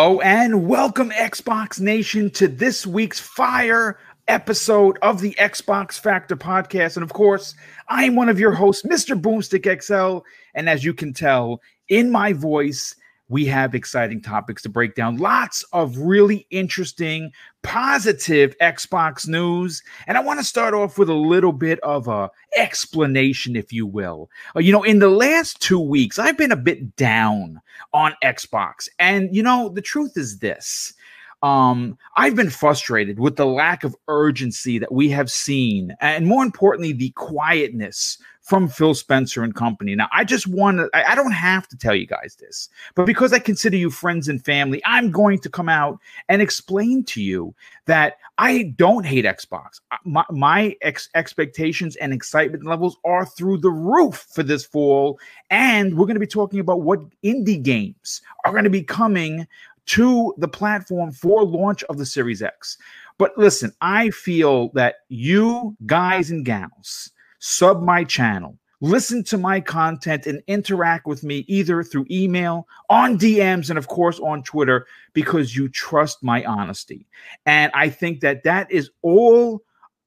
Hello and welcome, Xbox Nation, to this week's Fire episode of the Xbox Factor podcast. And of course, I am one of your hosts, Mr. Boomstick XL. And as you can tell in my voice, we have exciting topics to break down. Lots of really interesting, positive Xbox news. And I want to start off with a little bit of a explanation, if you will. Uh, you know, in the last two weeks, I've been a bit down on Xbox. And, you know, the truth is this. Um, I've been frustrated with the lack of urgency that we have seen, and more importantly, the quietness from Phil Spencer and company. Now, I just want to, I don't have to tell you guys this, but because I consider you friends and family, I'm going to come out and explain to you that I don't hate Xbox. My, my ex- expectations and excitement levels are through the roof for this fall. And we're going to be talking about what indie games are going to be coming to the platform for launch of the Series X. But listen, I feel that you guys and gals, sub my channel, listen to my content, and interact with me either through email, on DMs, and of course on Twitter because you trust my honesty. And I think that that is all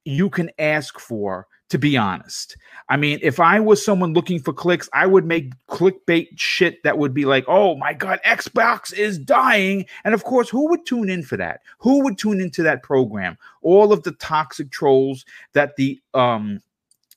you can ask for to be honest. I mean, if I was someone looking for clicks, I would make clickbait shit that would be like, oh my God, Xbox is dying. And of course, who would tune in for that? Who would tune into that program? All of the toxic trolls that the um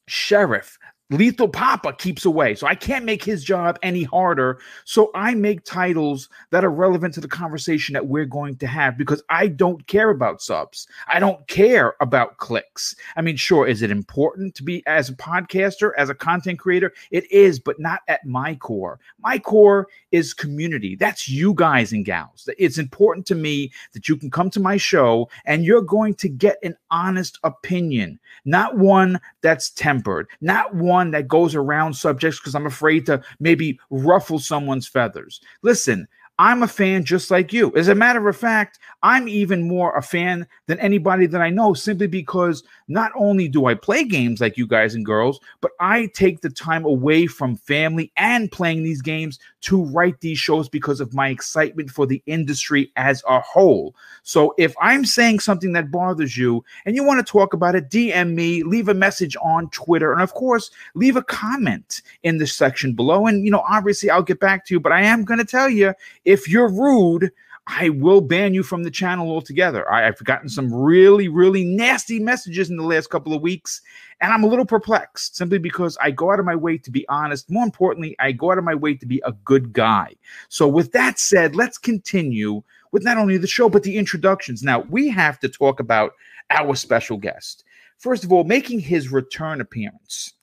sheriff Lethal Papa keeps away. So I can't make his job any harder. So I make titles that are relevant to the conversation that we're going to have because I don't care about subs. I don't care about clicks. I mean, sure, is it important to be as a podcaster, as a content creator? It is, but not at my core. My core is community. That's you guys and gals. It's important to me that you can come to my show and you're going to get an honest opinion, not one that's tempered, not one one that goes around subjects because I'm afraid to maybe ruffle someone's feathers. Listen, I'm a fan just like you. As a matter of fact, I'm even more a fan than anybody that I know simply because not only do I play games like you guys and girls, but I take the time away from family and playing these games to write these shows because of my excitement for the industry as a whole. So if I'm saying something that bothers you and you want to talk about it, DM me, leave a message on Twitter, and of course, leave a comment in the section below. And, you know, obviously I'll get back to you, but I am going to tell you if you're rude, I will ban you from the channel altogether. I, have gotten some really, really nasty messages in the last couple of weeks, and I'm a little perplexed simply because I go out of my way to be honest. More importantly, I go out of my way to be a good guy. So, with that said, let's continue with not only the show, but the introductions. Now, we have to talk about our special guest. First of all, making his return appearance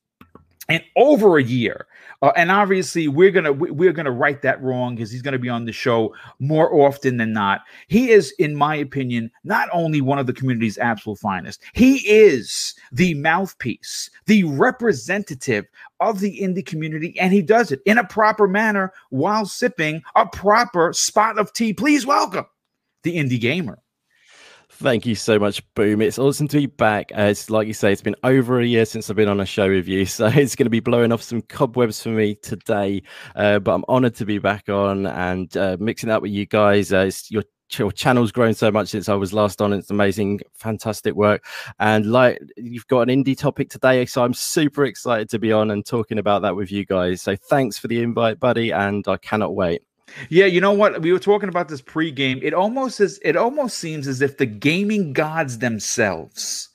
in over a year uh, and obviously, we're gonna we're gonna right that wrong because he's gonna be on the show more often than not. He is, in my opinion, not only one of the community's absolute finest. He is the mouthpiece, the representative of the indie community, and he does it in a proper manner while sipping a proper spot of tea. Please welcome the indie gamer. Thank you so much, Boom. It's awesome to be back. Uh, it's like you say, it's been over a year since I've been on a show with you, so it's going to be blowing off some cobwebs for me today. Uh, but I'm honored to be back on and uh, mixing up with you guys. Uh, your your channel's grown so much since I was last on. It's amazing, fantastic work. And like you've got an indie topic today, so I'm super excited to be on and talking about that with you guys. So thanks for the invite, buddy, and I cannot wait. Yeah, you know what? We were talking about this pregame. It almost is. It almost seems as if the gaming gods themselves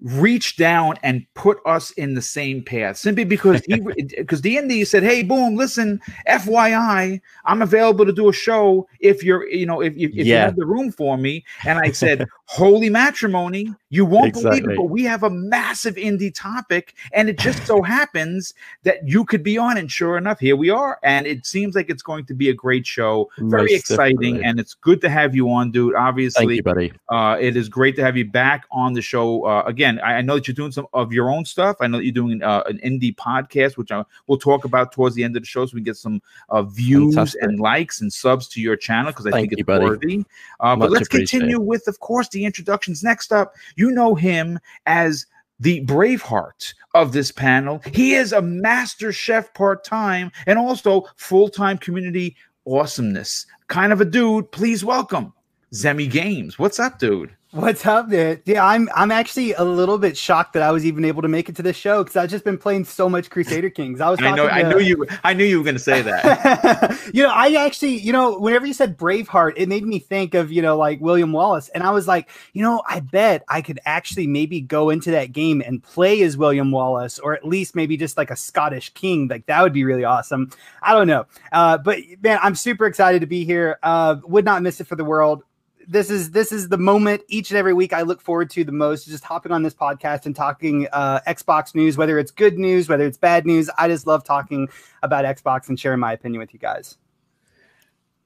reach down and put us in the same path simply because he because D&D said, "Hey, boom, listen, FYI, I'm available to do a show if you're, you know, if, if, if yeah. you have the room for me." And I said, "Holy matrimony, you won't exactly. believe it, but we have a massive indie topic and it just so happens that you could be on and sure enough, here we are. And it seems like it's going to be a great show. Very Most exciting definitely. and it's good to have you on, dude. Obviously, Thank you, buddy. Uh, it is great to have you back on the show uh, again I, I, know that you're doing some of your own stuff. I know that you're doing uh, an indie podcast, which I, we'll talk about towards the end of the show, so we get some uh, views Fantastic. and likes and subs to your channel because I Thank think it's you, worthy. Uh, but let's continue with, of course, the introductions. Next up, you know him as the Braveheart of this panel. He is a master chef part time and also full time community awesomeness, kind of a dude. Please welcome Zemi Games. What's up, dude? What's up, there? Yeah, I'm I'm actually a little bit shocked that I was even able to make it to this show because I've just been playing so much Crusader Kings. I was. I know. To, I knew you. I knew you were going to say that. you know, I actually, you know, whenever you said Braveheart, it made me think of you know like William Wallace, and I was like, you know, I bet I could actually maybe go into that game and play as William Wallace, or at least maybe just like a Scottish king. Like that would be really awesome. I don't know, uh, but man, I'm super excited to be here. Uh, would not miss it for the world this is this is the moment each and every week I look forward to the most. Just hopping on this podcast and talking uh, Xbox news, whether it's good news, whether it's bad news. I just love talking about Xbox and sharing my opinion with you guys.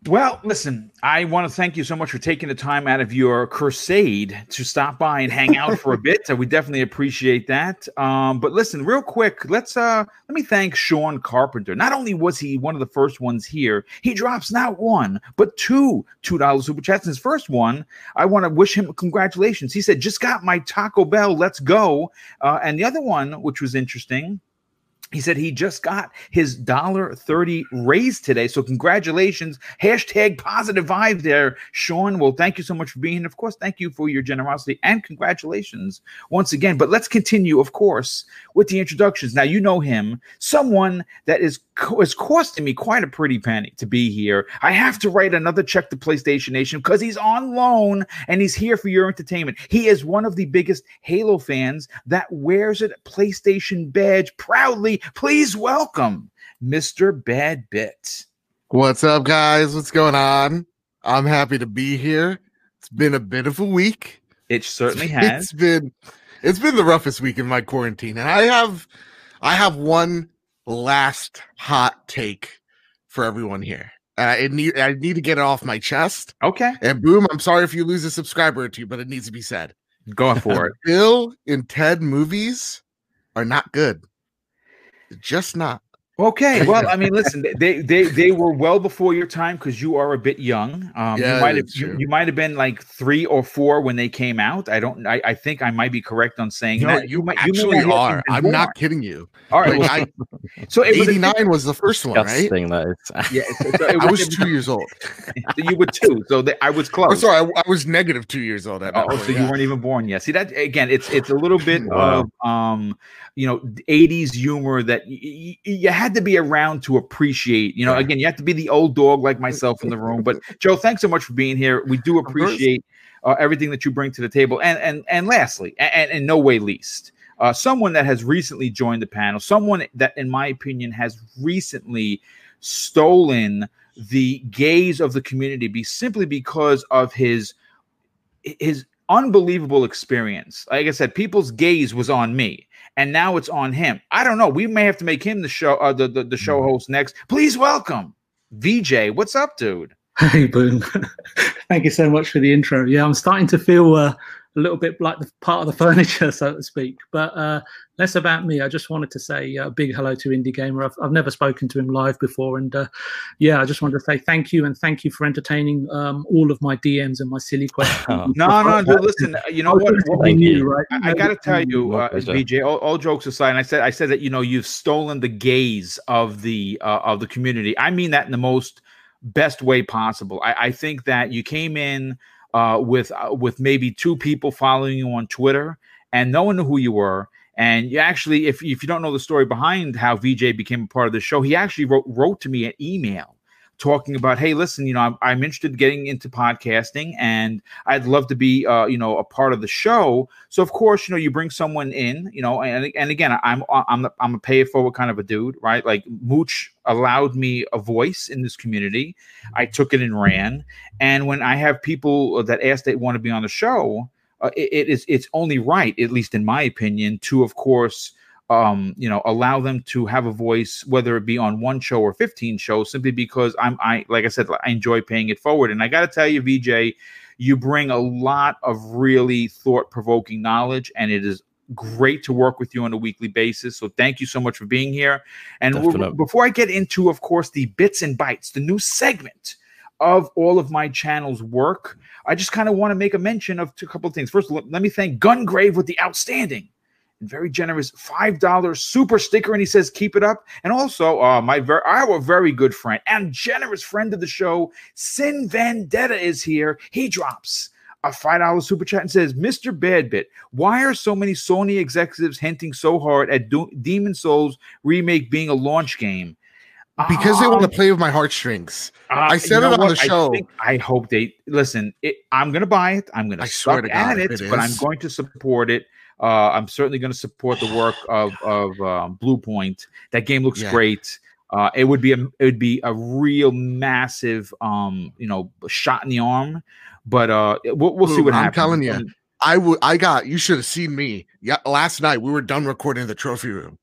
Well, listen, I want to thank you so much for taking the time out of your crusade to stop by and hang out for a bit. So we definitely appreciate that. Um, but listen, real quick, let's uh let me thank Sean Carpenter. Not only was he one of the first ones here, he drops not one, but two two dollar super chats. His first one, I want to wish him congratulations. He said, just got my Taco Bell, let's go. Uh, and the other one, which was interesting he said he just got his dollar thirty raise today. So congratulations. Hashtag positive vibe there, Sean. Well, thank you so much for being here. Of course, thank you for your generosity and congratulations once again. But let's continue, of course, with the introductions. Now you know him, someone that is is costing me quite a pretty penny to be here. I have to write another check to PlayStation Nation because he's on loan and he's here for your entertainment. He is one of the biggest Halo fans that wears a PlayStation badge proudly Please welcome Mr. Bad Bit. What's up, guys? What's going on? I'm happy to be here. It's been a bit of a week. It certainly has. It's been it's been the roughest week in my quarantine, and I have I have one last hot take for everyone here. Uh, it need I need to get it off my chest. Okay. And boom, I'm sorry if you lose a subscriber or two, but it needs to be said. Going for it. Bill and Ted movies are not good just not. Okay, well, I mean, listen, they they they were well before your time because you are a bit young. Um, yeah, you might have you, you, might have been like three or four when they came out. I don't. I, I think I might be correct on saying no, that. You, might, actually you are. I'm born. not kidding you. All right. Like, I, so eighty nine was the first one, right? That is. yeah. So, so I was two years old. you were two, so they, I was close. Oh, sorry, I, I, was negative two years old. At oh, so yeah. you weren't even born yet. See that again? It's it's a little bit wow. of um you know 80s humor that y- y- you had to be around to appreciate you know again you have to be the old dog like myself in the room but joe thanks so much for being here. We do appreciate uh, everything that you bring to the table. And and and lastly and in no way least uh, someone that has recently joined the panel someone that in my opinion has recently stolen the gaze of the community be simply because of his his unbelievable experience. Like I said, people's gaze was on me, and now it's on him. I don't know. We may have to make him the show, uh, the, the the show mm-hmm. host next. Please welcome VJ. What's up, dude? Hey, boom! Thank you so much for the intro. Yeah, I'm starting to feel uh, a little bit like the part of the furniture, so to speak. But uh, less about me. I just wanted to say a big hello to Indie Gamer. I've, I've never spoken to him live before, and uh, yeah, I just wanted to say thank you and thank you for entertaining um, all of my DMs and my silly questions. no, no, no. Listen, you know what? what you, right? I, I got to tell you, uh, VJ. All, all, jokes aside, I said, I said that you know you've stolen the gaze of the uh, of the community. I mean that in the most best way possible. I, I think that you came in uh, with uh, with maybe two people following you on Twitter, and no one knew who you were. And you actually, if, if you don't know the story behind how VJ became a part of the show, he actually wrote wrote to me an email talking about, hey, listen, you know, I'm, I'm interested in getting into podcasting, and I'd love to be, uh, you know, a part of the show. So of course, you know, you bring someone in, you know, and and again, I'm I'm I'm a pay it forward kind of a dude, right? Like Mooch allowed me a voice in this community. I took it and ran, and when I have people that ask they want to be on the show uh, it, it is it's only right, at least in my opinion, to of course um, you know, allow them to have a voice, whether it be on one show or 15 shows, simply because I'm, I, like I said, I enjoy paying it forward. And I got to tell you, VJ, you bring a lot of really thought provoking knowledge, and it is great to work with you on a weekly basis. So thank you so much for being here. And before I get into, of course, the bits and bytes, the new segment of all of my channel's work, I just kind of want to make a mention of a couple of things. First, let me thank Gungrave with the outstanding and very generous five dollars super sticker, and he says keep it up. And also, uh, my very our very good friend and generous friend of the show, Sin Vendetta, is here. He drops a five dollar super chat and says, "Mr. Badbit, why are so many Sony executives hinting so hard at Do- Demon Souls remake being a launch game?" because they want to play with my heartstrings. Uh, I said you know it on what? the show. I, think, I hope they listen. It, I'm going to buy it. I'm going to swear suck to God, at it, it but I'm going to support it. Uh, I'm certainly going to support the work of of um, Bluepoint. That game looks Yeah. great. Uh, it would be a it would be a real massive um you know shot in the arm, but uh we'll, we'll see Boom, what I'm happens. telling you, Um, I would. I got. You should have seen me. Yeah, last night we were done recording the trophy room,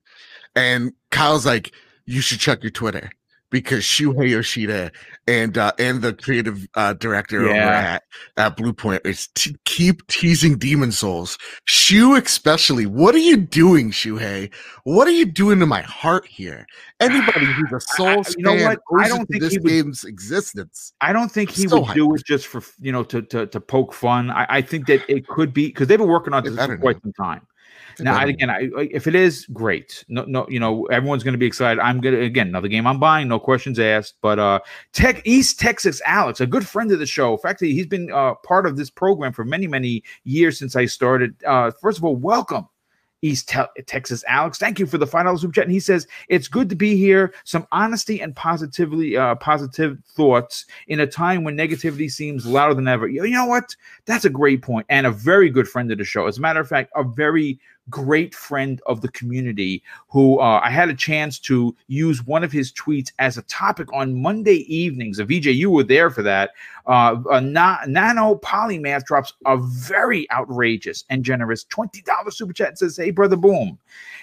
and Kyle's like, "You should check your Twitter." Because Shuhei Yoshida and uh, and the creative uh, director over at, at Bluepoint is to keep teasing Demon Souls. Shu especially. What are you doing, Shuhei? What are you doing to my heart here? Anybody who's a I- Souls you know fan what? I don't think this he would- game's existence. I don't think he So would do it just for you know to to, to poke fun. I, I think that it could be because they've been working on this for quite some time. Now, I, again, I, if it is great, no, no, you know, everyone's going to be excited. I'm gonna again another game I'm buying, no questions asked. But uh, Tech East Texas Alex, a good friend of the show. In fact, he's been uh, part of this program for many, many years since I started. Uh, first of all, welcome. East Te- Texas Alex, thank you for the dollars super chat. And he says it's good to be here. Some honesty and positively, uh, positive thoughts in a time when negativity seems louder than ever. You know what? That's a great point and a very good friend of the show. As a matter of fact, a very great friend of the community who uh, I had a chance to use one of his tweets as a topic on Monday evenings. VJ, you were there for that. Uh, a na- nano polymath drops a very outrageous and generous $20 super chat and says, Hey, brother, boom.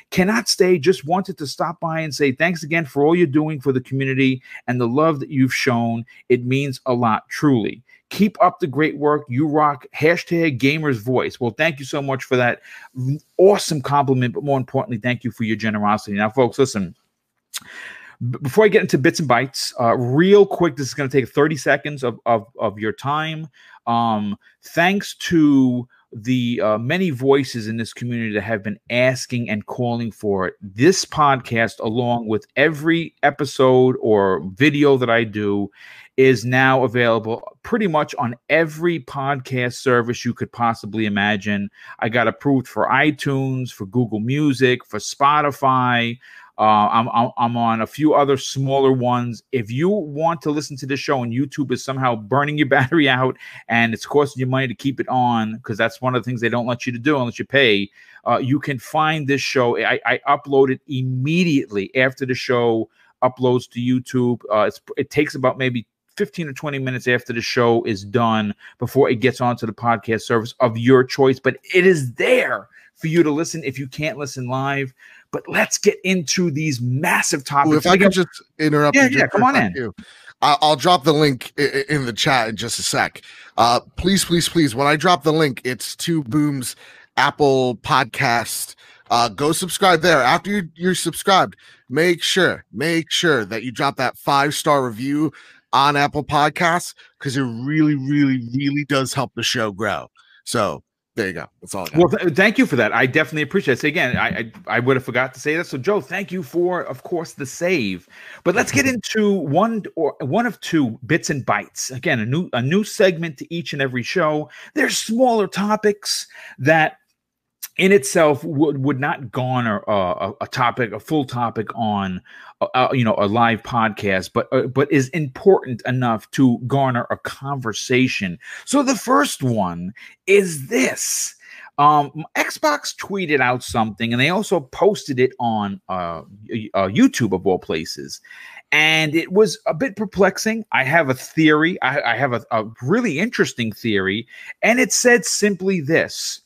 Cannot stay. Just wanted to stop by and say thanks again for all you're doing for the community and the love that you've shown. It means a lot, truly. Keep up the great work. You rock. Hashtag gamers voice. Well, thank you so much for that awesome compliment, but more importantly, thank you for your generosity. Now, folks, listen. Before I get into bits and bytes, uh, real quick, this is going to take 30 seconds of, of, of your time. Um, thanks to the uh, many voices in this community that have been asking and calling for it. This podcast, along with every episode or video that I do, is now available pretty much on every podcast service you could possibly imagine. I got approved for iTunes, for Google Music, for Spotify. Uh, I'm, I'm on a few other smaller ones. If you want to listen to this show and YouTube is somehow burning your battery out and it's costing you money to keep it on, because that's one of the things they don't let you to do unless you pay, uh, you can find this show. I, I upload it immediately after the show uploads to YouTube. Uh, it takes about maybe 15 or 20 minutes after the show is done before it gets onto the podcast service of your choice, but it is there for you to listen if you can't listen live. But let's get into these massive topics. If I could just interrupt, Yeah, you yeah, come on in. I- I'll drop the link in the chat in just a sec. Uh, please, please, please. When I drop the link, it's to Boom's Apple Podcast. Uh, go subscribe there. After you're subscribed, make sure, make sure that you drop that five star review on Apple Podcasts because it really, really, really does help the show grow. So there you go. That's all. Well, th- thank you for that. I definitely appreciate it. Again, I, I I would have forgot to say that. So Joe, thank you for, of course, the save. But let's get into one or one of two bits and bytes. Again, a new a new segment to each and every show. There's smaller topics that in itself would would not garner a, a topic, a full topic on, uh, uh, you know, a live podcast, but uh, but is important enough to garner a conversation. So the first one is this. Um, Xbox tweeted out something, and they also posted it on uh, uh, YouTube of all places. And it was a bit perplexing. I have a theory. I, I have a, a really interesting theory, and it said simply this: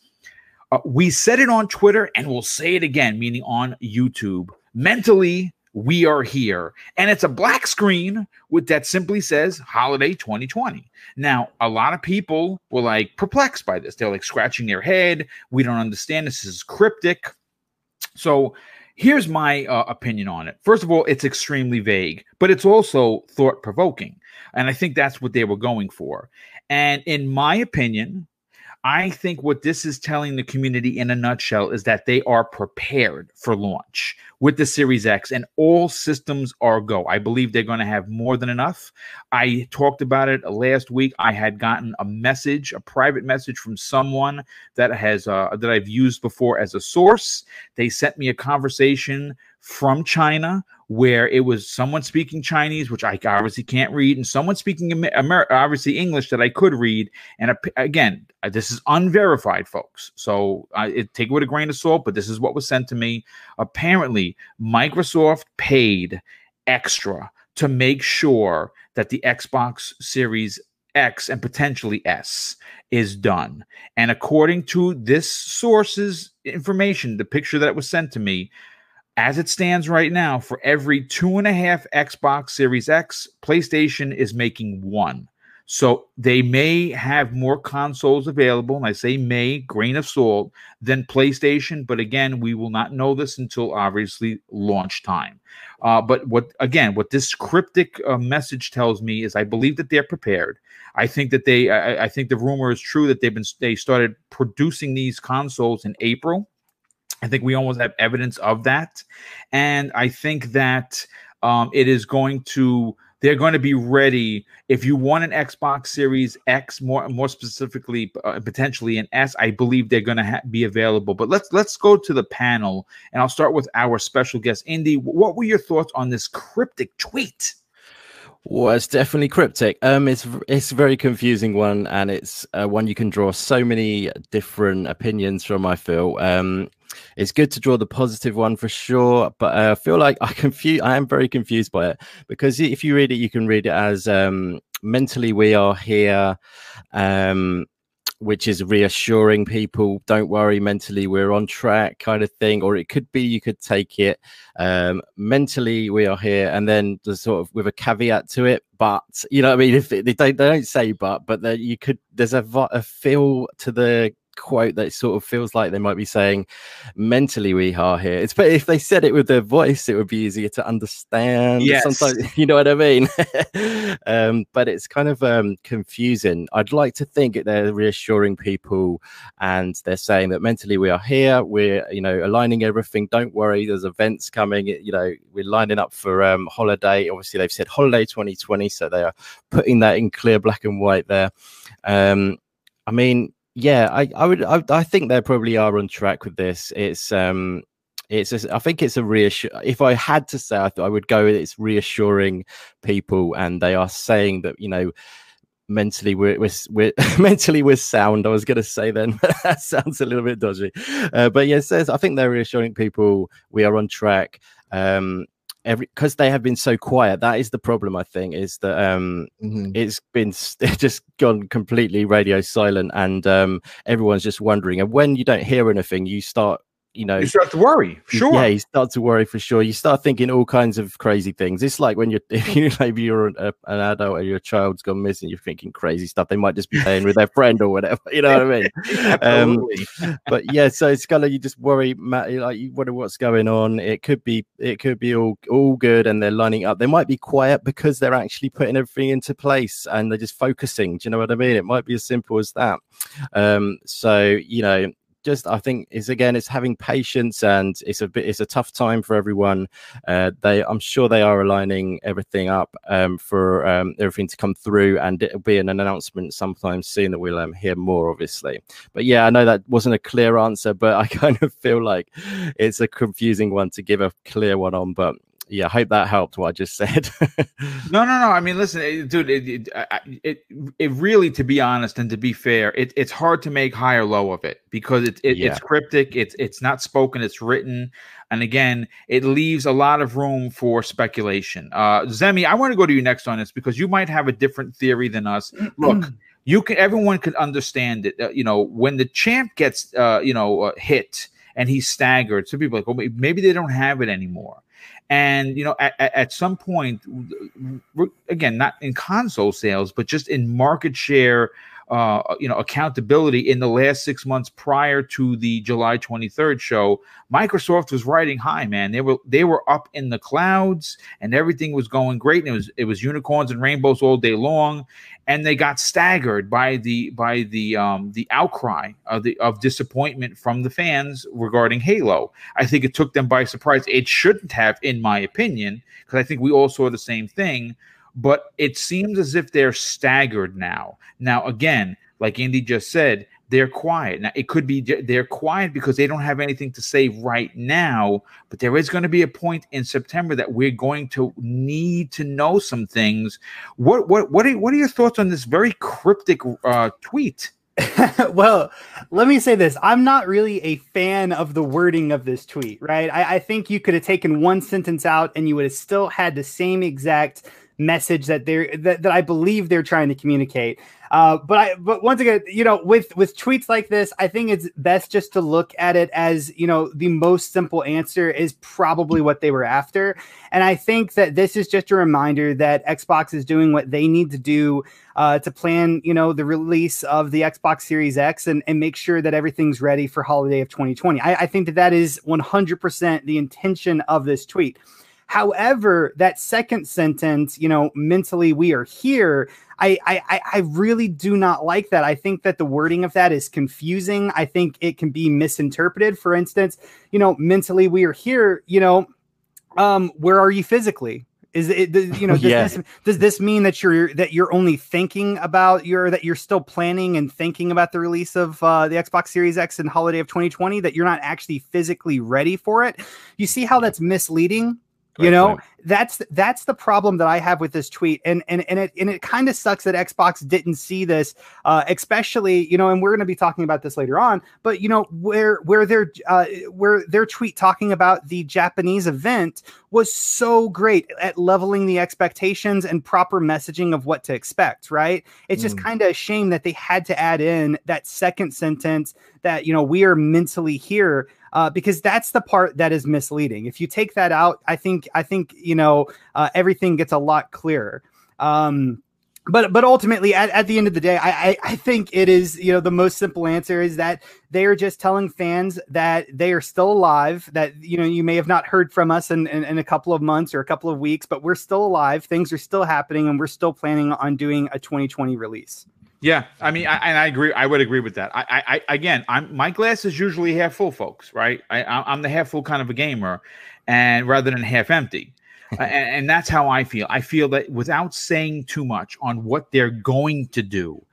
uh, We said it on Twitter, and we'll say it again, meaning on YouTube. Mentally, we are here, and it's a black screen with that simply says "Holiday 2020." Now, a lot of people were like perplexed by this. They're like scratching their head. We don't understand. This is cryptic. So, here's my uh, opinion on it. First of all, it's extremely vague, but it's also thought provoking. And I think that's what they were going for. And in my opinion, I think what this is telling the community in a nutshell is that they are prepared for launch with the Series X and all systems are go. I believe they're going to have more than enough. I talked about it last week. I had gotten a message, a private message from someone that has uh, that I've used before as a source. They sent me a conversation from China where it was someone speaking Chinese, which I obviously can't read, and someone speaking Amer- obviously English that I could read. And again, uh, this is unverified, folks. So uh, it, take it with a grain of salt, but this is what was sent to me. Apparently, Microsoft paid extra to make sure that the Xbox Series X and potentially S is done. And according to this source's information, the picture that was sent to me, as it stands right now, for every two and a half Xbox Series X, PlayStation is making one. So they may have more consoles available, and I say may, grain of salt, than PlayStation. But again, we will not know this until obviously launch time. Uh, but what again, what this cryptic uh, message tells me is, I believe that they're prepared. I think that they, I, I think the rumor is true that they've been they started producing these consoles in April. I think we almost have evidence of that. And I think that um, it is going to, they're going to be ready. If you want an Xbox Series X, more more specifically, uh, potentially an S, I believe they're going to ha- be available. But let's let's go to the panel, and I'll start with our special guest, Indy. What were your thoughts on this cryptic tweet? Well, it's definitely cryptic. Um, it's it's a very confusing one, and it's uh, one you can draw so many different opinions from. I feel. Um, it's good to draw the positive one for sure, but uh, I feel like I confuse. I am very confused by it because if you read it, you can read it as um, mentally we are here. Um, which is reassuring people don't worry mentally we're on track kind of thing or it could be you could take it um, mentally we are here and then the sort of with a caveat to it but you know i mean? If they don't they don't say but but you could there's a, a feel to the quote that sort of feels like they might be saying mentally we are here. It's but if they said it with their voice it would be easier to understand yes. sometimes you know what i mean? Um, but it's kind of um, confusing. I'd like to think they're reassuring people and they're saying that mentally we are here we're you know aligning everything don't worry there's events coming you know we're lining up for um, holiday. Obviously they've said holiday 2020 so they are putting that in clear black and white there. Um, I mean, yeah, I, I would, I, I think they probably are on track with this. It's, um, it's, a, I think it's a reassure. If I had to say, I, th- I would go it's reassuring people, and they are saying that you know, mentally we're, we're, we're mentally we're sound. I was going to say then, but that sounds a little bit dodgy. Uh, but yes, I think they're reassuring people we are on track. Um, every because they have been so quiet that is the problem i think is that um mm-hmm. it's been it's just gone completely radio silent and um everyone's just wondering and when you don't hear anything you start you know, you start to worry. Sure. Yeah, you start to worry for sure. You start thinking all kinds of crazy things. It's like when you're, if you maybe you're an, an adult or your child's gone missing, you're thinking crazy stuff. They might just be playing with their friend or whatever. You know what I mean? um, but yeah, so it's kind of you just worry, Matt. Like you wonder what's going on. It could be, it could be all all good, and they're lining up. They might be quiet because they're actually putting everything into place and they're just focusing. Do you know what I mean? It might be as simple as that. Um, so you know, just I think is again it's having patience and it's a bit it's a tough time for everyone. Uh, they I'm sure they are aligning everything up um, for um, everything to come through, and it'll be an announcement sometime soon that we'll um, hear more, obviously. But yeah, I know that wasn't a clear answer, but I kind of feel like it's a confusing one to give a clear one on. But yeah, I hope that helped what I just said. no, no, no. I mean, listen, it, dude, it, it, it, it, really, to be honest and to be fair, it, it's hard to make high or low of it because it, it yeah. it's cryptic. It's it's not spoken. It's written, and again, it leaves a lot of room for speculation. Uh, Zemi, I want to go to you next on this because you might have a different theory than us. Look. You can. Everyone could understand it. Uh, you know, when the champ gets, uh, you know, uh, hit and he's staggered. Some people like, well, maybe they don't have it anymore. And you know, at, at some point, again, not in console sales, but just in market share uh, you know accountability in the last six months prior to the July 23rd show, Microsoft was riding high, man. They were they were up in the clouds and everything was going great. And it was it was unicorns and rainbows all day long, and they got staggered by the by the um, the outcry of the of disappointment from the fans regarding Halo. I think it took them by surprise. It shouldn't have, in my opinion, because I think we all saw the same thing but it seems as if they're staggered now. Now, again, like Andy just said, they're quiet. Now, it could be they're quiet because they don't have anything to say right now, but there is going to be a point in September that we're going to need to know some things. What what what are, what are your thoughts on this very cryptic uh, tweet? well, let me say this. I'm not really a fan of the wording of this tweet, right? I, I think you could have taken one sentence out and you would have still had the same exact message that they're that, that I believe they're trying to communicate. Uh, but I but once again, you know, with with tweets like this, I think it's best just to look at it as you know the most simple answer is probably what they were after, and I think that this is just a reminder that Xbox is doing what they need to do uh, to plan, you know, the release of the Xbox Series X and and make sure that everything's ready for holiday of 2020. I, I think that that is 100% the intention of this tweet. However, that second sentence, you know, mentally we are here. I, I I really do not like that. I think that the wording of that is confusing. I think it can be misinterpreted. For instance, you know, mentally we are here. You know, um, where are you physically? Is it you know does, yeah. this, does this mean that you're that you're only thinking about your that you're still planning and thinking about the release of uh, the Xbox Series X in holiday of 2020 that you're not actually physically ready for it? You see how that's misleading you know that's that's the problem that i have with this tweet and and and it and it kind of sucks that xbox didn't see this uh especially you know and we're going to be talking about this later on but you know where where their uh where their tweet talking about the japanese event was so great at leveling the expectations and proper messaging of what to expect right it's just mm. kind of a shame that they had to add in that second sentence that you know we are mentally here uh, because that's the part that is misleading. If you take that out, I think I think you know uh, everything gets a lot clearer. Um, but but ultimately, at, at the end of the day, I, I, I think it is you know the most simple answer is that they are just telling fans that they are still alive. That you know you may have not heard from us in, in, in a couple of months or a couple of weeks, but we're still alive. Things are still happening, and we're still planning on doing a 2020 release. Yeah, I mean, I, and I agree. I would agree with that. I, I, again, I'm my glass is usually half full, folks. Right? I, I'm the half full kind of a gamer, and rather than half empty. and, and that's how I feel. I feel that without saying too much on what they're going to do,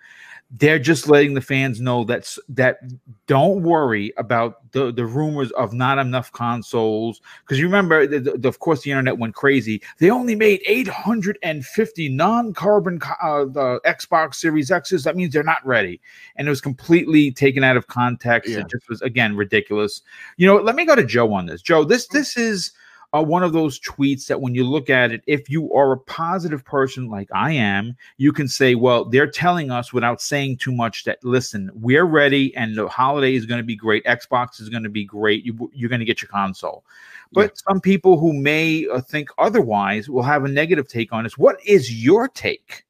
they're just letting the fans know that that don't worry about the, the rumors of not enough consoles. Because you remember the, the, of course the internet went crazy. They only made 850 non-carbon uh, the xbox series x's. That means they're not ready. And it was completely taken out of context. Yeah. it just was again ridiculous. You know let me go to joe on this. Joe this this is are one of those tweets that when you look at it, if you are a positive person like I am, you can say, well, they're telling us without saying too much that, listen, we're ready and the holiday is going to be great. Xbox is going to be great. You, are going to get your console. But yeah. some people who may uh, think otherwise will have a negative take on this. What is your take?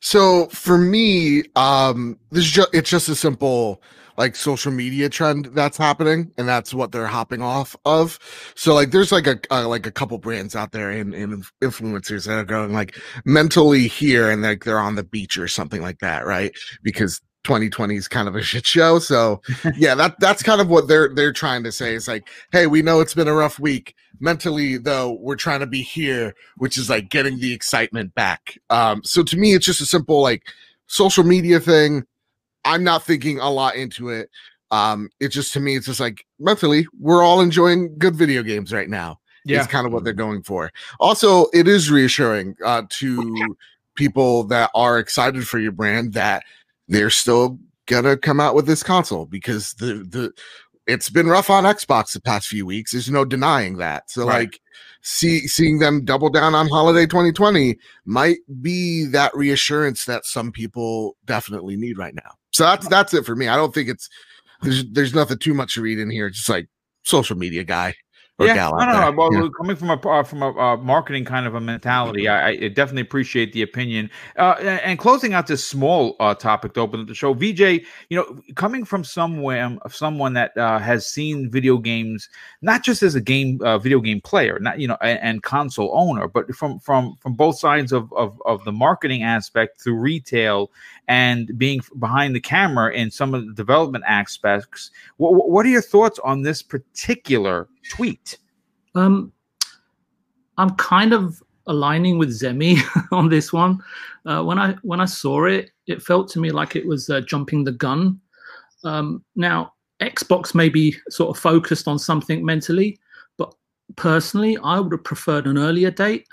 So for me, um, this is just, it's just a simple like social media trend that's happening and that's what they're hopping off of. So like there's like a uh, like a couple brands out there and, and influencers that are going like mentally here and like they're on the beach or something like that right? Because 2020 is kind of a shit show. So yeah that that's kind of what they're they're trying to say is like hey we know it's been a rough week. Mentally though we're trying to be here which is like getting the excitement back. Um so to me it's just a simple like social media thing I'm not thinking a lot into it. Um, it just to me, it's just like mentally, we're all enjoying good video games right now. Yeah. It's kind of what they're going for. Also, it is reassuring uh, to people that are excited for your brand that they're still gonna come out with this console because the the it's been rough on Xbox the past few weeks. There's no denying that. So right. like see seeing them double down on holiday 2020 might be that reassurance that some people definitely need right now. So that's that's it for me. I don't think it's there's there's nothing too much to read in here. It's just like social media guy yeah, gal no, no, no. Well, Yeah. coming from a uh, from a uh, marketing kind of a mentality, I, I definitely appreciate the opinion. Uh, and, closing out this small uh, topic to open up the show, VJ, you know, coming from somewhere, someone that uh, has seen video games not just as a game uh, video game player, not you know, and, and console owner, but from from from both sides of, of of the marketing aspect through retail and being behind the camera in some of the development aspects. What, what are your thoughts on this particular tweet? Um, I'm kind of aligning with Zemi on this one. Uh, when I when I saw it, it felt to me like it was uh, jumping the gun. Um, now, Xbox may be sort of focused on something mentally, but personally, I would have preferred an earlier date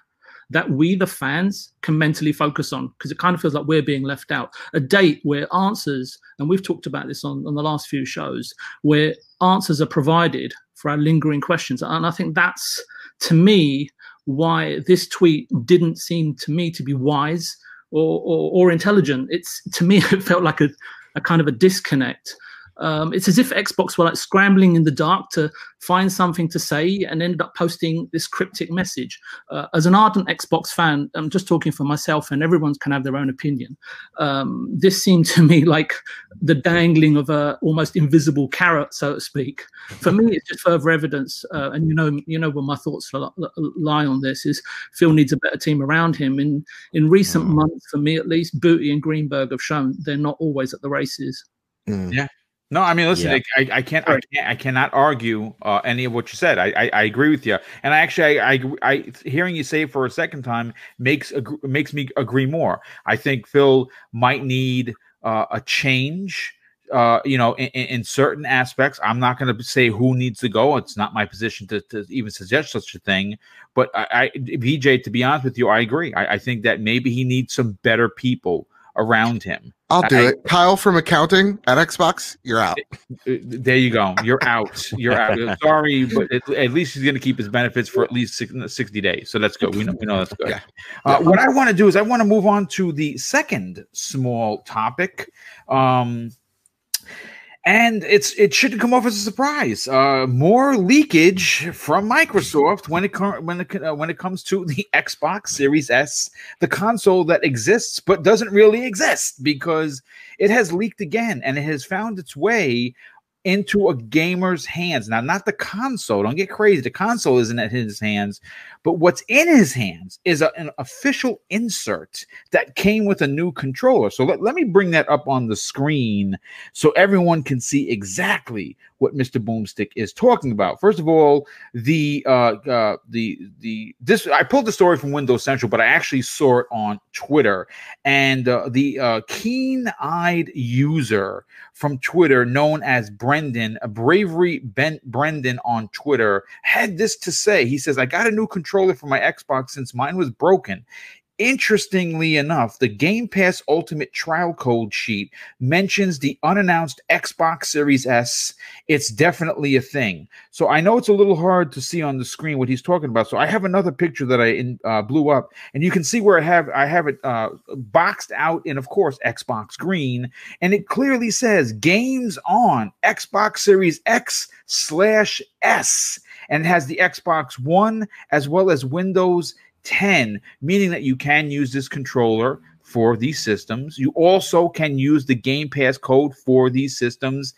that we, the fans, can mentally focus on because it kind of feels like we're being left out. A date where answers, and we've talked about this on, on the last few shows, where answers are provided for our lingering questions. And I think that's, to me, why this tweet didn't seem to me to be wise or, or, or intelligent. It's to me, it felt like a, a kind of a disconnect. Um, it's as if Xbox were like scrambling in the dark to find something to say and ended up posting this cryptic message. Uh, as an ardent Xbox fan, I'm just talking for myself, and everyone can have their own opinion. Um, this seemed to me like the dangling of a almost invisible carrot, so to speak. For me, it's just further evidence, uh, and you know, you know, where my thoughts lie on this is Phil needs a better team around him. In in recent Mm. months, for me at least, Booty and Greenberg have shown they're not always at the races. Mm. Yeah. No, I mean, listen, Yeah. I, I, I can't, I can't, I cannot argue uh, any of what you said. I, I, I agree with you, and I actually, I, I, I, hearing you say it for a second time makes ag- makes me agree more. I think Phil might need uh, a change. Uh, you know, in, in in certain aspects, I'm not going to say who needs to go. It's not my position to, to even suggest such a thing. But I, I, VJ, to be honest with you, I agree. I, I think that maybe he needs some better people around him. I'll do I- it. Kyle from accounting at Xbox, you're out. Uh, There you go. You're out. You're out. Sorry, but at, at least he's going to keep his benefits for at least 60 days. So that's good. We know, we know that's good. Yeah. Uh, what I want to do is I want to move on to the second small topic. Um, and it's it shouldn't come off as a surprise. Uh, more leakage from Microsoft when it com- when it uh, when it comes to the Xbox Series S, the console that exists but doesn't really exist because it has leaked again and it has found its way into a gamer's hands. Now, not the console. Don't get crazy. The console isn't in his hands, but what's in his hands is a- an official insert that came with a new controller. So let, let me bring that up on the screen so everyone can see exactly what Mr. Boomstick is talking about. First of all, the uh, uh, the the this I pulled the story from Windows Central, but I actually saw it on Twitter, and uh, the uh, keen-eyed user from Twitter, known as Brendan, a bravery bent Brendan on Twitter, had this to say. He says, "I got a new controller for my Xbox since mine was broken." Interestingly enough, the Game Pass Ultimate trial code sheet mentions the unannounced Xbox Series S. It's definitely a thing. So I know it's a little hard to see on the screen what he's talking about. So I have another picture that I in, uh, blew up, and you can see where I have I have it uh, boxed out in, of course, Xbox Green, and it clearly says "Games on Xbox Series X slash S," and it has the Xbox One as well as Windows 10, meaning that you can use this controller for these systems. You also can use the Game Pass code for these systems.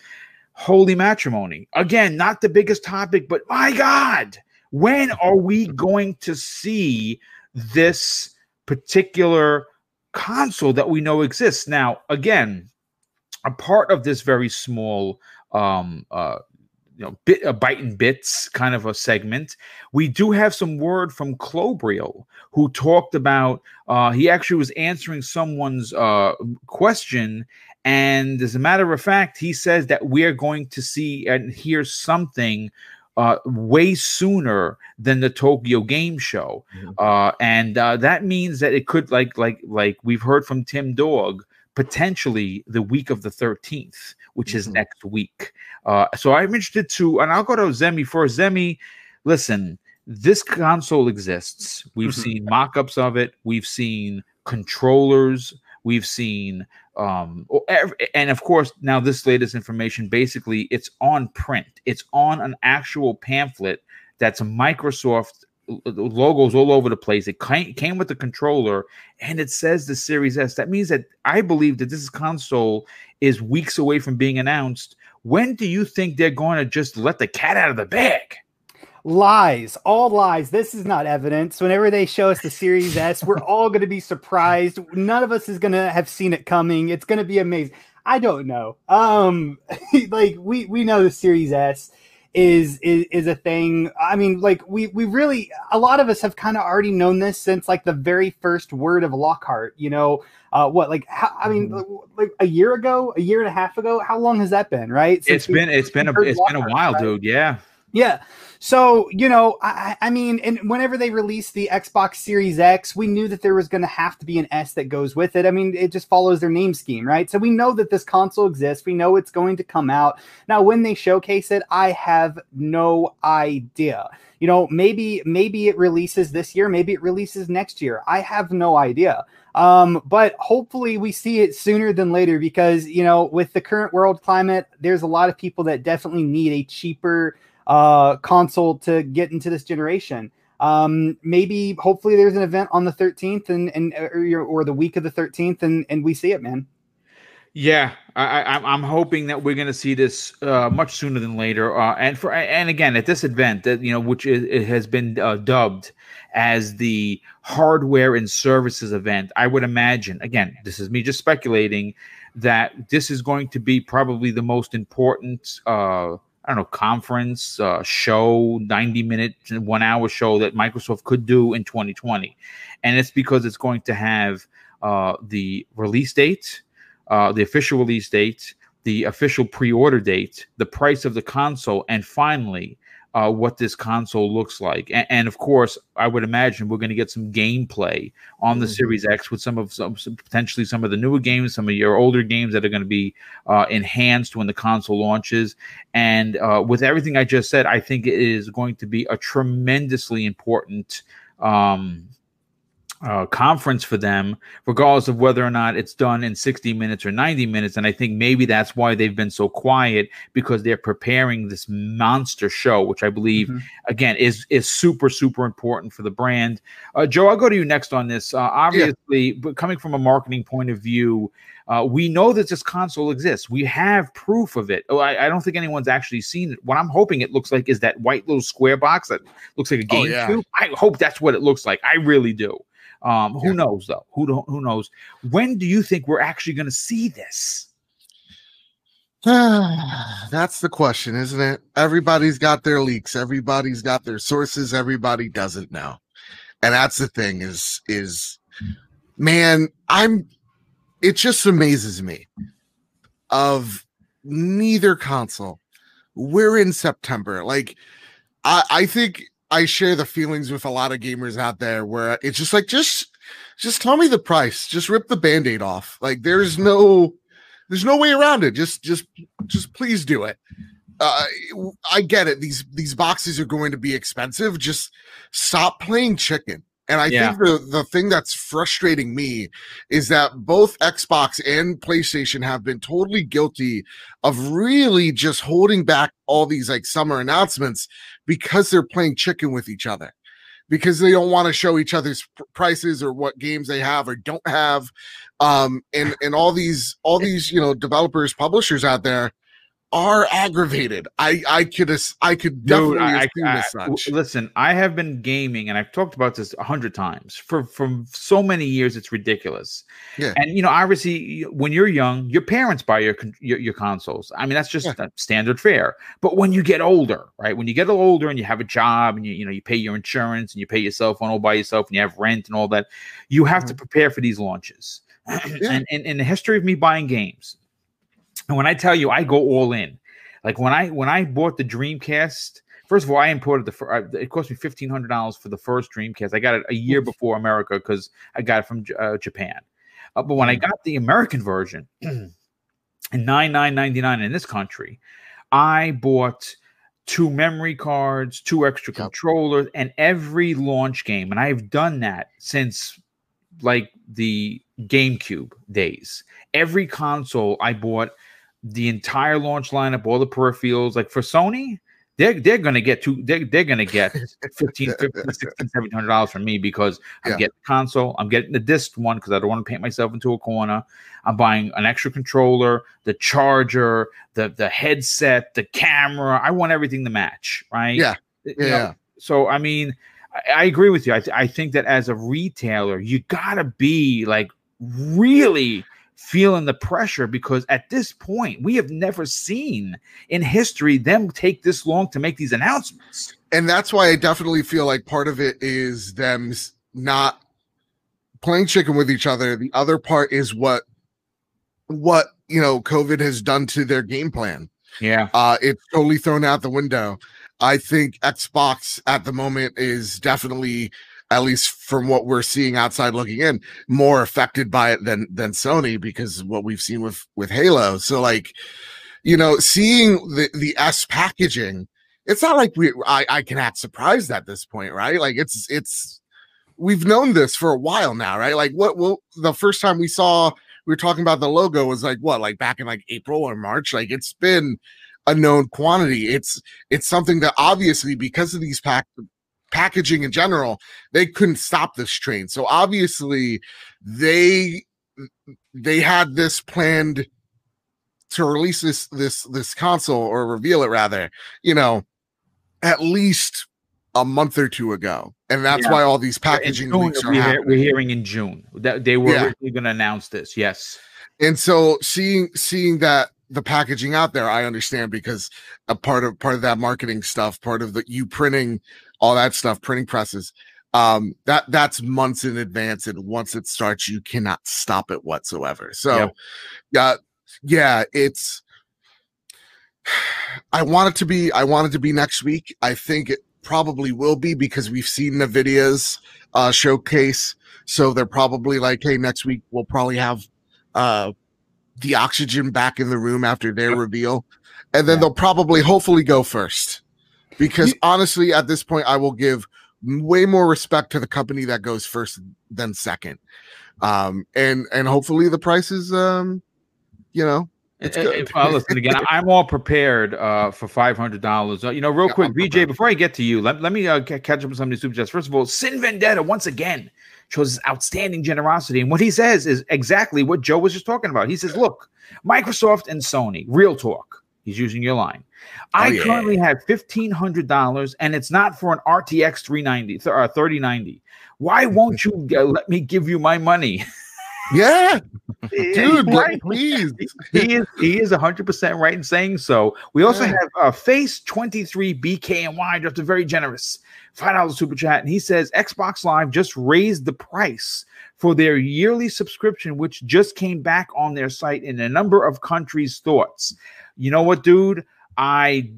Holy matrimony. Again, not the biggest topic, but my God, when are we going to see this particular console that we know exists? Now, again, a part of this very small um uh you know bit a bite and bits kind of a segment we do have some word from Klobrille who talked about uh he actually was answering someone's uh question and as a matter of fact he says that we're going to see and hear something uh, way sooner than the Tokyo Game Show, Mhm. uh, and uh, that means that it could, like, like, like we've heard from Tim Dog, potentially the week of the 13th, which is Mhm. next week. Uh, so I'm interested to, and I'll go to Zemi for Zemi, listen, this console exists. We've Mhm. seen mock-ups of it. We've seen controllers. We've seen, um, and of course, now this latest information. Basically, it's on print. It's on an actual pamphlet that's Microsoft logos all over the place. It came with the controller and it says the Series S. That means that I believe that this console is weeks away from being announced. When do you think they're going to just let the cat out of the bag? Lies, all lies. This is not evidence. Whenever they show us the Series S, we're all going to be surprised. None of us is going to have seen it coming. It's going to be amazing. I don't know. Um, like we we know the Series S is is is a thing. I mean, like we we really a lot of us have kind of already known this since like the very first word of Lockhart. You know, uh, what like how, I mean, mm-hmm. like a year ago, a year and a half ago. How long has that been? Right? Since it's been it's been a it's Lockhart, been a while, right? dude. Yeah. Yeah. So, you know, I, I mean, and whenever they released the Xbox Series X, we knew that there was going to have to be an S that goes with it. I mean, it just follows their name scheme, right? So we know that this console exists. We know it's going to come out. Now, when they showcase it, I have no idea. You know, maybe maybe it releases this year, maybe it releases next year. I have no idea. Um, but hopefully we see it sooner than later because, you know, with the current world climate, there's a lot of people that definitely need a cheaper uh, console to get into this generation. Um, maybe hopefully there's an event on the 13th and and or, or the week of the 13th and and we see it, man. Yeah, I, am hoping that we're going to see this uh, much sooner than later. Uh, and for and again at this event that you know, which it has been uh, dubbed as the hardware and services event, I would imagine. Again, this is me just speculating that this is going to be probably the most important uh, I don't know, conference, uh, show, 90 minute, one hour show that Microsoft could do in 2020. And it's because it's going to have uh, the release date, uh, the official release date, the official pre order date, the price of the console, and finally, uh, what this console looks like. And, and, of course, I would imagine we're going to get some gameplay on the mm-hmm. Series X with some of some, some, potentially some of the newer games, some of your older games that are going to be uh, enhanced when the console launches. And uh, with everything I just said, I think it is going to be a tremendously important. Um, uh, conference for them, regardless of whether or not it's done in 60 minutes or 90 minutes. And I think maybe that's why they've been so quiet because they're preparing this monster show, which I believe, mm-hmm. again, is is super super important for the brand. Uh, Joe, I'll go to you next on this. Uh, obviously, yeah. but coming from a marketing point of view. Uh, we know that this console exists. We have proof of it. Oh, I, I, don't think anyone's actually seen it. What I'm hoping it looks like is that white little square box that looks like a GameCube. Oh, yeah. I hope that's what it looks like. I really do. Um, who yeah. knows though? Who don't, who knows? When do you think we're actually going to see this? That's the question, isn't it? Everybody's got their leaks. Everybody's got their sources. Everybody doesn't know, and that's the thing. Is is man, I'm. It just amazes me. Of neither console, we're in September. Like, I I think I share the feelings with a lot of gamers out there where it's just like just just tell me the price. Just rip the band-aid off. Like there's no there's no way around it. Just just just please do it. Uh, I get it. These these boxes are going to be expensive. Just stop playing chicken. And I yeah. think the, the thing that's frustrating me is that both Xbox and PlayStation have been totally guilty of really just holding back all these like summer announcements because they're playing chicken with each other. Because they don't want to show each other's prices or what games they have or don't have. Um, and and all these all these you know developers, publishers out there are aggravated. I I could I could definitely Dude, I, I, listen. I have been gaming, and I've talked about this a hundred times for from so many years. It's ridiculous. Yeah. And you know, obviously, when you're young, your parents buy your your, your consoles. I mean, that's just yeah. standard fare. But when you get older, right? When you get older and you have a job, and you you know you pay your insurance and you pay your cell phone all by yourself, and you have rent and all that, you have mm-hmm. to prepare for these launches. yeah. And in the history of me buying games, and when I tell you, I go all in. Like when I when I bought the Dreamcast, first of all, I imported the. Uh, it cost me fifteen hundred dollars for the first Dreamcast. I got it a year before America because I got it from uh, Japan. Uh, but when I mm. got the American version in nine nine ninety nine in this country, I bought two memory cards, two extra yep. controllers, and every launch game. And I've done that since like the GameCube days. Every console I bought the entire launch lineup, all the peripherals. Like for Sony, they're they're gonna get two they're, they're gonna get 15 15 16 1700 dollars from me because i'm Yeah. getting the console i'm getting the disc one because i don't want to paint myself into a corner i'm buying an extra controller the charger the the headset the camera i want everything to match right Yeah. You know, Yeah. so i mean I, I agree with you I, th- I think that as a retailer you gotta be like really feeling the pressure because at this point we have never seen in history them take this long to make these announcements. and that's why I definitely feel like part of it is them not playing chicken with each other. The other part is what what you know COVID has done to their game plan. Yeah. Uh it's totally thrown out the window. I think Xbox at the moment is definitely at least from what we're seeing outside looking in more affected by it than than Sony because what we've seen with with Halo. So like you know seeing the the S packaging it's not like we I, I can act surprised at this point, right? Like it's it's we've known this for a while now, right? Like what well the first time we saw we were talking about the logo was like what, like back in like April or March. Like it's been a known quantity. It's it's something that obviously because of these pack packaging in general, they couldn't stop this train. So obviously they they had this planned to release this this this console or reveal it rather, you know, at least a month or two ago. And that's Yeah. why all these packaging June, leaks are we're, happening. we're hearing in June that they were Yeah. going to announce this. Yes. and so seeing seeing that the packaging out there i understand because a part of part of that marketing stuff part of the you printing all that stuff printing presses um that that's months in advance and once it starts you cannot stop it whatsoever. So Yep. yeah yeah it's i want it to be i want it to be next week. I think it probably will be because we've seen the videos uh showcase. So they're probably like hey next week we'll probably have uh the oxygen back in the room after their reveal. And then Yeah. they'll probably hopefully go first because honestly at this point i will give way more respect to the company that goes first than second um and and hopefully the prices um you know it's good. well, listen again. I'm all prepared uh, for five hundred dollars. Uh, you know, real Yeah, quick, BJ. Before I get to you, let, let me uh, catch up with some of these super chats. First of all, Sin Vendetta once again shows his outstanding generosity, and what he says is exactly what Joe was just talking about. He says, "Look, Microsoft and Sony, real talk." He's using your line. I Oh, yeah. currently have fifteen hundred dollars, and it's not for an RTX three ninety or 3090. Why won't you uh, let me give you my money? yeah dude Right? please he is he is 100% right in saying so. We also Yeah. have uh, Face 23 BKNY just a very generous $5 super chat and he says Xbox Live just raised the price for their yearly subscription which just came back on their site in a number of countries thoughts. You know what dude? I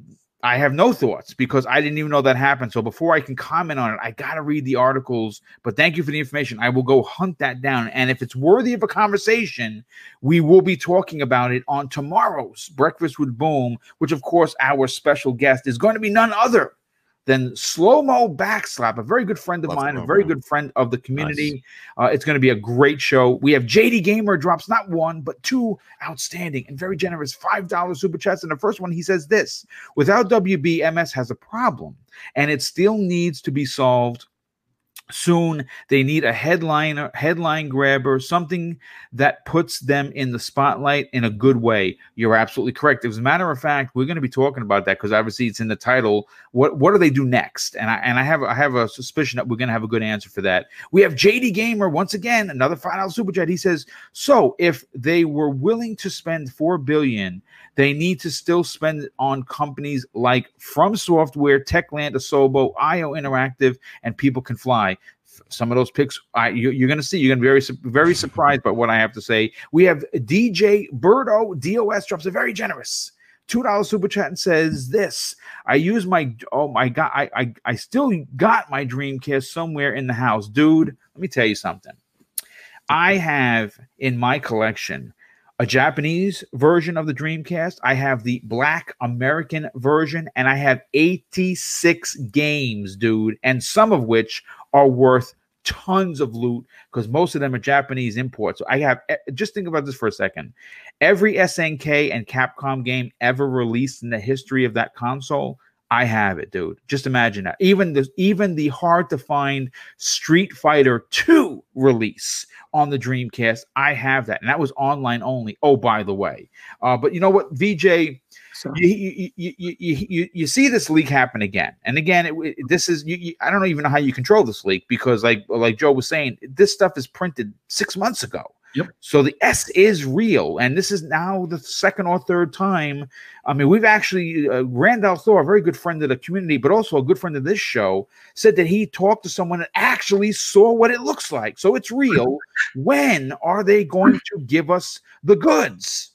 I have no thoughts because I didn't even know that happened. So before I can comment on it, I got to read the articles. But thank you for the information. I will go hunt that down. And if it's worthy of a conversation, we will be talking about it on tomorrow's Breakfast with Boom, which, of course, our special guest is going to be none other than Slow Mo Backslap, a very good friend of Love mine, a very good friend of the community. Uh, it's going to be a great show. We have JD Gamer drops not one, but two outstanding and very generous $5 super chats. And the first one, he says this without WBMS has a problem and it still needs to be solved soon they need a headliner headline grabber something that puts them in the spotlight in a good way. You're absolutely correct. As a matter of fact we're going to be talking about that because obviously it's in the title. What what do they do next? And i and i have i have a suspicion that we're going to have a good answer for that. We have jd gamer once again another final super chat. He says so if they were willing to spend 4 billion they need to still spend it on companies like from software techland asobo io interactive and people can fly. Some of those picks I, you, you're going to see you're going to be very very surprised by what i have to say. We have dj birdo dos drops a very generous two dollar super chat and says this i use my oh my god I, I i still got my dreamcast somewhere in the house. Dude let me tell you something. I have in my collection a Japanese version of the Dreamcast. I have the black American version, and I have 86 games, dude, and some of which are worth tons of loot because most of them are Japanese imports. So I have eh, just think about this for a second. Every SNK and Capcom game ever released in the history of that console, I have it, dude. Just imagine that. Even the even the hard to find Street Fighter 2 release on the Dreamcast, I have that. And that was online only. Oh, by the way. Uh, but you know what, VJ, So, you, you, you, you, you, see this leak happen again and again it, it- this is you, you, i don't even know how you control this leak because like like joe was saying this stuff is printed six months ago Yep. so the s is real and this is now the second or third time. I mean we've actually uh, randall thor a very good friend of the community but also a good friend of this show said that he talked to someone that actually saw what it looks like. So it's real. When are they going to give us the goods?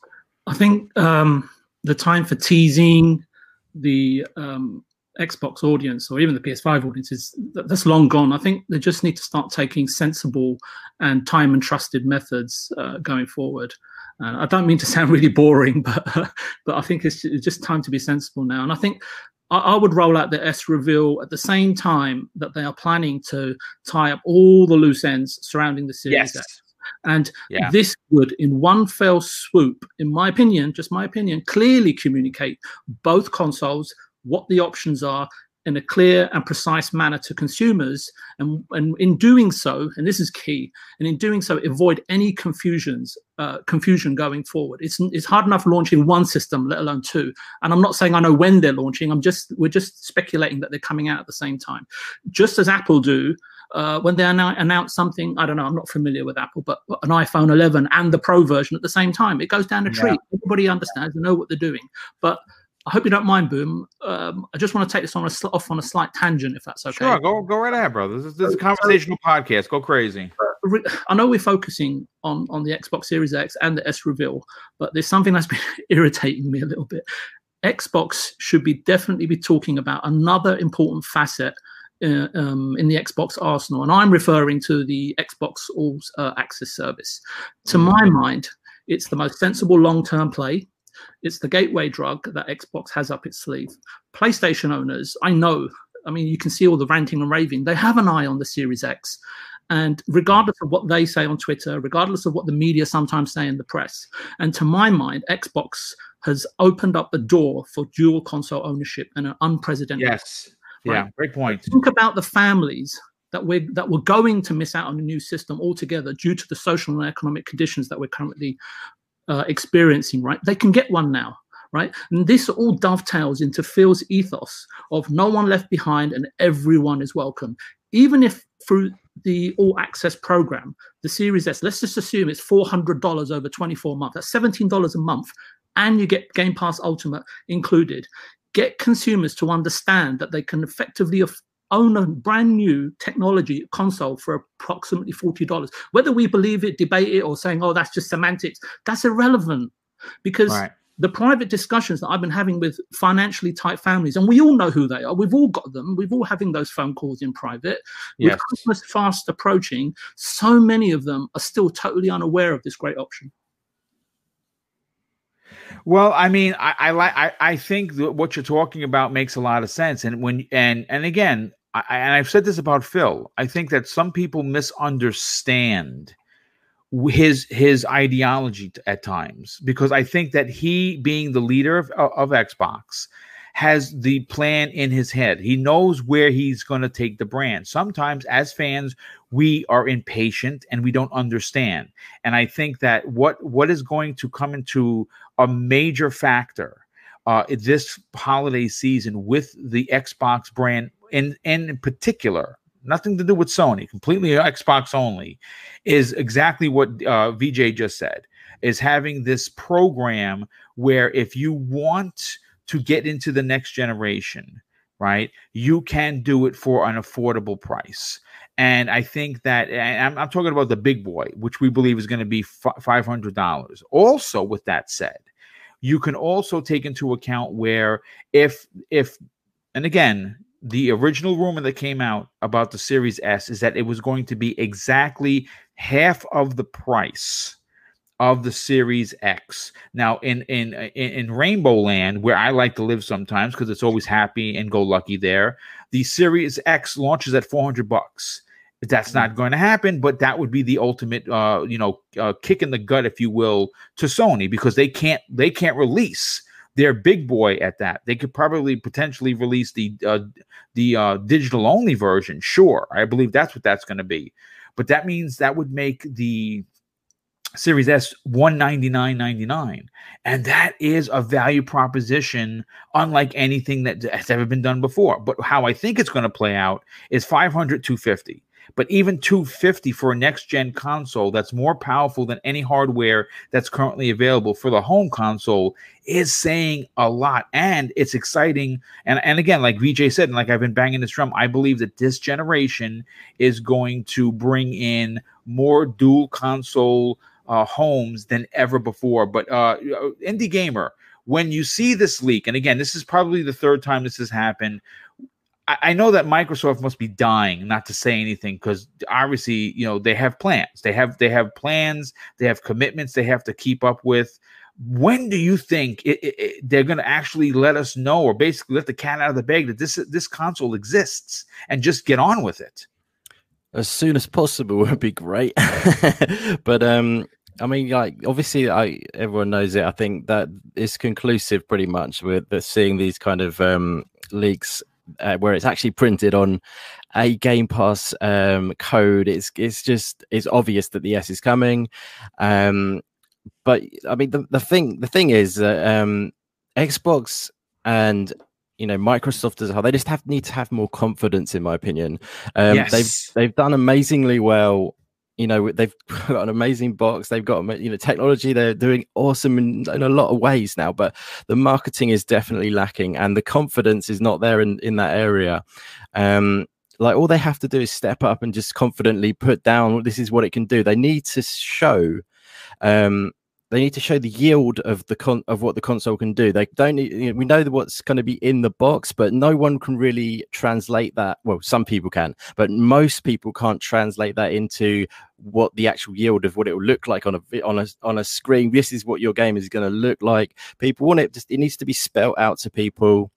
I think um, the time for teasing the um, Xbox audience or even the PS5 audience is that's long gone. I think they just need to start taking sensible and time and trusted methods uh, going forward. Uh, I don't mean to sound really boring, but but I think it's it's just time to be sensible now. And I think I, I would roll out the S reveal at the same time that they are planning to tie up all the loose ends surrounding the Series yes X. And yeah this would, in one fell swoop, in my opinion, just my opinion, clearly communicate both consoles, what the options are in a clear and precise manner to consumers. And, and in doing so, and this is key, and in doing so, avoid any confusions, uh, confusion going forward. It's, it's hard enough launching one system, let alone two. And I'm not saying I know when they're launching. I'm just we're just speculating that they're coming out at the same time, just as Apple do uh, when they announce something, I don't know, I'm not familiar with Apple, but an iPhone 11 and the Pro version at the same time, it goes down a tree. Everybody understands, they know what they're doing. But I hope you don't mind, Boom. Um, I just want to take this on a sl- off on a slight tangent, if that's okay. Sure, go go right ahead, brother. This is, this is a conversational podcast. Go crazy. Re- I know we're focusing on on the Xbox Series X and the S reveal, but there's something that's been irritating me a little bit. Xbox should be definitely be talking about another important facet uh, um, in the Xbox arsenal, and I'm referring to the Xbox All uh, Access service. To my mind, it's the most sensible long-term play. It's the gateway drug that Xbox has up its sleeve. PlayStation owners, I know. I mean, you can see all the ranting and raving. They have an eye on the Series X. And regardless of what they say on Twitter, regardless of what the media sometimes say in the press, and to my mind, Xbox has opened up the door for dual console ownership in an unprecedented Yes. Yeah. Great point. think about the families that we're that we're going to miss out on a new system altogether due to the social and economic conditions that we're currently uh, experiencing right? They can get one now right? And this all dovetails into phil's ethos of no one left behind and everyone is welcome. Even if through the all access program the series s let's just assume it's $400 over 24 months. That's $17 a month. And you get game pass ultimate included. Get consumers to understand that they can effectively own a brand new technology console for approximately $40 whether we believe it debate it or saying oh that's just semantics that's irrelevant because Right. the private discussions that i've been having with financially tight families and we all know who they are we've all got them we've all having those phone calls in private Yes. with christmas fast approaching so many of them are still totally unaware of this great option Well, I mean, I like I, I think what you're talking about makes a lot of sense. And when and and again, I, and I've said this about Phil. I think that some people misunderstand his his ideology at times because I think that he, being the leader of, of Xbox, has the plan in his head. He knows where he's going to take the brand. Sometimes, as fans, we are impatient and we don't understand. And I think that what what is going to come into a major factor uh, this holiday season with the Xbox brand, in in particular, nothing to do with Sony, completely Xbox only, is exactly what uh, VJ just said. Is having this program where if you want to get into the next generation, right, you can do it for an affordable price. And I think that, I'm, I'm talking about the big boy, which we believe is going to be $500. Also, with that said, you can also take into account where if if and again the original rumor that came out about the series s is that it was going to be exactly half of the price of the series x now in in in, in rainbow land where i like to live sometimes because it's always happy and go lucky there the series x launches at 400 bucks that's not going to happen but that would be the ultimate uh you know uh, kick in the gut if you will to sony because they can't they can't release their big boy at that. They could probably potentially release the uh, the uh, digital only version. Sure, I believe that's what that's going to be, but that means that would make the Series S 199.99 and that is a value proposition unlike anything that has ever been done before but how I think it's going to play out is 500 250 but even 250 for a next gen console that's more powerful than any hardware that's currently available for the home console is saying a lot and it's exciting and and again like VJ said and like I've been banging this drum I believe that this generation is going to bring in more dual console uh, homes than ever before. But uh, Indie Gamer, when you see this leak, and again, this is probably the third time this has happened. I, I know that Microsoft must be dying not to say anything because obviously, you know, they have plans. They have they have plans. They have commitments they have to keep up with. When do you think it, it, it, they're going to actually let us know, or basically let the cat out of the bag that this this console exists and just get on with it? as soon as possible would be great. but um, I mean, like obviously, I everyone knows it. I think that it's conclusive pretty much with the, seeing these kind of um, leaks uh, where it's actually printed on a Game Pass um, code. It's it's just it's obvious that the S is coming. Um, but I mean, the, the thing the thing is that um, Xbox and you know Microsoft as well. They just have need to have more confidence, in my opinion. Um, yes. They've they've done amazingly well. You know they've got an amazing box. They've got you know technology. They're doing awesome in, in a lot of ways now, but the marketing is definitely lacking, and the confidence is not there in in that area. Um, like all they have to do is step up and just confidently put down this is what it can do. They need to show um, they need to show the yield of the con of what the console can do. They don't need, you know, we know what's going to be in the box, but no one can really translate that. Well, some people can, but most people can't translate that into what the actual yield of what it will look like on a on a on a screen. This is what your game is going to look like. People want it just it needs to be spelled out to people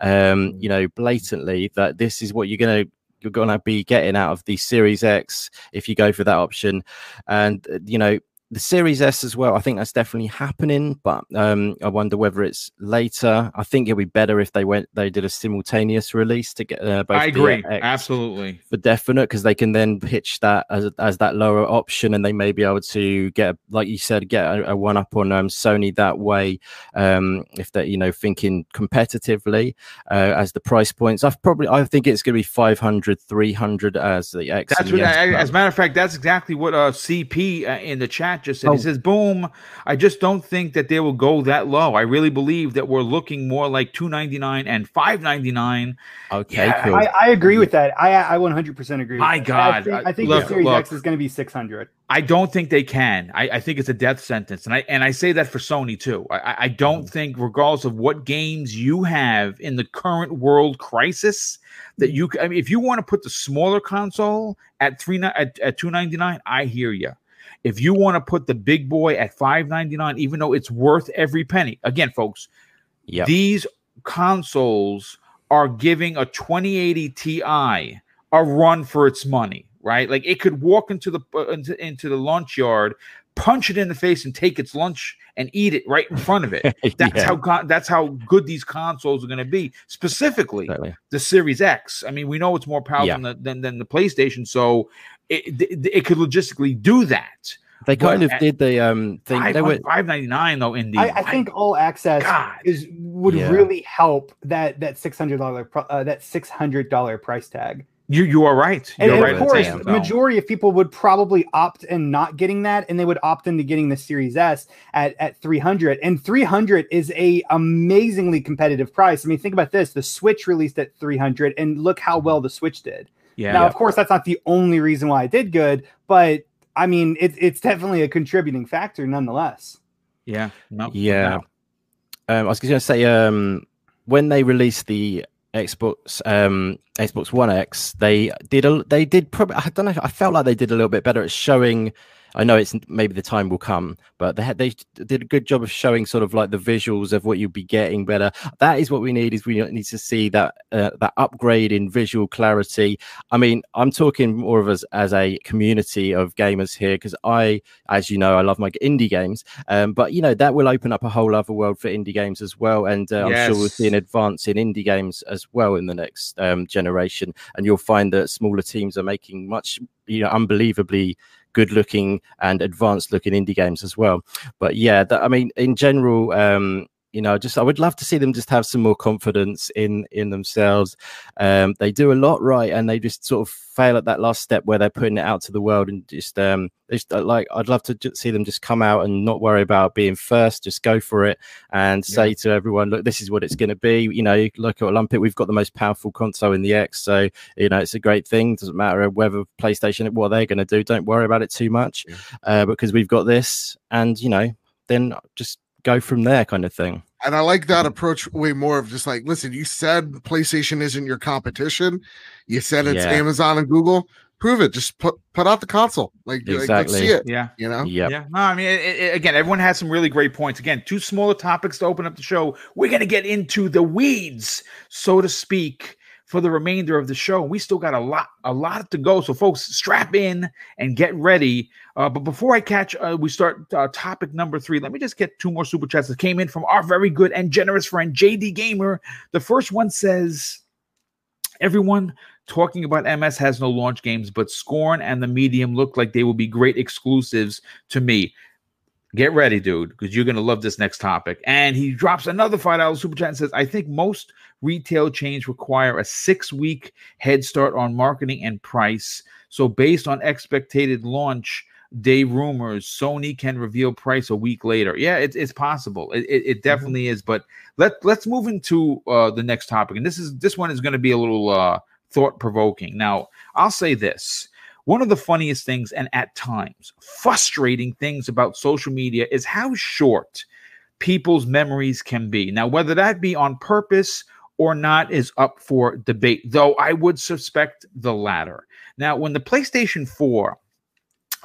um you know blatantly that this is what you're going to you're going to be getting out of the series x if you go for that option and uh, you know the Series S as well. I think that's definitely happening, but um, I wonder whether it's later. I think it'd be better if they went they did a simultaneous release to get uh, both. I agree, absolutely for definite because they can then pitch that as as that lower option, and they may be able to get, like you said, get a, a one up on um, Sony that way. Um, if they're you know thinking competitively uh, as the price points, I've probably I think it's going to be 500, 300 as the X. That's what, as a matter of fact, that's exactly what uh, CP uh, in the chat just said. Oh. He says, "Boom! I just don't think that they will go that low. I really believe that we're looking more like two ninety nine and five ninety nine. Okay, yeah, cool. I, I, agree with that. I I one hundred percent agree. My God, I think, I think look, the Series look, X is going to be six hundred. I don't think they can. I, I, think it's a death sentence, and I and I say that for Sony too. I, I don't mm. think, regardless of what games you have in the current world crisis, that you. I mean, if you want to put the smaller console at three at, at two ninety nine, I hear you. If you want to put the big boy at 599 even though it's worth every penny. Again, folks, yep. these consoles are giving a 2080 Ti a run for its money, right? Like it could walk into the uh, into, into the lunch yard, punch it in the face and take its lunch and eat it right in front of it. That's yeah. how that's how good these consoles are going to be. Specifically, exactly. the Series X. I mean, we know it's more powerful yeah. than, than, than the PlayStation, so it, it, it could logistically do that. They kind but of did the um thing. Five, they were five ninety nine though. In the I, I think all access God. is would yeah. really help that that six hundred dollar uh, that six hundred dollar price tag. You you are right. You're and, right. of course, the majority of people would probably opt in not getting that, and they would opt into getting the Series S at at three hundred. And three hundred is a amazingly competitive price. I mean, think about this: the Switch released at three hundred, and look how well the Switch did. Yeah. Now, of course, that's not the only reason why it did good, but I mean, it, it's definitely a contributing factor, nonetheless. Yeah. No, yeah. No. Um, I was going to say, um, when they released the Xbox um, Xbox One X, they did a they did probably I don't know I felt like they did a little bit better at showing I know it's maybe the time will come, but they had, they did a good job of showing sort of like the visuals of what you'll be getting better. That is what we need. Is we need to see that uh, that upgrade in visual clarity. I mean, I'm talking more of us as a community of gamers here because I, as you know, I love my indie games. Um, but you know that will open up a whole other world for indie games as well, and uh, yes. I'm sure we'll see an advance in indie games as well in the next um, generation. And you'll find that smaller teams are making much, you know, unbelievably good looking and advanced looking indie games as well. But yeah, that, I mean, in general, um, you know, just I would love to see them just have some more confidence in in themselves. Um, they do a lot right, and they just sort of fail at that last step where they're putting it out to the world and just um, just uh, like I'd love to see them just come out and not worry about being first, just go for it and say to everyone, look, this is what it's going to be. You know, look at Olympic, we've got the most powerful console in the X, so you know it's a great thing. Doesn't matter whether PlayStation what they're going to do. Don't worry about it too much yeah. uh, because we've got this, and you know, then just go from there kind of thing. And I like that approach way more of just like, listen, you said PlayStation isn't your competition. You said it's yeah. Amazon and Google. Prove it. Just put put out the console. Like, exactly. Like, see it. Yeah. You know? Yep. Yeah. No, I mean, it, it, again, everyone has some really great points. Again, two smaller topics to open up the show. We're going to get into the weeds, so to speak for the remainder of the show. We still got a lot, a lot to go. So, folks, strap in and get ready. Uh, but before I catch, uh, we start uh, topic number three. Let me just get two more super chats that came in from our very good and generous friend JD Gamer. The first one says, "Everyone." Talking about MS has no launch games, but Scorn and the Medium look like they will be great exclusives to me. Get ready, dude, because you're going to love this next topic. And he drops another $5 super chat and says, I think most retail chains require a six week head start on marketing and price. So, based on expected launch day rumors, Sony can reveal price a week later. Yeah, it, it's possible. It, it, it mm-hmm. definitely mm-hmm. is. But let, let's move into uh, the next topic. And this is this one is going to be a little uh, thought provoking. Now, I'll say this one of the funniest things, and at times frustrating things about social media, is how short people's memories can be. Now, whether that be on purpose or not is up for debate, though I would suspect the latter. Now, when the PlayStation 4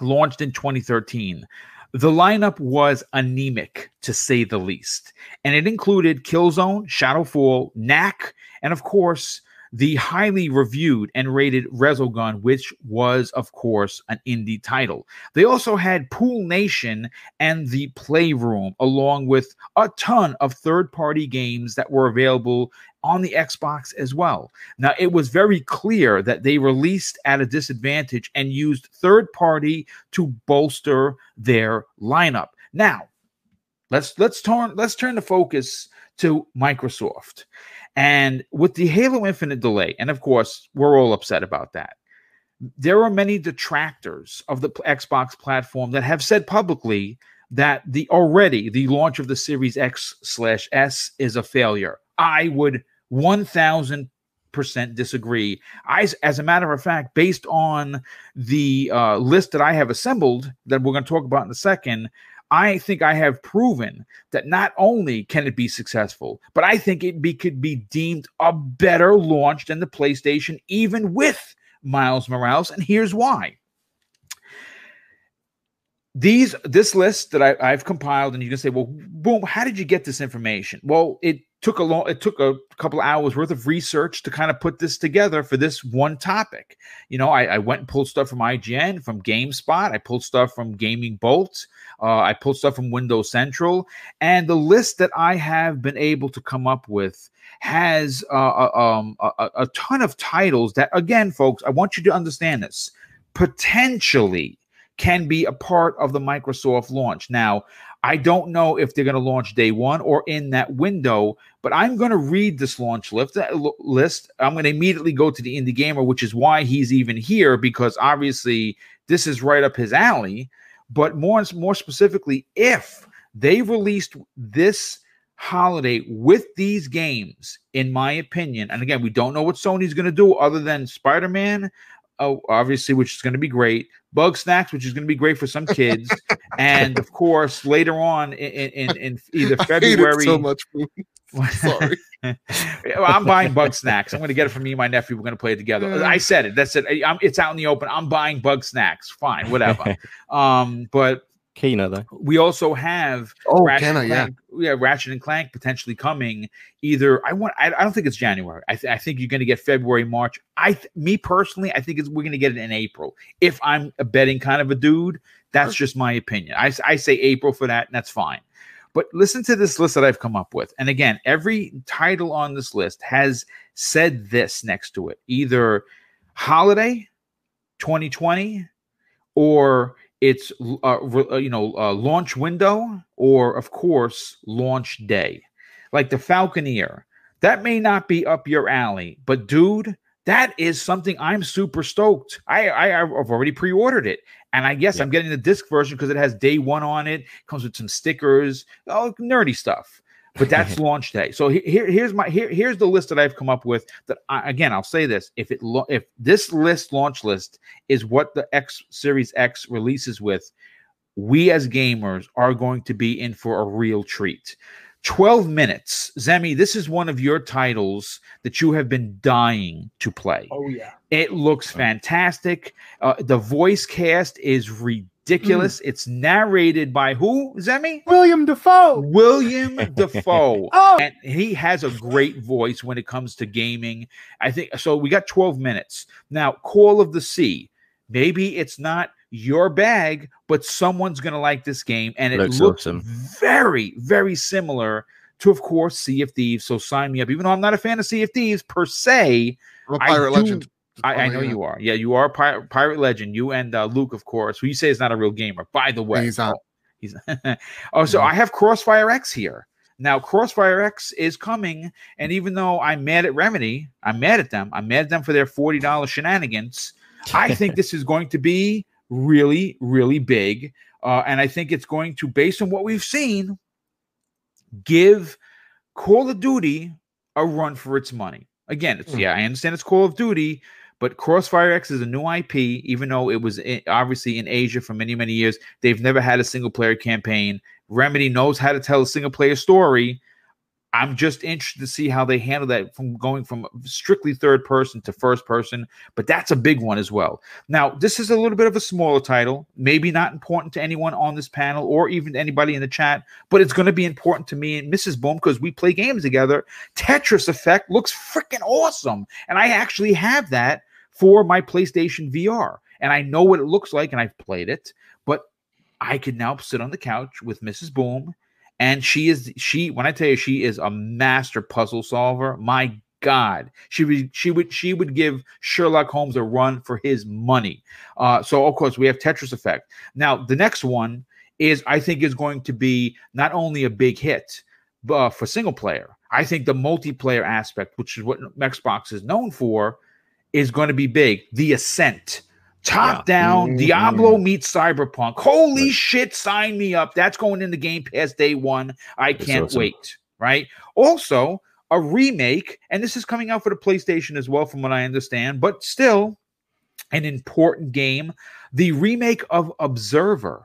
launched in 2013, the lineup was anemic to say the least, and it included Killzone, Shadowfall, Knack, and of course, the highly reviewed and rated Resogun, which was, of course, an indie title. They also had Pool Nation and The Playroom, along with a ton of third party games that were available on the Xbox as well. Now, it was very clear that they released at a disadvantage and used third party to bolster their lineup. Now, let's let's turn let's turn the focus to Microsoft. And with the Halo Infinite delay, and of course, we're all upset about that. There are many detractors of the Xbox platform that have said publicly that the already the launch of the Series X slash S is a failure. I would 1000 percent disagree. I, as a matter of fact, based on the uh, list that I have assembled that we're going to talk about in a second, I think I have proven that not only can it be successful, but I think it be, could be deemed a better launch than the PlayStation, even with Miles Morales. And here's why. These this list that I, have compiled, and you can say, well, boom, how did you get this information? Well, it took a long it took a couple hours worth of research to kind of put this together for this one topic. You know I, I, went and pulled stuff from ign from gamespot. I pulled stuff from gaming bolt. Uh, i pulled stuff from windows central. And the list that i have been able to come up with has uh, um, a, a ton of titles that again folks i want you to understand this. Potentially can be a part of the Microsoft launch. Now, I don't know if they're going to launch day one or in that window, but I'm going to read this launch list. Uh. I'm going to immediately go to the Indie Gamer, which is why he's even here because obviously this is right up his alley. But more more specifically, if they released this holiday with these games, in my opinion, and again, we don't know what Sony's going to do other than Spider Man, oh, obviously, which is going to be great. Bugsnax, which is going to be great for some kids, and of course, later on in in, in either February, so much. Sorry. I'm buying Bugsnax. I'm going to get it from me and my nephew. We're going to play it together. I said it. That's it. I'm, it's out in the open. I'm buying Bugsnax. Fine, whatever. um, but Kena though. we also have Oh, Ratchet Kena, and yeah. Clank, yeah, Ratchet and Clank potentially coming either. I want. I, I don't think it's January. I, th- I think you're going to get February, March. I, th- me personally, I think it's, we're going to get it in April. If I'm a betting kind of a dude, that's just my opinion. I, I say April for that, and that's fine. But listen to this list that I've come up with, and again, every title on this list has said this next to it: either holiday, 2020, or it's uh, uh, you know uh, launch window or of course launch day. Like the falconeer that may not be up your alley but dude that is something i'm super stoked. I, I i've already pre-ordered it and i guess Yeah. i'm getting the disc version because it has day one on it comes with some stickers all nerdy stuff but that's launch day. So here, here's my here, here's the list that I've come up with. That I, again, I'll say this: if it lo- if this list launch list is what the X Series X releases with, we as gamers are going to be in for a real treat. 12 minutes. Zemi, this is one of your titles that you have been dying to play. Oh yeah. It looks fantastic. Uh, the voice cast is ridiculous. Mm. It's narrated by who, Zemi? William Dafoe. William Dafoe. Oh. And he has a great voice when it comes to gaming. I think so. We got 12 minutes. Now, Call of the Sea. Maybe it's not your bag, but someone's going to like this game. And it Looks looks, awesome. very, very similar to, of course, Sea of Thieves. So sign me up. Even though I'm not a fan of Sea of Thieves per se, I'm a I pirate do- legend. I, I know you are. Yeah, you are a pirate, pirate legend. You and uh, Luke, of course, who you say is not a real gamer. By the way, He's not. Oh, he's oh, so Mhm. I have Crossfire X here. Now, Crossfire X is coming, and even though I'm mad at Remedy, I'm mad at them. I'm mad at them for their forty dollars shenanigans. I think this is going to be really, really big, uh, and I think it's going to, based on what we've seen, give Call of Duty a run for its money. Again, it's Hmm. yeah, I understand it's Call of Duty, but Crossfire X is a new IP, even though it was i- obviously in Asia for many, many years. They've never had a single player campaign. Remedy knows how to tell a single player story. I'm just interested to see how they handle that from going from strictly third person to first person, but that's a big one as well. Now, this is a little bit of a smaller title, maybe not important to anyone on this panel or even anybody in the chat, but it's going to be important to me and Mrs. Boom because we play games together. Tetris Effect looks freaking awesome, and I actually have that for my PlayStation VR, and I know what it looks like, and I've played it. But I could now sit on the couch with Mrs. Boom, and she is she. When I tell you, she is a master puzzle solver. My God, she would she would she would give Sherlock Holmes a run for his money. Uh, so of course we have Tetris Effect. Now the next one is I think is going to be not only a big hit, but for single player. I think the multiplayer aspect, which is what Xbox is known for, is going to be big. The Ascent. Top down, Mhm. Diablo meets Cyberpunk. Holy Right. shit, sign me up. That's going in the Game Pass day one. I That's can't awesome. wait. Right. Also, a remake, and this is coming out for the PlayStation as well, from what I understand, but still an important game. The remake of Observer.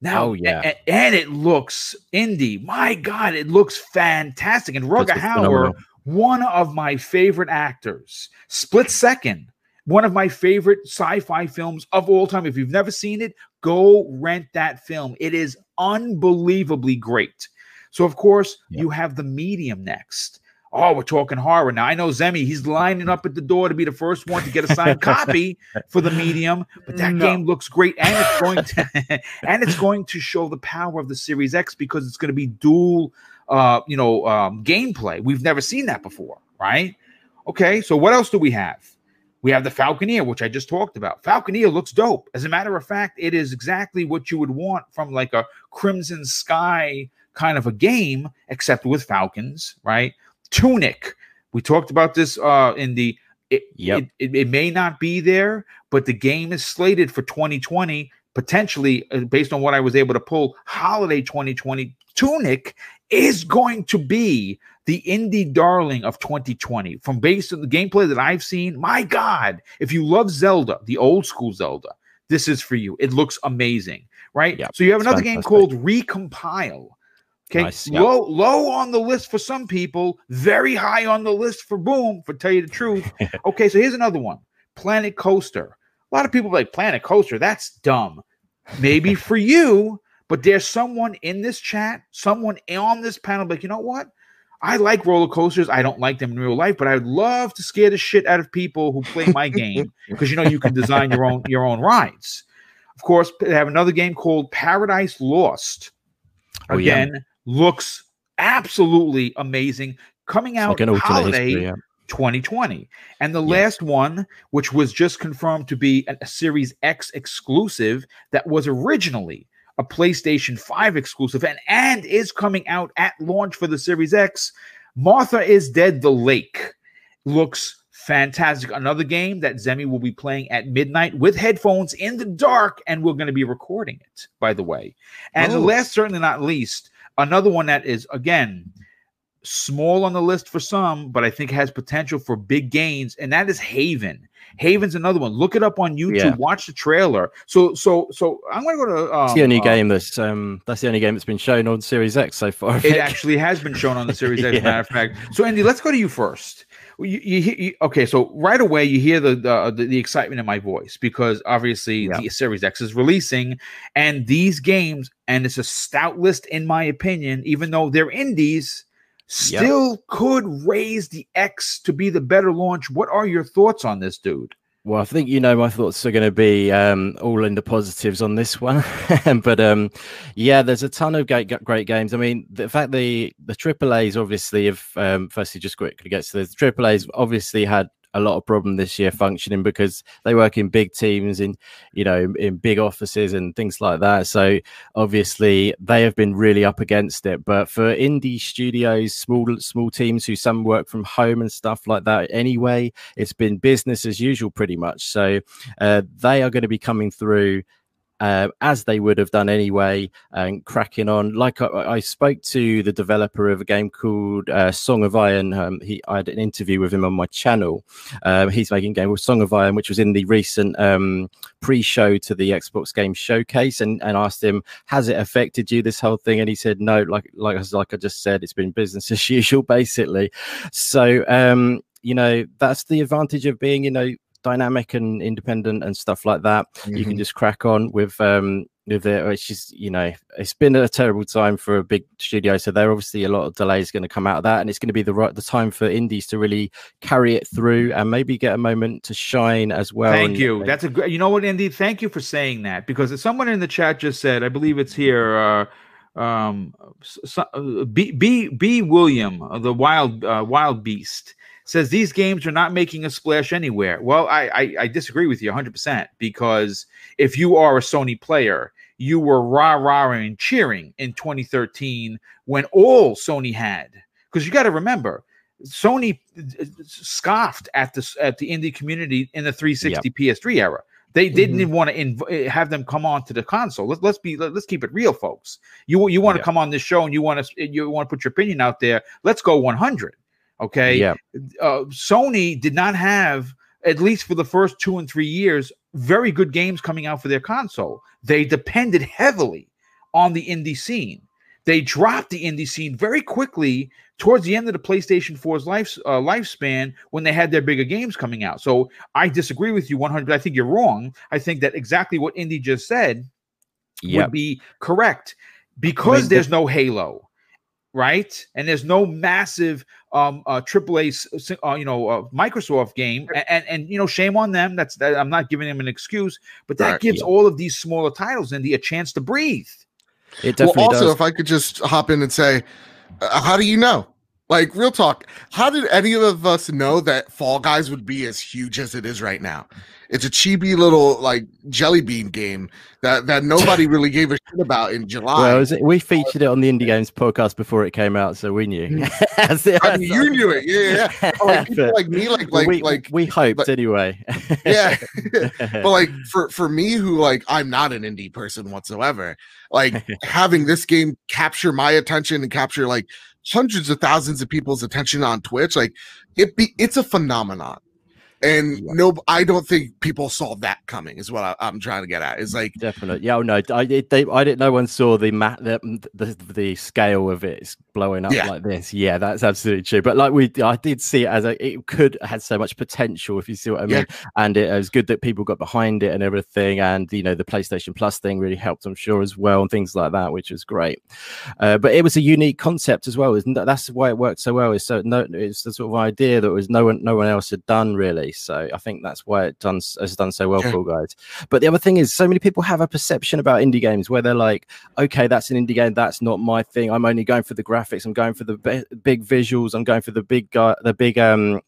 Now, Oh, yeah. a- a- and it looks indie. My God, it looks fantastic. And Looks Rutger Hauer, phenomenal. One of my favorite actors. Split Second, one of my favorite sci-fi films of all time. If you've never seen it, go rent that film. It is unbelievably great. So of course, Yeah. you have the medium next. Oh, we're talking horror now. I know Zemi, he's lining up at the door to be the first one to get a signed copy for the medium, but that No. game looks great and it's going to and it's going to show the power of the Series X because it's going to be dual uh, you know, um, gameplay. We've never seen that before, right? Okay, so what else do we have? We have the Falconeer, which I just talked about. Falconeer looks dope. As a matter of fact, it is exactly what you would want from like a Crimson Sky kind of a game, except with falcons, right? Tunic. We talked about this uh, in the. It, Yep. it, it, it may not be there, but the game is slated for 2020, potentially uh, based on what I was able to pull. Holiday 2020. Tunic is going to be the indie darling of 2020 from based on the gameplay that I've seen. My God, if you love Zelda, the old school Zelda, this is for you. It looks amazing, right? Yep, so you have another game called Recompile. Okay, Nice, yep. low low on the list for some people, very high on the list for Boom. For tell you the truth. okay, so here's another one: Planet Coaster. A lot of people like Planet Coaster. That's dumb. Maybe for you, but there's someone in this chat, someone on this panel, like you know what? I like roller coasters. I don't like them in real life, but I would love to scare the shit out of people who play my game because you know you can design your own your own rides. Of course, they have another game called Paradise Lost. Oh, yeah. Again, looks absolutely amazing. Coming out holiday history, yeah. 2020. And the Yeah. last one, which was just confirmed to be a, a Series X exclusive, that was originally a PlayStation 5 exclusive and, and is coming out at launch for the Series X. Martha is Dead, The Lake. Looks fantastic. Another game that Zemi will be playing at midnight with headphones in the dark, and we're going to be recording it, by the way. And Oh. last, certainly not least, another one that is, again, small on the list for some, but I think has potential for big gains, and that is Haven. Haven's another one. Look it up on YouTube. Yeah. Watch the trailer. So, so, so I'm going to go to. Um, It's the only uh, game that's um that's the only game that's been shown on Series X so far. It actually has been shown on the series, X. Yeah. matter of fact. So, Andy, let's go to you first. You, you, hear- you- okay? So right away, you hear the the, the, the excitement in my voice because obviously Yeah. the Series X is releasing, and these games, and it's a stout list in my opinion, even though they're indies, Yep. still could raise the X to be the better launch. What are your thoughts on this, dude? Well, I think you know my thoughts are going to be um, all in the positives on this one, but um, yeah, there's a ton of great great games. I mean, the fact the the AAA's obviously have um, firstly just quickly get to this. The AAA's obviously had a lot of problem this year functioning because they work in big teams in you know in big offices and things like that. So obviously they have been really up against it. But for indie studios small small teams who some work from home and stuff like that anyway it's been business as usual pretty much. So uh, they are going to be coming through uh, as they would have done anyway, and cracking on. Like I, I spoke to the developer of a game called uh, Song of Iron. Um, he, I had an interview with him on my channel. Um, he's making a game called Song of Iron, which was in the recent um, pre-show to the Xbox Game Showcase, and, and asked him, "Has it affected you this whole thing?" And he said, "No, like like I- like I just said, it's been business as usual, basically." So um, you know that's the advantage of being you know dynamic and independent and stuff like that you can Mhm. just crack on with um with it it's just you know it's been a terrible time for a big studio so there obviously a lot of delays going to come out of that and it's going to be the right the time for indies to really carry it through and maybe get a moment to shine as well Thank and- you. That's a good. You know what, Andy? Thank you for saying that because someone in the chat just said, I believe it's here. Uh, um, s- s- uh, B B B William, the wild uh, wild beast, says these games are not making a splash anywhere. Well, I I, I disagree with you 100 percent because if you are a Sony player, you were rah rah and cheering in 2013 when all Sony had. Because you got to remember, Sony scoffed at the at the indie community in the 360 PS3 era. They didn't even want to inv- eh, have them come on to the console. Let's let's be let, us keep it real, folks. You you want to Yeah. come on this show and you want to eh, you want to put your opinion out there. Let's go 100. Okay. yeah Uh, Sony did not have at least for the first two and three years very good games coming out for their console. They depended heavily on the indie scene. They dropped the indie scene very quickly towards the end of the PlayStation 4's life, uh, lifespan when they had their bigger games coming out. So I disagree with you 100. I think you're wrong. I think that exactly what Indy just said yeah would be correct because the- there's no Halo, right? And there's no massive um uh AAA s- s- uh, you know uh, Microsoft game and, and and you know shame on them that's that I'm not giving them an excuse but that Right, gives yeah. all of these smaller titles Indy a chance to breathe. it Well, definitely also, does if I could just hop in and say, uh, how do you know? Like, real talk, how did any of us know that Fall Guys would be as huge as it is right now? It's a chibi little like jelly bean game that that nobody really gave a shit about in July. well, it- we featured it on the Indie Games podcast before it came out, so we knew. Hmm. That's. I mean, you knew it, yeah, yeah. yeah. Oh, like people like me, like like we, like we hoped but- anyway. yeah. but like for for me who like i'm not an indie person whatsoever like having this game capture my attention and capture like hundreds of thousands of people's attention on twitch like it be it's a phenomenon and Yeah. no, I don't think people saw that coming. Is what I, I'm trying to get at. Is like Definitely. Yeah. Oh, no. I did. They, I didn't. No one saw the, ma- the the the scale of it blowing up Yeah. like this. Yeah, that's absolutely true. But like we, I did see it as a. It could had so much potential, if you see what I mean. Yeah. And it, was good that people got behind it and everything. And you know, the PlayStation Plus thing really helped, I'm sure, as well, and things like that, which was great. Uh, but it was a unique concept as well. Isn't that? That's why it worked so well. Is so no, it's the sort of idea that was no one, no one else had done really. So I think that's why it done has done so well Yeah. for guys. But the other thing is, so many people have a perception about indie games where they're like, okay, that's an indie game, that's not my thing. I'm only going for the graphics. I'm going for the bi- big visuals. I'm going for the big guy, the big, um,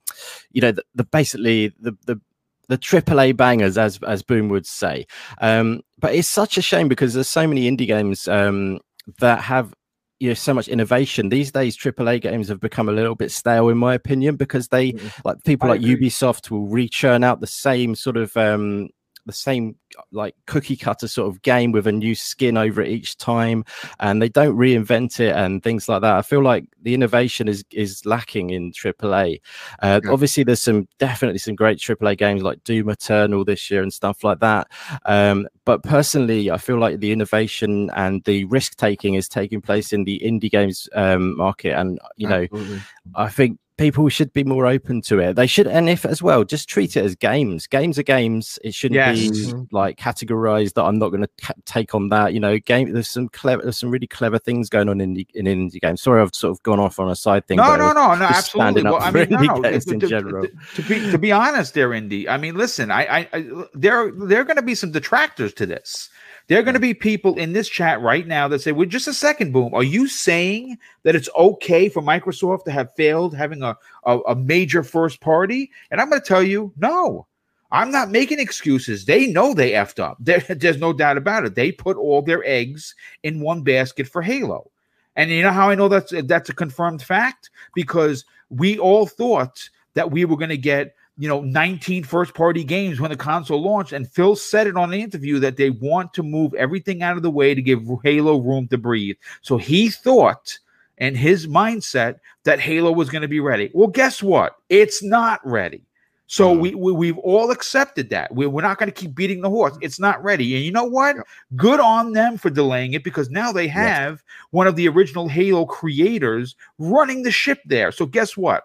you know, the, the basically the the the AAA bangers, as as Boom would say. Um, but it's such a shame because there's so many indie games um, that have you know so much innovation these days AAA games have become a little bit stale in my opinion because they like people I like agree. Ubisoft will rechurn out the same sort of um the same like cookie cutter sort of game with a new skin over it each time and they don't reinvent it and things like that i feel like the innovation is is lacking in aaa uh, Yeah. obviously there's some definitely some great aaa games like doom eternal this year and stuff like that um, but personally i feel like the innovation and the risk taking is taking place in the indie games um, market and you know Absolutely. I think people should be more open to it. They should, and if as well, just treat it as games. Games are games. It shouldn't Yes. be Mhm. like categorized that I'm not going to ca- take on that. You know, game. There's some clever, there's some really clever things going on in the, in indie games. Sorry, I've sort of gone off on a side thing. No, no, no, no, absolutely. Well, I for mean, no, no. To, in to- general. to- to be to be honest, there, Indy. I mean, listen, I, I, I there there are going to be some detractors to this. There are going to be people in this chat right now that say, "Well, just a second, boom. Are you saying that it's okay for Microsoft to have failed having a a, a major first party?" And I'm going to tell you, no. I'm not making excuses. They know they effed up. There, there's no doubt about it. They put all their eggs in one basket for Halo. And you know how I know that's that's a confirmed fact? Because we all thought that we were going to get, you know, 19 first party games when the console launched. And Phil said it on the interview that they want to move everything out of the way to give Halo room to breathe. So he thought and his mindset that Halo was going to be ready. Well, guess what? It's not ready. So Mhm. we, we we've all accepted that. We, we're not going to keep beating the horse. It's not ready. And you know what? Good on them for delaying it because now they have one of the original Halo creators running the ship there. So guess what?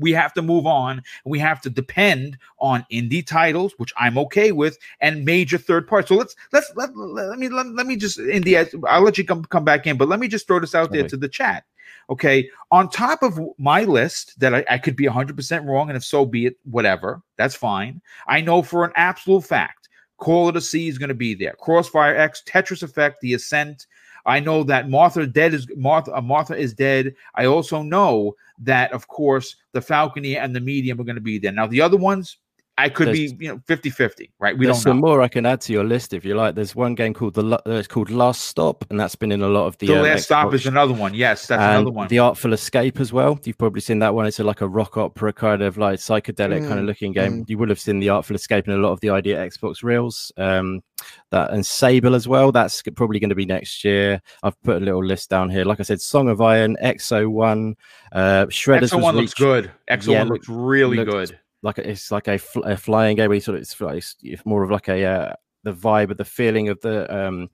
We have to move on. We have to depend on indie titles, which I'm okay with, and major third parties. So let's let's let, let, let me let, let me just Indy. I'll let you come come back in, but let me just throw this out there to the chat. Okay, on top of my list that I, I could be 100% wrong, and if so be it, whatever, that's fine. I know for an absolute fact Call of the Sea is going to be there. Crossfire X, Tetris Effect, The Ascent. I know that Martha dead is Martha. Uh, Martha is dead. I also know that, of course, the Falconeer and the Medium are going to be there. Now the other ones, I could There's- be you know 50-50, right? We There's don't some more I can add to your list if you like. There's one game called the uh, it's called Last Stop, and that's been in a lot of the, The um, Last Stop is another one. Yes, that's and another one. The Artful Escape as well. You've probably seen that one. It's a, like a rock opera kind of like psychedelic kind of Mm, looking game. You would have seen the Artful Escape in a lot of the ID Xbox reels. Um, that and Sable as well. That's probably going to be next year. I've put a little list down here. Like I said, Song of Iron, Exo One, uh, Shredders Exo was one looks good. Exo Yeah, one look- looks really looks- good. Like it's like a, fl- a flying game. Where you sort of it's, like- it's it's more of like a uh, the vibe of the feeling of the um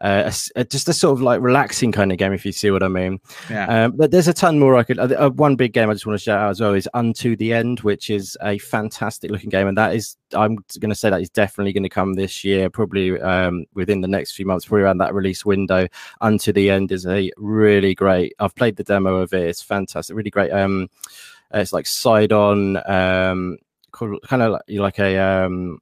uh, a just a sort of like relaxing kind of game if you see what I mean. Yeah. Um, but there's a ton more I could. Uh, uh, one big game I just want to shout out as well is Unto the End, which is a fantastic looking game, and that is I'm going to say that is definitely going to come this year, probably um, within the next few months, probably around that release window. Unto the End is a really great. I've played the demo of it; it's fantastic, really great. Um, it's like side on, um, kind of like, like a um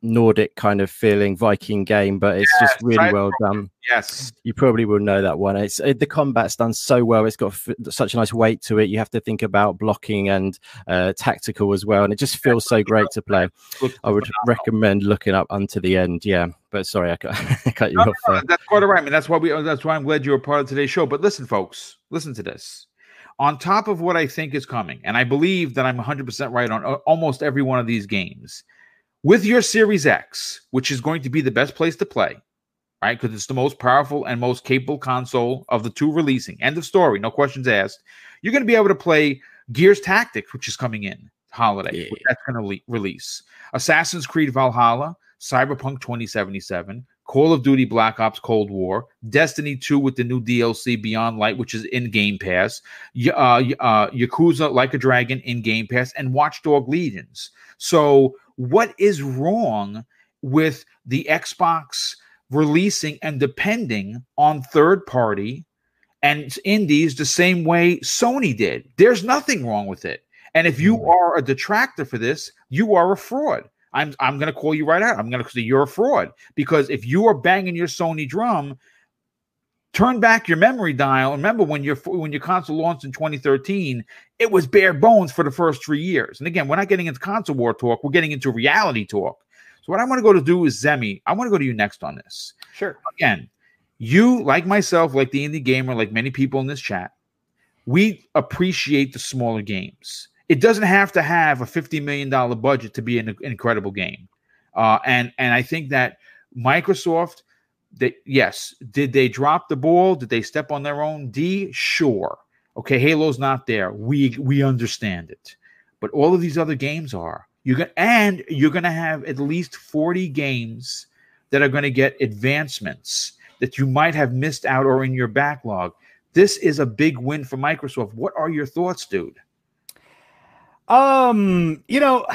Nordic kind of feeling Viking game, but it's just really well done Yes. you probably will know that one. It's it, the combat's done so well. It's got f- such a nice weight to it. You have to think about blocking and uh, tactical as well, and it just feels so great to play. I would recommend looking up unto the end. Yeah, but sorry, I cut, I cut you No, no, off. no, there. that's quite all right. I mean, that's why we. That's why I'm glad you're a part of today's show. But listen, folks, listen to this. On top of what I think is coming, and I believe that I'm 100 percent right on uh, almost every one of these games, with your Series X, which is going to be the best place to play, right? Because it's the most powerful and most capable console of the two releasing. End of story. No questions asked. You're going to be able to play Gears Tactics, which is coming in. holiday. Yeah. That's going to le- release Assassin's Creed Valhalla, Cyberpunk 2077, Call of Duty Black Ops Cold War, Destiny 2 with the new DLC Beyond Light, which is in Game Pass, Y- uh, uh, Yakuza Like a Dragon in Game Pass, and Watchdog Legions. So, what is wrong with the Xbox releasing and depending on third party and indies the same way Sony did? There's nothing wrong with it. And if you are a detractor for this, you are a fraud. I'm I'm gonna call you right out. I'm gonna say you're a fraud because if you are banging your Sony drum, turn back your memory dial. Remember when your when your console launched in 2013, it was bare bones for the first three years. And again, we're not getting into console war talk. We're getting into reality talk. So what I want to go to do is Zemi. I want to go to you next on this. Sure. Again, you like myself, like the indie gamer, like many people in this chat, we appreciate the smaller games. It doesn't have to have a fifty million dollar budget to be an, incredible game. Uh, and and I think that Microsoft, that yes, did they drop the ball? Did they step on their own D? Sure. Okay, Halo's not there. We we understand it, but all of these other games are. You're gonna and you're gonna have at least forty games that are to get advancements that you might have missed out or in your backlog. This is a big win for Microsoft. What are your thoughts, dude? Um, you know,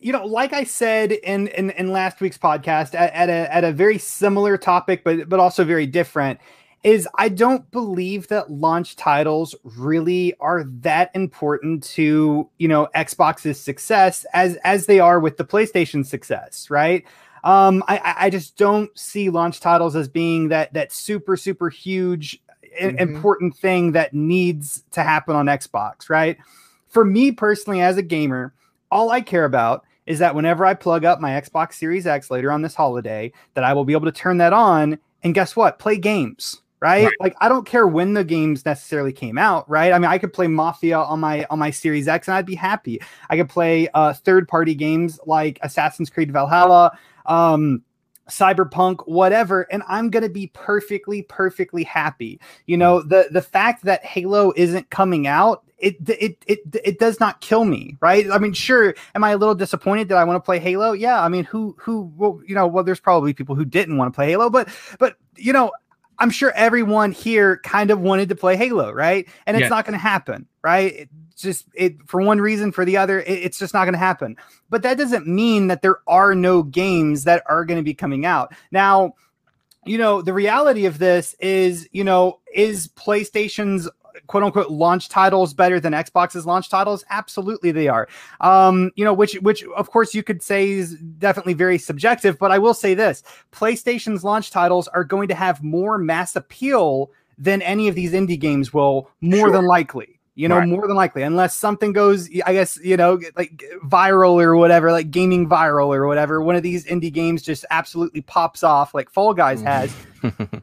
you know, like I said in in, in last week's podcast, at, at a at a very similar topic, but but also very different, is I don't believe that launch titles really are that important to you know Xbox's success as as they are with the PlayStation success, right? Um, I I- just don't see launch titles as being that that super super huge Mhm. important thing that needs to happen on Xbox, right? For me personally, as a gamer, all I care about is that whenever I plug up my Xbox Series X later on this holiday, that I will be able to turn that on and guess what? Play games. Right? Right. Like I don't care when the games necessarily came out, right? I mean, I could play Mafia on my on my Series X and I'd be happy. I could play uh third party games like Assassin's Creed Valhalla, um cyberpunk whatever and i'm going to be perfectly perfectly happy. You know the the fact that halo isn't coming out it it it it does not kill me right? I mean sure am i a little disappointed? That i want to play halo? Yeah i mean who who well you know well there's probably people who didn't want to play halo but but you know i'm sure everyone here kind of wanted to play halo right? And it's Yeah. not going to happen right? It just it for one reason for the other it- it's just not going to happen. But that doesn't mean that there are no games that are going to be coming out. Now you know the reality of this is you know is playstation's quote unquote launch titles better than xbox's launch titles absolutely they are um you know which which of course you could say is definitely very subjective but i will say this playstation's launch titles are going to have more mass appeal than any of these indie games will more Sure. than likely you know Right. more than likely unless something goes i guess you know like viral or whatever like gaming viral or whatever one of these indie games just absolutely pops off like fall guys Mhm. has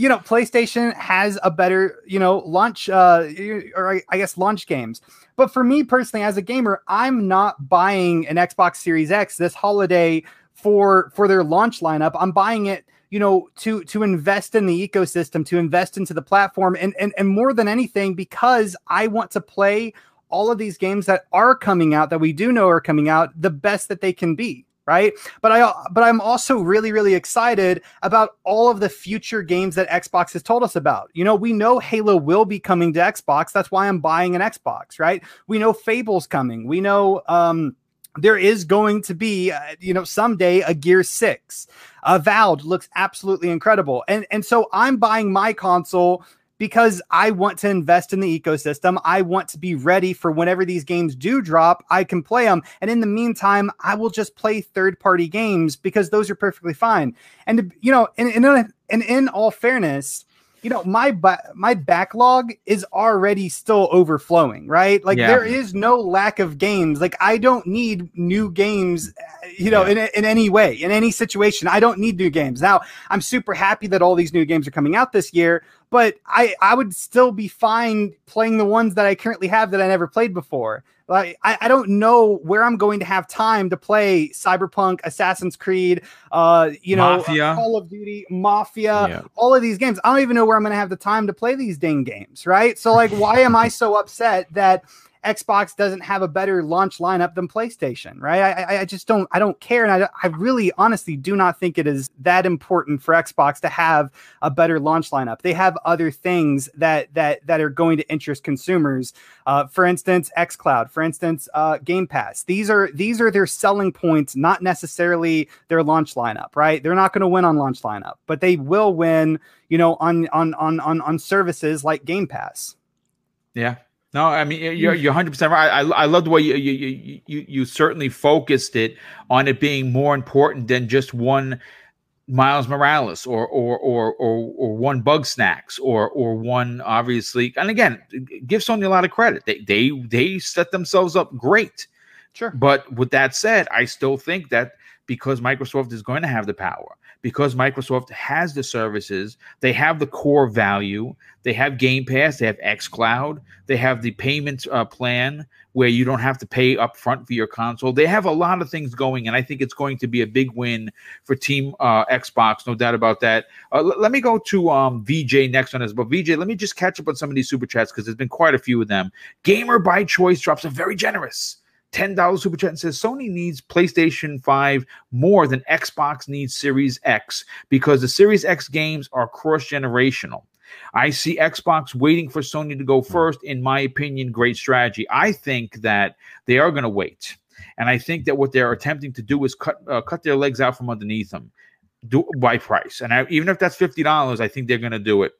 you know playstation has a better you know launch uh or I- guess launch games. But for me personally as a gamer i'm not buying an xbox series x this holiday for for their launch lineup. I'm buying it you know to to invest in the ecosystem to invest into the platform and and, and more than anything because i want to play all of these games that are coming out that we do know are coming out the best that they can be right? But i but i'm also really really excited about all of the future games that xbox has told us about. You know we know halo will be coming to xbox. That's why i'm buying an xbox right? We know fable's coming. We know um there is going to be uh, you know someday a gear 6 avowed looks absolutely incredible. And and so i'm buying my console because I want to invest in the ecosystem. I want to be ready for whenever these games do drop, I can play them. And in the meantime, I will just play third party games because those are perfectly fine. And, you know, and, and, and in all fairness, you know, my my backlog is already still overflowing, right? Like Yeah. there is no lack of games. Like I don't need new games, you know, in, in any way, in any situation. I don't need new games. Now, I'm super happy that all these new games are coming out this year, but I I would still be fine playing the ones that I currently have that I never played before. Like I, I don't know where I'm going to have time to play Cyberpunk, Assassin's Creed, uh, you know, uh, Mafia. Call of Duty, Mafia, Yeah. all of these games. I don't even know where I'm going to have the time to play these dang games, right? So like, why am I so upset that Xbox doesn't have a better launch lineup than PlayStation, right? I, I just don't I don't care, and I, I really honestly do not think it is that important for Xbox to have a better launch lineup. They have other things that that that are going to interest consumers. Uh, for instance, XCloud, for instance, uh, Game Pass. These are these are their selling points, not necessarily their launch lineup, right? They're not going to win on launch lineup, but they will win, you know, on on on on on services like Game Pass. Yeah, no, I mean you're you're 100 percent right. I I love the way you, you you you certainly focused it on it being more important than just one Miles Morales or or or or or one Bugsnax or or one obviously. And again, give Sony a lot of credit. They they they set themselves up great. Sure. But with that said, I still think that because Microsoft is going to have the power, because Microsoft has the services, they have the core value, they have Game Pass, they have xCloud, they have the payment uh, plan where you don't have to pay upfront for your console. They have a lot of things going, and I think it's going to be a big win for Team uh, Xbox, no doubt about that. Uh, l- let me go to um, VJ next on this, but VJ, let me just catch up on some of these super chats because there's been quite a few of them. Gamer by Choice drops a very generous $10 super chat and says Sony needs PlayStation 5 more than Xbox needs Series X because the Series X games are cross generational. I see Xbox waiting for Sony to go first. In my opinion, great strategy. I think that they are going to wait. And I think that what they're attempting to do is cut uh, cut their legs out from underneath them do, by price. And I, even if that's $50, I think they're going to do it.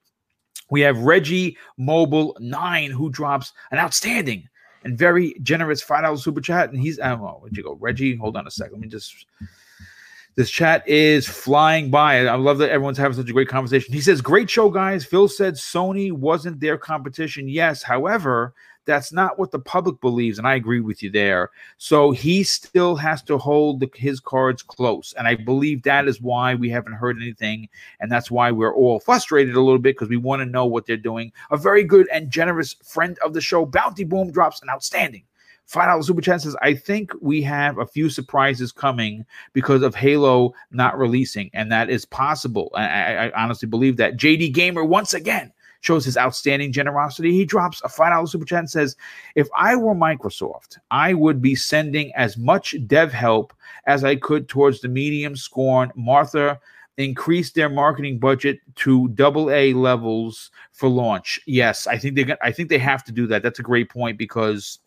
We have Reggie Mobile 9 who drops an outstanding and very generous five dollars super chat. And he's oh, where'd you go, Reggie? Hold on a second. Let me just. This chat is flying by. I love that everyone's having such a great conversation. He says, "Great show, guys." Phil said Sony wasn't their competition. Yes, however, that's not what the public believes, and I agree with you there. So he still has to hold the, his cards close, and I believe that is why we haven't heard anything, and that's why we're all frustrated a little bit because we want to know what they're doing. A very good and generous friend of the show, Bounty Boom, drops an outstanding five dollars super chat says, I think we have a few surprises coming because of Halo not releasing, and that is possible. I, I, I honestly believe that. JD Gamer once again shows his outstanding generosity. He drops a five dollar super chat and says, "If I were Microsoft, I would be sending as much dev help as I could towards the medium scorn Martha." increase their marketing budget to double A levels for launch. Yes, I think they're I think they have to do that. That's a great point because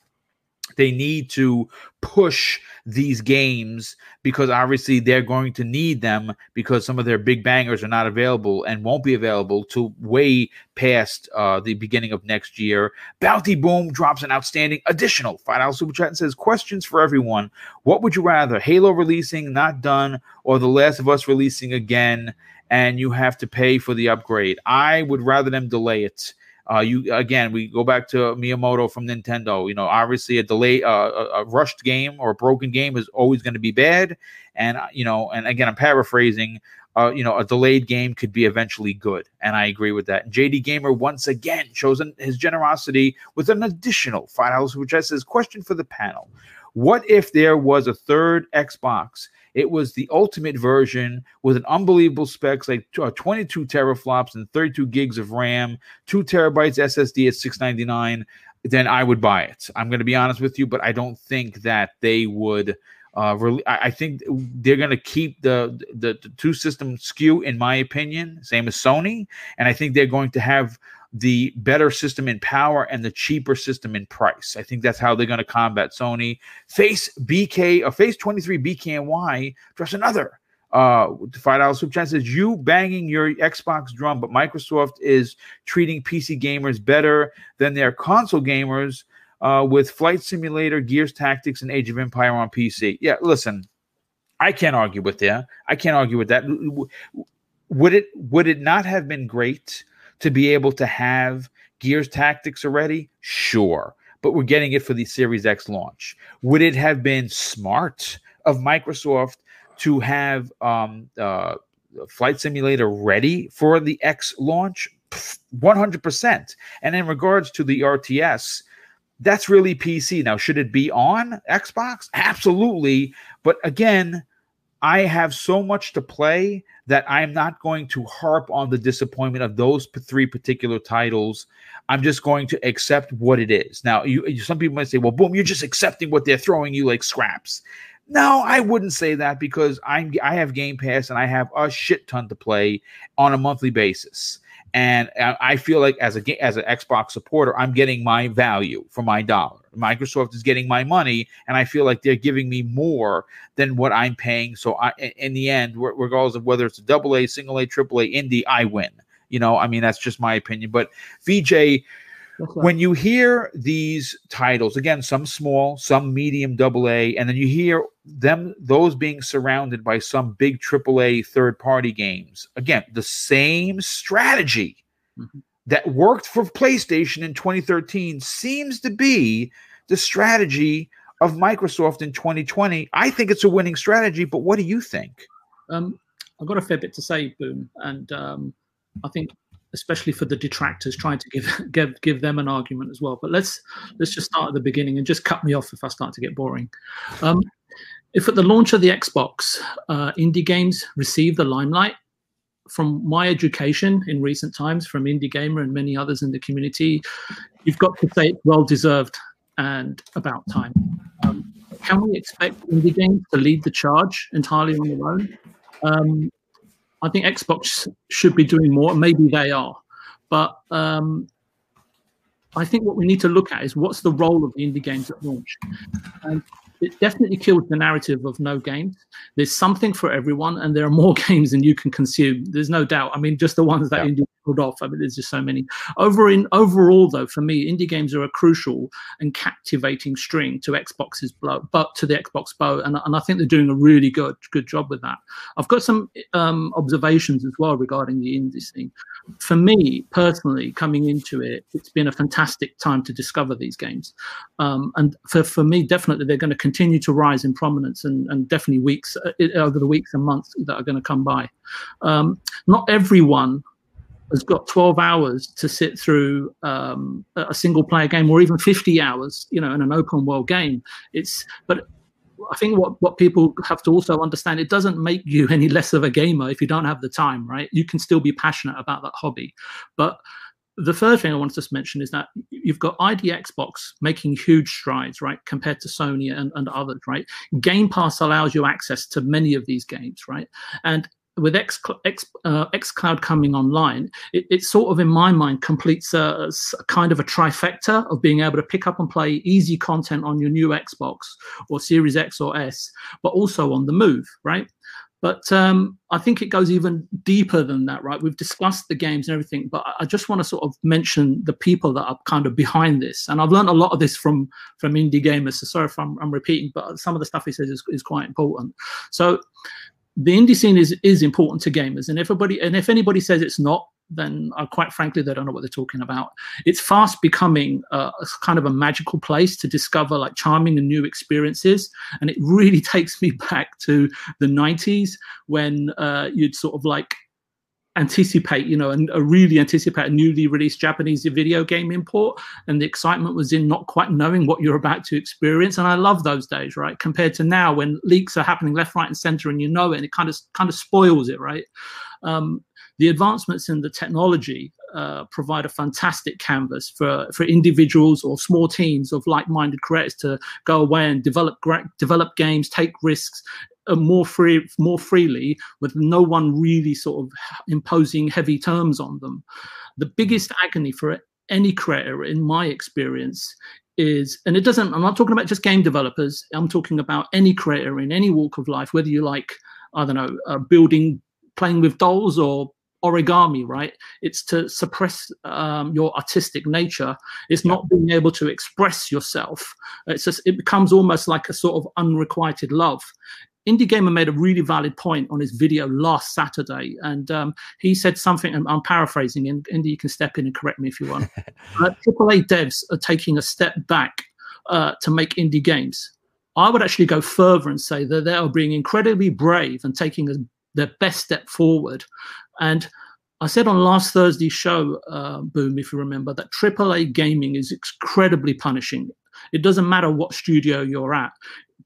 they need to push these games because obviously they're going to need them because some of their big bangers are not available and won't be available to way past uh, the beginning of next year. Bounty Boom drops an outstanding additional $5 super chat and says, Questions for everyone. What would you rather, Halo releasing, not done, or The Last of Us releasing again, and you have to pay for the upgrade? I would rather them delay it. Uh, you again, we go back to Miyamoto from Nintendo. You know, obviously a delay, uh, a, rushed game or a broken game is always going to be bad. And uh, you know, and again, I'm paraphrasing. Uh, you know, a delayed game could be eventually good, and I agree with that. And JD Gamer once again shows his generosity with an additional five dollars, which says, "Question for the panel: What if there was a third Xbox it was the ultimate version with an unbelievable specs like uh, 22 teraflops and 32 gigs of RAM, two terabytes SSD at 699. Then I would buy it. I'm going to be honest with you, but I don't think that they would. Uh, I think they're going to keep the, the the two system SKU, in my opinion, same as Sony, and I think they're going to have the better system in power and the cheaper system in price. I think that's how they're going to combat Sony. Face BK or uh, Face 23 BKNY just another uh five dollars super chat says you banging your Xbox drum, but Microsoft is treating PC gamers better than their console gamers uh, with Flight Simulator, Gears Tactics, and Age of Empire on PC. Yeah, listen, I can't argue with that. I can't argue with that. Would it would it not have been great to be able to have Gears Tactics already? Sure. But we're getting it for the Series X launch. Would it have been smart of Microsoft to have um, uh, Flight Simulator ready for the X launch? 100%. And in regards to the RTS, that's really PC. Now, should it be on Xbox? Absolutely. But again, I have so much to play that I'm not going to harp on the disappointment of those three particular titles. I'm just going to accept what it is. Now, you some people might say, "Well, boom, you're just accepting what they're throwing you like scraps." No, I wouldn't say that because I'm I have Game Pass and I have a shit ton to play on a monthly basis. And I feel like as a as an Xbox supporter, I'm getting my value for my dollar. Microsoft is getting my money, and I feel like they're giving me more than what I'm paying. So, I, in the end, regardless of whether it's a double A, single A, triple A, indie, I win. You know, I mean that's just my opinion. But VJ, when you hear these titles again some small some medium double a and then you hear them those being surrounded by some big triple a third party games again the same strategy mm-hmm. that worked for playstation in 2013 seems to be the strategy of microsoft in 2020 i think it's a winning strategy but what do you think? Um, i've got a fair bit to say boom and um, i think especially for the detractors, trying to give give give them an argument as well. But let's let's just start at the beginning and just cut me off if I start to get boring. Um, if at the launch of the Xbox, uh, indie games received the limelight, from my education in recent times, from Indie Gamer and many others in the community, you've got to say it's well deserved and about time. Um, can we expect indie games to lead the charge entirely on their own? Um, I think Xbox should be doing more. Maybe they are, but um, I think what we need to look at is what's the role of the indie games at launch. And it definitely killed the narrative of no games. There's something for everyone, and there are more games than you can consume. There's no doubt. I mean, just the ones that yeah. indie off. I mean, there's just so many. Over in overall, though, for me, indie games are a crucial and captivating string to Xbox's bow, but to the Xbox bow, and, and I think they're doing a really good good job with that. I've got some um, observations as well regarding the indie scene. For me personally, coming into it, it's been a fantastic time to discover these games, um, and for for me, definitely they're going to continue to rise in prominence, and, and definitely weeks uh, over the weeks and months that are going to come by. Um, not everyone has got 12 hours to sit through um, a single player game or even 50 hours you know in an open world game it's but i think what, what people have to also understand it doesn't make you any less of a gamer if you don't have the time right you can still be passionate about that hobby but the third thing I want to just mention is that you've got ID Xbox making huge strides, right, compared to Sony and, and others, right? Game Pass allows you access to many of these games, right? And with X, X, uh, xCloud coming online, it, it, sort of, in my mind, completes a, a, kind of a trifecta of being able to pick up and play easy content on your new Xbox or Series X or S, but also on the move, right? But um, I think it goes even deeper than that, right? We've discussed the games and everything, but I just want to sort of mention the people that are kind of behind this. And I've learned a lot of this from from indie gamers. So sorry if I'm, I'm repeating, but some of the stuff he says is, is quite important. So the indie scene is is important to gamers, and everybody and if anybody says it's not, then uh, quite frankly they don't know what they're talking about. It's fast becoming a kind of a magical place to discover like charming and new experiences, and it really takes me back to the '90s when uh, you'd sort of like anticipate, you know, and really anticipate a newly released Japanese video game import. And the excitement was in not quite knowing what you're about to experience. And I love those days, right? Compared to now when leaks are happening left, right, and center, and you know it, and it kind of kind of spoils it, right? Um, the advancements in the technology uh, provide a fantastic canvas for, for individuals or small teams of like-minded creators to go away and develop develop games, take risks, more free more freely with no one really sort of imposing heavy terms on them the biggest agony for any creator in my experience is and it doesn't i'm not talking about just game developers i'm talking about any creator in any walk of life whether you like i don't know uh, building playing with dolls or origami, right? It's to suppress um, your artistic nature. It's not being able to express yourself. It's just it becomes almost like a sort of unrequited love. Indie Gamer made a really valid point on his video last Saturday, and um, he said something. I'm paraphrasing, and Indy, you can step in and correct me if you want. uh, AAA devs are taking a step back uh, to make indie games. I would actually go further and say that they are being incredibly brave and taking a, their best step forward. And I said on last Thursday's show, uh, Boom, if you remember, that AAA gaming is incredibly punishing It doesn't matter what studio you're at.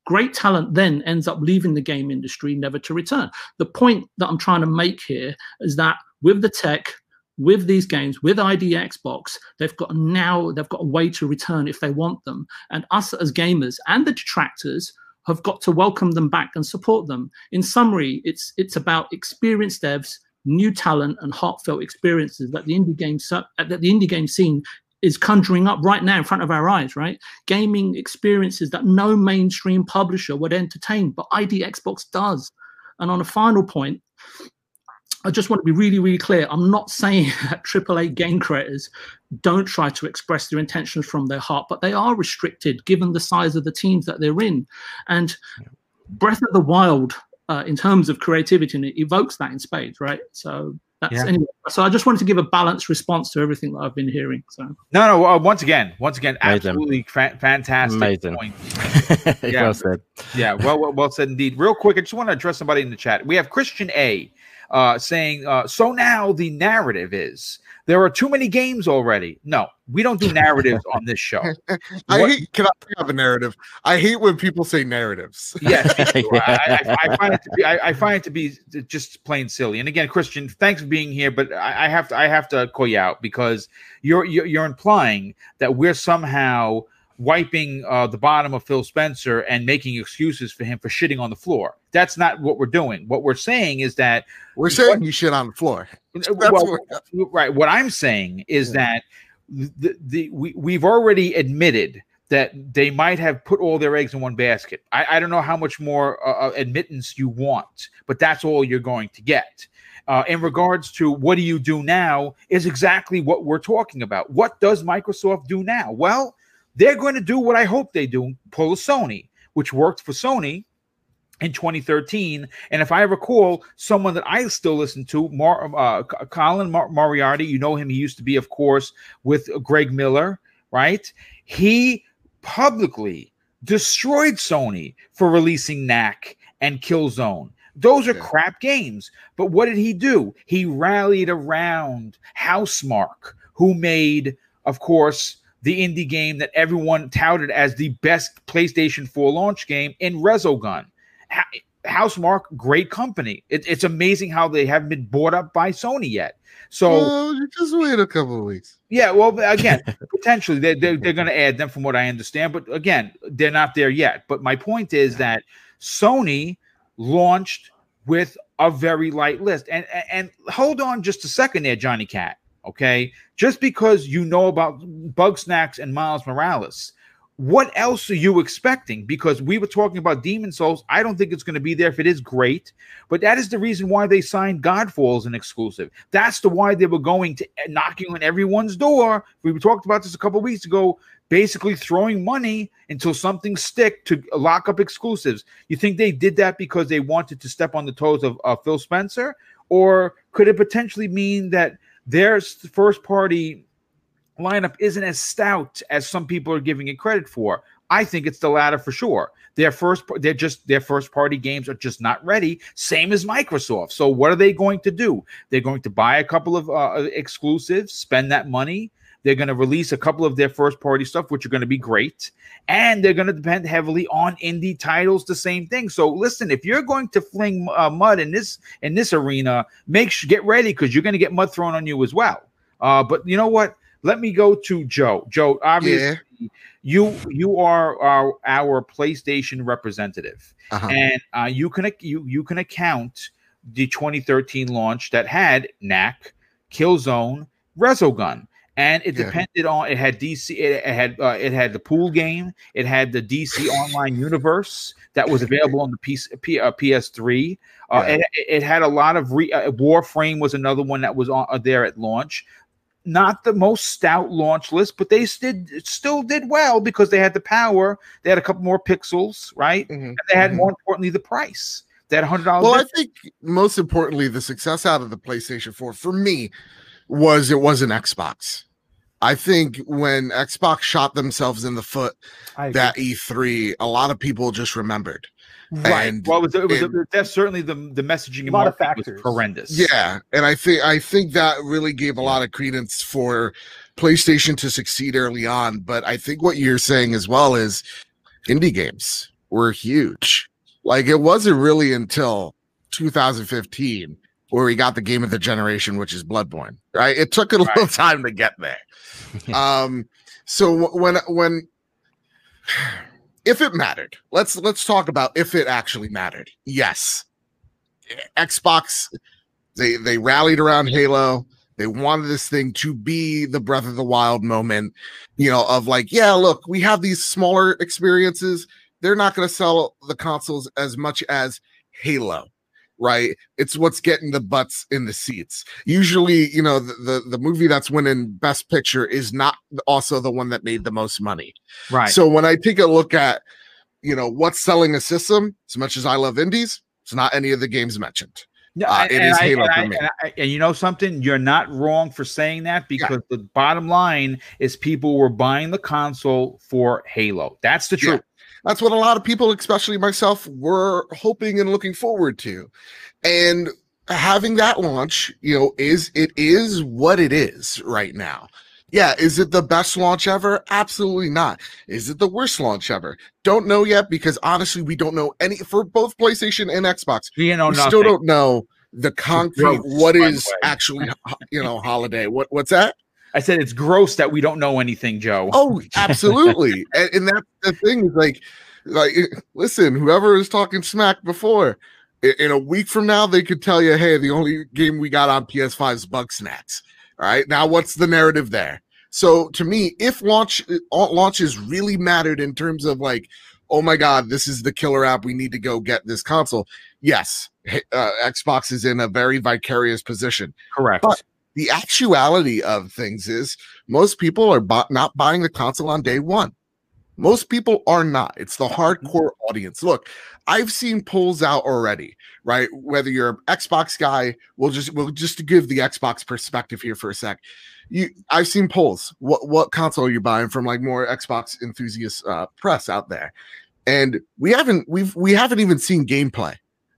Great talent then ends up leaving the game industry never to return. The point that I'm trying to make here is that with the tech, with these games, with ID Xbox, they've got now they've got a way to return if they want them. And us as gamers and the detractors have got to welcome them back and support them. In summary, it's it's about experienced devs, new talent, and heartfelt experiences that the indie game that the indie game scene is conjuring up right now in front of our eyes. Right, gaming experiences that no mainstream publisher would entertain, but ID Xbox does. And on a final point, I just want to be really, really clear. I'm not saying that AAA game creators don't try to express their intentions from their heart, but they are restricted given the size of the teams that they're in. And Breath of the Wild, uh, in terms of creativity, and it evokes that in spades, right? So that's yeah. anyway. So I just wanted to give a balanced response to everything that I've been hearing. So no, no. Uh, once again, once again, absolutely fa- fantastic Amazing. point. yeah. well said. Yeah, well, well, well said indeed. Real quick, I just want to address somebody in the chat. We have Christian A uh, saying, uh, so now the narrative is there are too many games already. No, we don't do narratives on this show. I what, hate, can I have a narrative? I hate when people say narratives. Yes, I, I, I, find it to be, I, find it to be just plain silly. And again, Christian, thanks for being here, but I, have to, I have to call you out because you're, you're, you're implying that we're somehow wiping uh, the bottom of Phil Spencer and making excuses for him for shitting on the floor. That's not what we're doing. What we're saying is that we're saying you shit on the floor. Well, right. What I'm saying is yeah. that the, the we, we've already admitted that they might have put all their eggs in one basket. I, I don't know how much more uh, uh admittance you want, but that's all you're going to get. Uh, in regards to what do you do now is exactly what we're talking about. What does Microsoft do now? Well, they're going to do what I hope they do, pull a Sony, which worked for Sony in 2013. And if I recall, someone that I still listen to, Mar- uh, Colin Mar- Moriarty, you know him. He used to be, of course, with Greg Miller, right? He publicly destroyed Sony for releasing Knack and Killzone. Those are yeah. crap games. But what did he do? He rallied around Housemarque, who made, of course, the indie game that everyone touted as the best PlayStation 4 launch game in Resogun. Housemarque, great company. It, it's amazing how they haven't been bought up by Sony yet. So well, just wait a couple of weeks. Yeah, well, again, potentially they're, they're, they're going to add them from what I understand, but again, they're not there yet. But my point is that Sony launched with a very light list, and and, and hold on just a second there, Johnny Cat. Okay, just because you know about Bugsnax and Miles Morales, what else are you expecting? Because we were talking about Demon's Souls. I don't think it's going to be there if it is great, but that is the reason why they signed Godfall as an exclusive. That's the why they were going to eh, knocking on everyone's door. We talked about this a couple weeks ago. Basically, throwing money until something stick to lock up exclusives. You think they did that because they wanted to step on the toes of uh, Phil Spencer, or could it potentially mean that their first party lineup isn't as stout as some people are giving it credit for. I think it's the latter for sure. Their first, they're just their first party games are just not ready. Same as Microsoft. So what are they going to do? They're going to buy a couple of uh, exclusives, spend that money. They're going to release a couple of their first party stuff, which are going to be great, and they're going to depend heavily on indie titles. The same thing. So listen, if you're going to fling uh, mud in this in this arena, make sure get ready because you're going to get mud thrown on you as well. Uh, but you know what? Let me go to Joe. Joe, obviously, yeah. you you are our, our PlayStation representative, uh-huh. and uh, you can you you can account the 2013 launch that had Knack, Killzone, Resogun and it yeah. depended on it had DC it, had uh, it had the pool game it had the DC online universe that was available on the PS, P, uh, PS3 uh, yeah. it, it, had a lot of re, uh, Warframe was another one that was on uh, there at launch not the most stout launch list, but they did still did well because they had the power. They had a couple more pixels, right? Mm-hmm. And they had mm-hmm. more importantly the price. That hundred dollars. Well, difference. I think most importantly, the success out of the PlayStation 4 for me was it was an Xbox. I think when Xbox shot themselves in the foot that E3, a lot of people just remembered. Right. And, well, it was, it was and, that's certainly the the messaging. A lot of factors. horrendous. Yeah, and I think I think that really gave a lot of credence for PlayStation to succeed early on. But I think what you're saying as well is indie games were huge. Like it wasn't really until 2015 where we got the game of the generation, which is Bloodborne. Right? It took a little Right. time to get there. um, so when when if it mattered, let's let's talk about if it actually mattered. Yes, Xbox they they rallied around Halo. They wanted this thing to be the Breath of the Wild moment, you know, of like, yeah, look, we have these smaller experiences. They're not going to sell the consoles as much as Halo, right? It's what's getting the butts in the seats. Usually, you know, the, the, the movie that's winning Best Picture is not also the one that made the most money. Right. So when I take a look at, you know, what's selling a system, as much as I love indies, it's not any of the games mentioned. No, Uh, it is I- Halo and for I- me. And, I- and you know something? You're not wrong for saying that because the bottom line is people were buying the console for Halo. That's the Yeah. That's what a lot of people, especially myself, were hoping and looking forward to. And having that launch, you know, is it is what it is right now. Yeah, is it the best launch ever? Absolutely not. Is it the worst launch ever? Don't know yet because honestly, we don't know any for both PlayStation and Xbox. You know we still don't know the concrete what is actually you know holiday. What what's that? I said it's gross that we don't know anything, Joe. Oh, absolutely. and, and that's the thing is like, like, listen, whoever is talking smack before, in a week from now, they could tell you, hey, the only game we got on PS5 is Bugsnax. All right. Now, what's the narrative there? So to me, if launch uh, launches really mattered in terms of like, oh my God, this is the killer app. We need to go get this console. Yes, uh, Xbox is in a very vicarious position Correct. but- the actuality of things is most people are bu- not buying the console on day one. Most people are not. It's the hardcore audience. Look, I've seen polls out already, right? Whether you're an Xbox guy, we'll just we'll just to give the Xbox perspective here for a sec. You, I've seen polls. What what console are you buying from? Like more Xbox enthusiast uh, press out there, and we haven't we've we haven't even seen gameplay,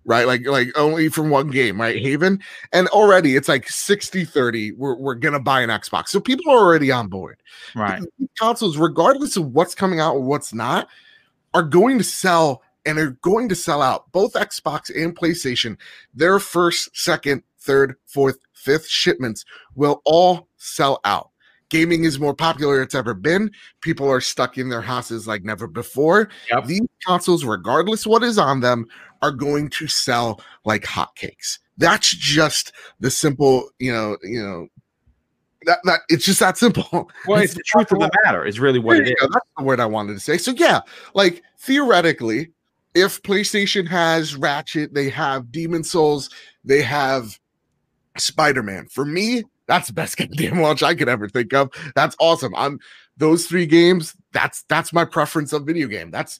right? Like like only from one game, right? Haven, and already it's like 60 30 we're, we're gonna buy an xbox so people are already on board right. These consoles regardless of what's coming out or what's not are going to sell and are going to sell out both xbox and playstation their first second third fourth fifth shipments will all sell out gaming is more popular it's ever been people are stuck in their houses like never before Yep. these consoles regardless what is on them are going to sell like hotcakes that's just the simple you know you know that that it's just that simple Well, it's the truth of the matter. Is really what it go. That's the word I wanted to say. So yeah, like theoretically, if PlayStation has Ratchet, they have Demon's Souls, they have Spider-Man. For me, that's the best game launch I could ever think of. That's awesome. I'm those three games. That's that's my preference of video game. That's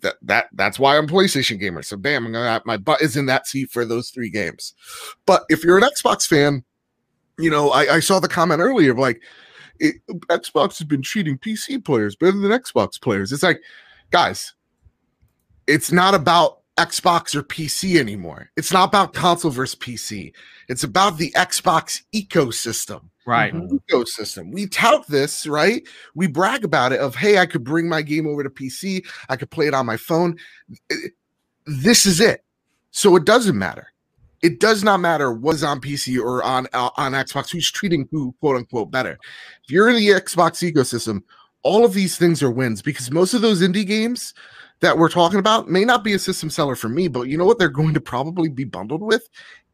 that that that's why I'm PlayStation gamer. So bam, I'm gonna my butt is in that seat for those three games. But if you're an Xbox fan, you know I, I saw the comment earlier of like it, Xbox has been treating PC players better than Xbox players. It's like, guys, it's not about Xbox or PC anymore. It's not about console versus PC. It's about the Xbox ecosystem. Right. Ecosystem. We tout this, right? We brag about it of, hey, I could bring my game over to PC. I could play it on my phone. This is it. So it doesn't matter. It does not matter what's on PC or on uh, on Xbox. Who's treating who quote unquote better? If you're in the Xbox ecosystem, all of these things are wins because most of those indie games that we're talking about may not be a system seller for me, but you know what they're going to probably be bundled with?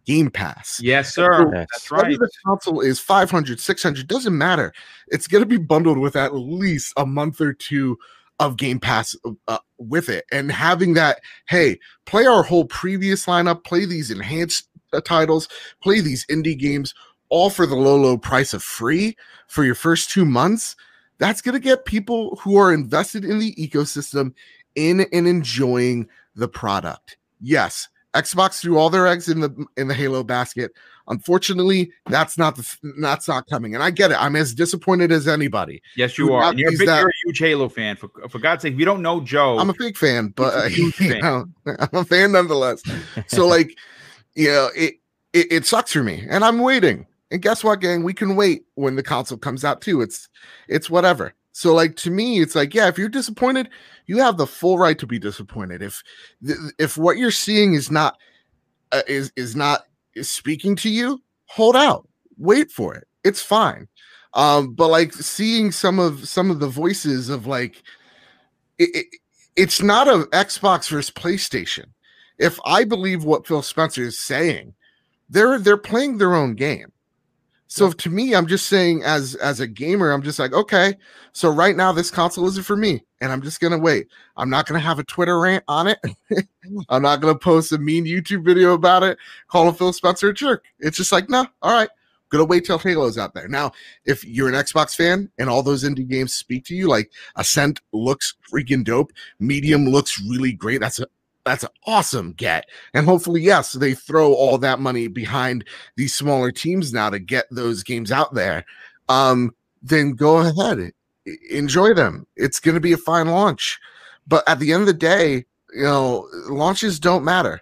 Game Pass. Yes, sir. Yes. That's Whether right. the console is 500, 600, doesn't matter. It's going to be bundled with at least a month or two of Game Pass uh, with it. And having that, hey, play our whole previous lineup, play these enhanced uh, titles, play these indie games, all for the low, low price of free for your first two months. That's going to get people who are invested in the ecosystem in and enjoying the product. Yes, Xbox threw all their eggs in the in the Halo basket. Unfortunately, that's not the that's not coming. And I get it. I'm as disappointed as anybody. Yes, you are. And you're, a big, that- you're a huge Halo fan. For, for God's sake, if you don't know Joe, I'm a big fan, but uh, a huge fan. know, I'm a fan nonetheless. So like, you know, it, it it sucks for me, and I'm waiting. And guess what, gang? We can wait when the console comes out too. It's it's whatever. So like to me, it's like yeah, if you're disappointed, you have the full right to be disappointed. If if what you're seeing is not uh, is is not is speaking to you, hold out, wait for it. It's fine. Um, but like seeing some of some of the voices of like it, it, it's not a Xbox versus PlayStation. If I believe what Phil Spencer is saying, they're they're playing their own game. So to me, I'm just saying as as a gamer, I'm just like, okay, so right now this console isn't for me, and I'm just gonna wait. I'm not gonna have a Twitter rant on it. Mm. I'm not gonna post a mean YouTube video about it, calling Phil Spencer a jerk. It's just like, no, all right, gonna wait till Halo's out there. Now, if you're an Xbox fan and all those indie games speak to you, like Ascent looks freaking dope, Medium looks really great. That's a that's an awesome get. And hopefully, yes, they throw all that money behind these smaller teams now to get those games out there. Um, then go ahead, enjoy them. It's going to be a fine launch. But at the end of the day, you know, launches don't matter.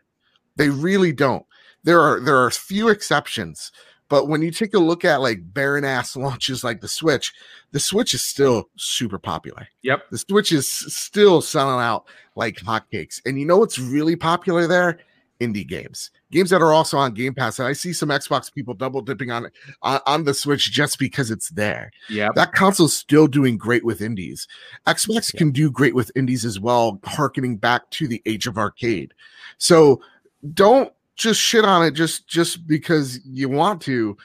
They really don't. There are there are few exceptions, but when you take a look at like barren ass launches like the Switch, the Switch is still super popular. Yep. The Switch is still selling out like hotcakes. And you know what's really popular there? Indie games, games that are also on Game Pass. And I see some Xbox people double dipping on on, on the Switch just because it's there. Yeah, that console's still doing great with indies. Xbox can do great with indies as well, harkening back to the age of arcade. So don't just shit on it just just because you want to.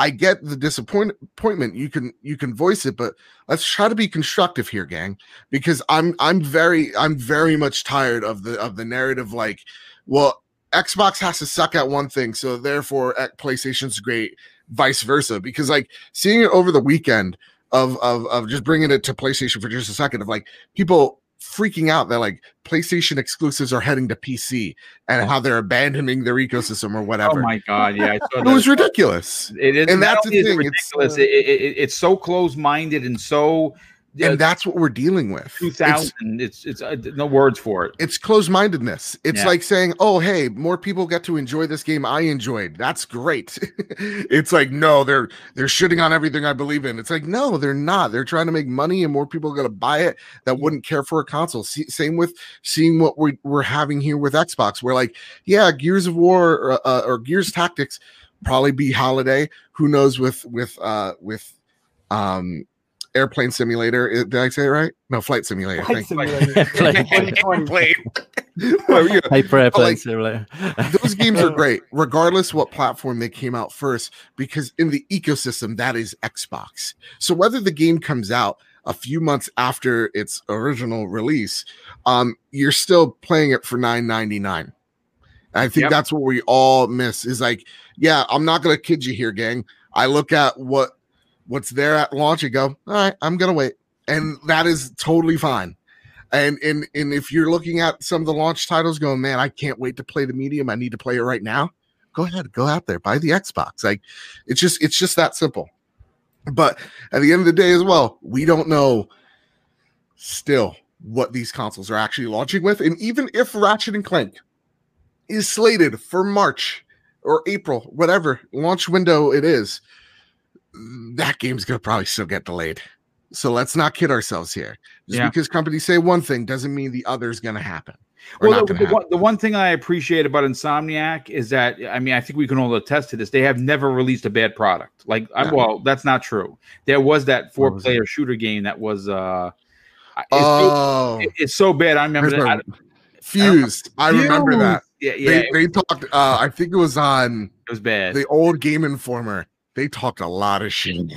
I get the disappointment. You can you can voice it, but let's try to be constructive here, gang. Because I'm I'm very I'm very much tired of the of the narrative. Like, well, Xbox has to suck at one thing, so therefore PlayStation's great, vice versa. Because like seeing it over the weekend of of of just bringing it to PlayStation for just a second of like people freaking out that like PlayStation exclusives are heading to PC and how they're abandoning their ecosystem or whatever. Oh my god, yeah, it was ridiculous. It is, and that's the thing. Ridiculous. It's, uh, it, it, it's so close-minded and so and that's what we're dealing with. 2000 it's it's, it's uh, no words for it. It's closed-mindedness. It's yeah. like saying, "Oh, hey, more people get to enjoy this game I enjoyed. That's great." it's like, "No, they're they're shitting on everything I believe in." It's like, "No, they're not. They're trying to make money and more people are going to buy it that wouldn't care for a console." See, same with seeing what we, we're having here with Xbox. We're like, "Yeah, Gears of War or, uh, or Gears Tactics probably be holiday. Who knows with with uh with um airplane simulator. Did I say it right? No, flight simulator. Flight simulator. plane. well, yeah. Hyper airplane like, simulator. those games are great, regardless what platform they came out first, because in the ecosystem that is Xbox. So whether the game comes out a few months after its original release, um, you're still playing it for nine ninety nine. I think yep. that's what we all miss. Is like, yeah, I'm not gonna kid you here, gang. I look at what what's there at launch and go, all right, I'm gonna wait. And that is totally fine. And and and if you're looking at some of the launch titles going, man, I can't wait to play the medium. I need to play it right now. Go ahead, go out there, buy the Xbox. Like it's just it's just that simple. But at the end of the day, as well, we don't know still what these consoles are actually launching with. And even if Ratchet and Clank is slated for March or April, whatever launch window it is, that game's gonna probably still get delayed. So let's not kid ourselves here. Just yeah. because companies say one thing doesn't mean the other is gonna happen. Well, the, the, one, the, one, thing I appreciate about Insomniac is that I mean I think we can all attest to this. They have never released a bad product. Like, I, well, that's not true. There was that four-player shooter game that was. uh it's Oh, so, it's so bad. I remember that. Fused. I, I remember that. Yeah, yeah. They, they talked. Uh, I think it was on. It was bad. The old Game Informer they talked a lot of shit.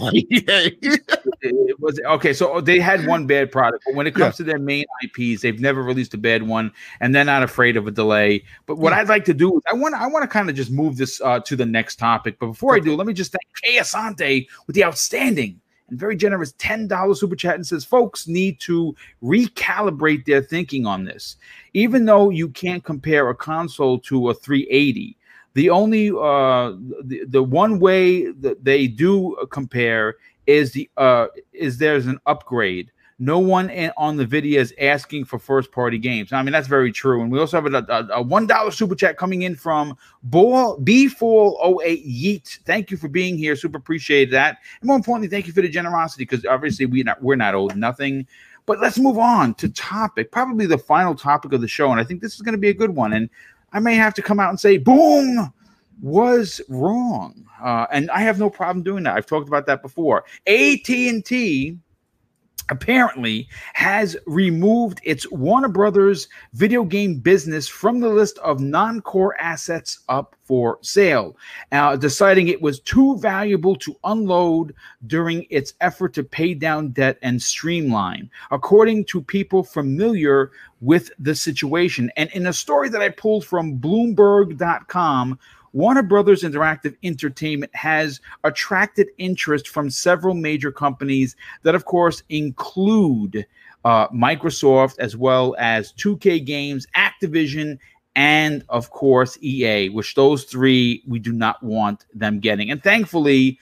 it was okay. So they had one bad product, but when it comes yeah. to their main IPs, they've never released a bad one, and they're not afraid of a delay. But what yeah. I'd like to do is I want I want to kind of just move this uh, to the next topic. But before I do, let me just thank Kay Asante with the outstanding and very generous $10 super chat and says folks need to recalibrate their thinking on this. Even though you can't compare a console to a 380, the only uh, the, the one way that they do compare is the uh, is there's an upgrade. no one in, on the video is asking for first party games. I mean, that's very true. And we also have a, a, a $1 super chat coming in from Ball B408 Yeet. Thank you for being here. Super appreciate that. And more importantly, thank you for the generosity because obviously we not, we're not owed nothing. But let's move on to topic, probably the final topic of the show. And I think this is going to be a good one. And I may have to come out and say, boom, was wrong. Uh, and I have no problem doing that. I've talked about that before. AT&T apparently has removed its Warner Brothers video game business from the list of non core assets up for sale, uh, deciding it was too valuable to unload during its effort to pay down debt and streamline, according to people familiar with the situation. And in a story that I pulled from Bloomberg.com, Warner Brothers Interactive Entertainment has attracted interest from several major companies that, of course, include uh, Microsoft as well as 2K Games, Activision, and of course EA, which those three we do not want them getting. And thankfully,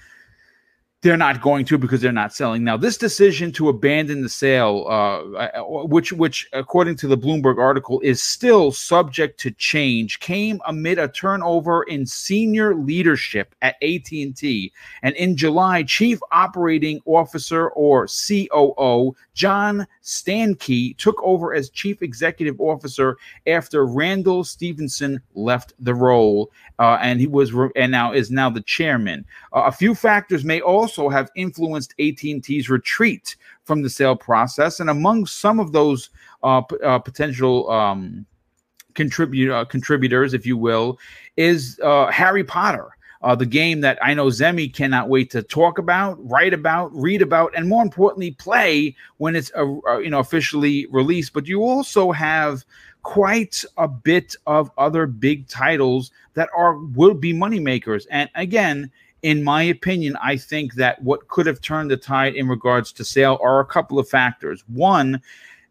they're not going to because they're not selling now. This decision to abandon the sale, uh, uh, which which according to the Bloomberg article is still subject to change, came amid a turnover in senior leadership at AT and T. And in July, Chief Operating Officer or COO John Stankey took over as Chief Executive Officer after Randall Stephenson left the role, uh, and he was re- and now is now the chairman. Uh, a few factors may also have influenced AT&T's retreat from the sale process, and among some of those uh, p- uh, potential um, contribute uh, contributors, if you will, is uh, Harry Potter uh, the game that I know Zemi cannot wait to talk about, write about, read about, and more importantly, play when it's uh, you know officially released. But you also have quite a bit of other big titles that are will be moneymakers. And again, in my opinion, I think that what could have turned the tide in regards to sale are a couple of factors. One,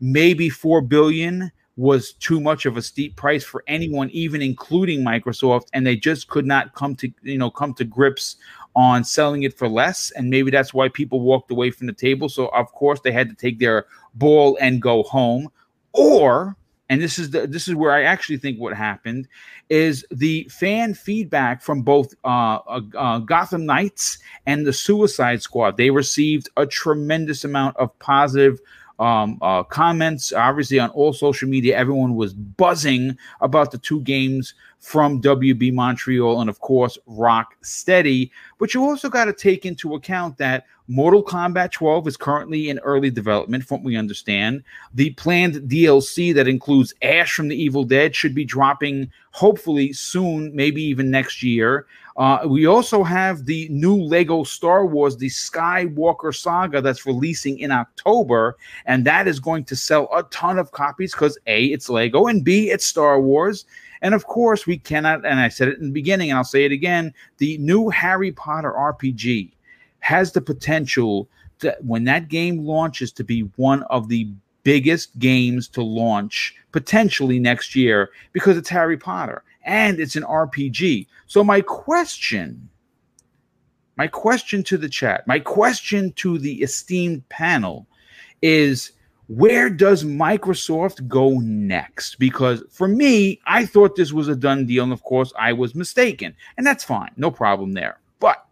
maybe four billion was too much of a steep price for anyone, even including Microsoft, and they just could not come to you know come to grips on selling it for less. And maybe that's why people walked away from the table. So of course they had to take their ball and go home. Or and this is the this is where I actually think what happened is the fan feedback from both uh, uh, uh, Gotham Knights and the Suicide Squad. They received a tremendous amount of positive um, uh, comments. Obviously, on all social media, everyone was buzzing about the two games from WB Montreal and, of course, Rocksteady. But you also got to take into account that Mortal Kombat 12 is currently in early development, from what we understand. The planned DLC that includes Ash from the Evil Dead should be dropping hopefully soon, maybe even next year. Uh, we also have the new Lego Star Wars, the Skywalker Saga, that's releasing in October, and that is going to sell a ton of copies because A, it's Lego, and B, it's Star Wars. And of course, we cannot, and I said it in the beginning, and I'll say it again the new Harry Potter RPG has the potential to, when that game launches, to be one of the biggest games to launch potentially next year because it's Harry Potter and it's an RPG. So, my question, my question to the chat, my question to the esteemed panel is where does Microsoft go next? Because for me, I thought this was a done deal. And of course, I was mistaken. And that's fine. No problem there. But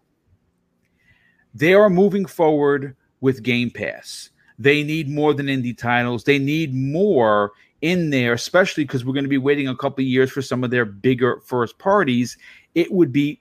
they are moving forward with Game Pass. They need more than indie titles. They need more in there, especially because we're going to be waiting a couple years for some of their bigger first parties. It would be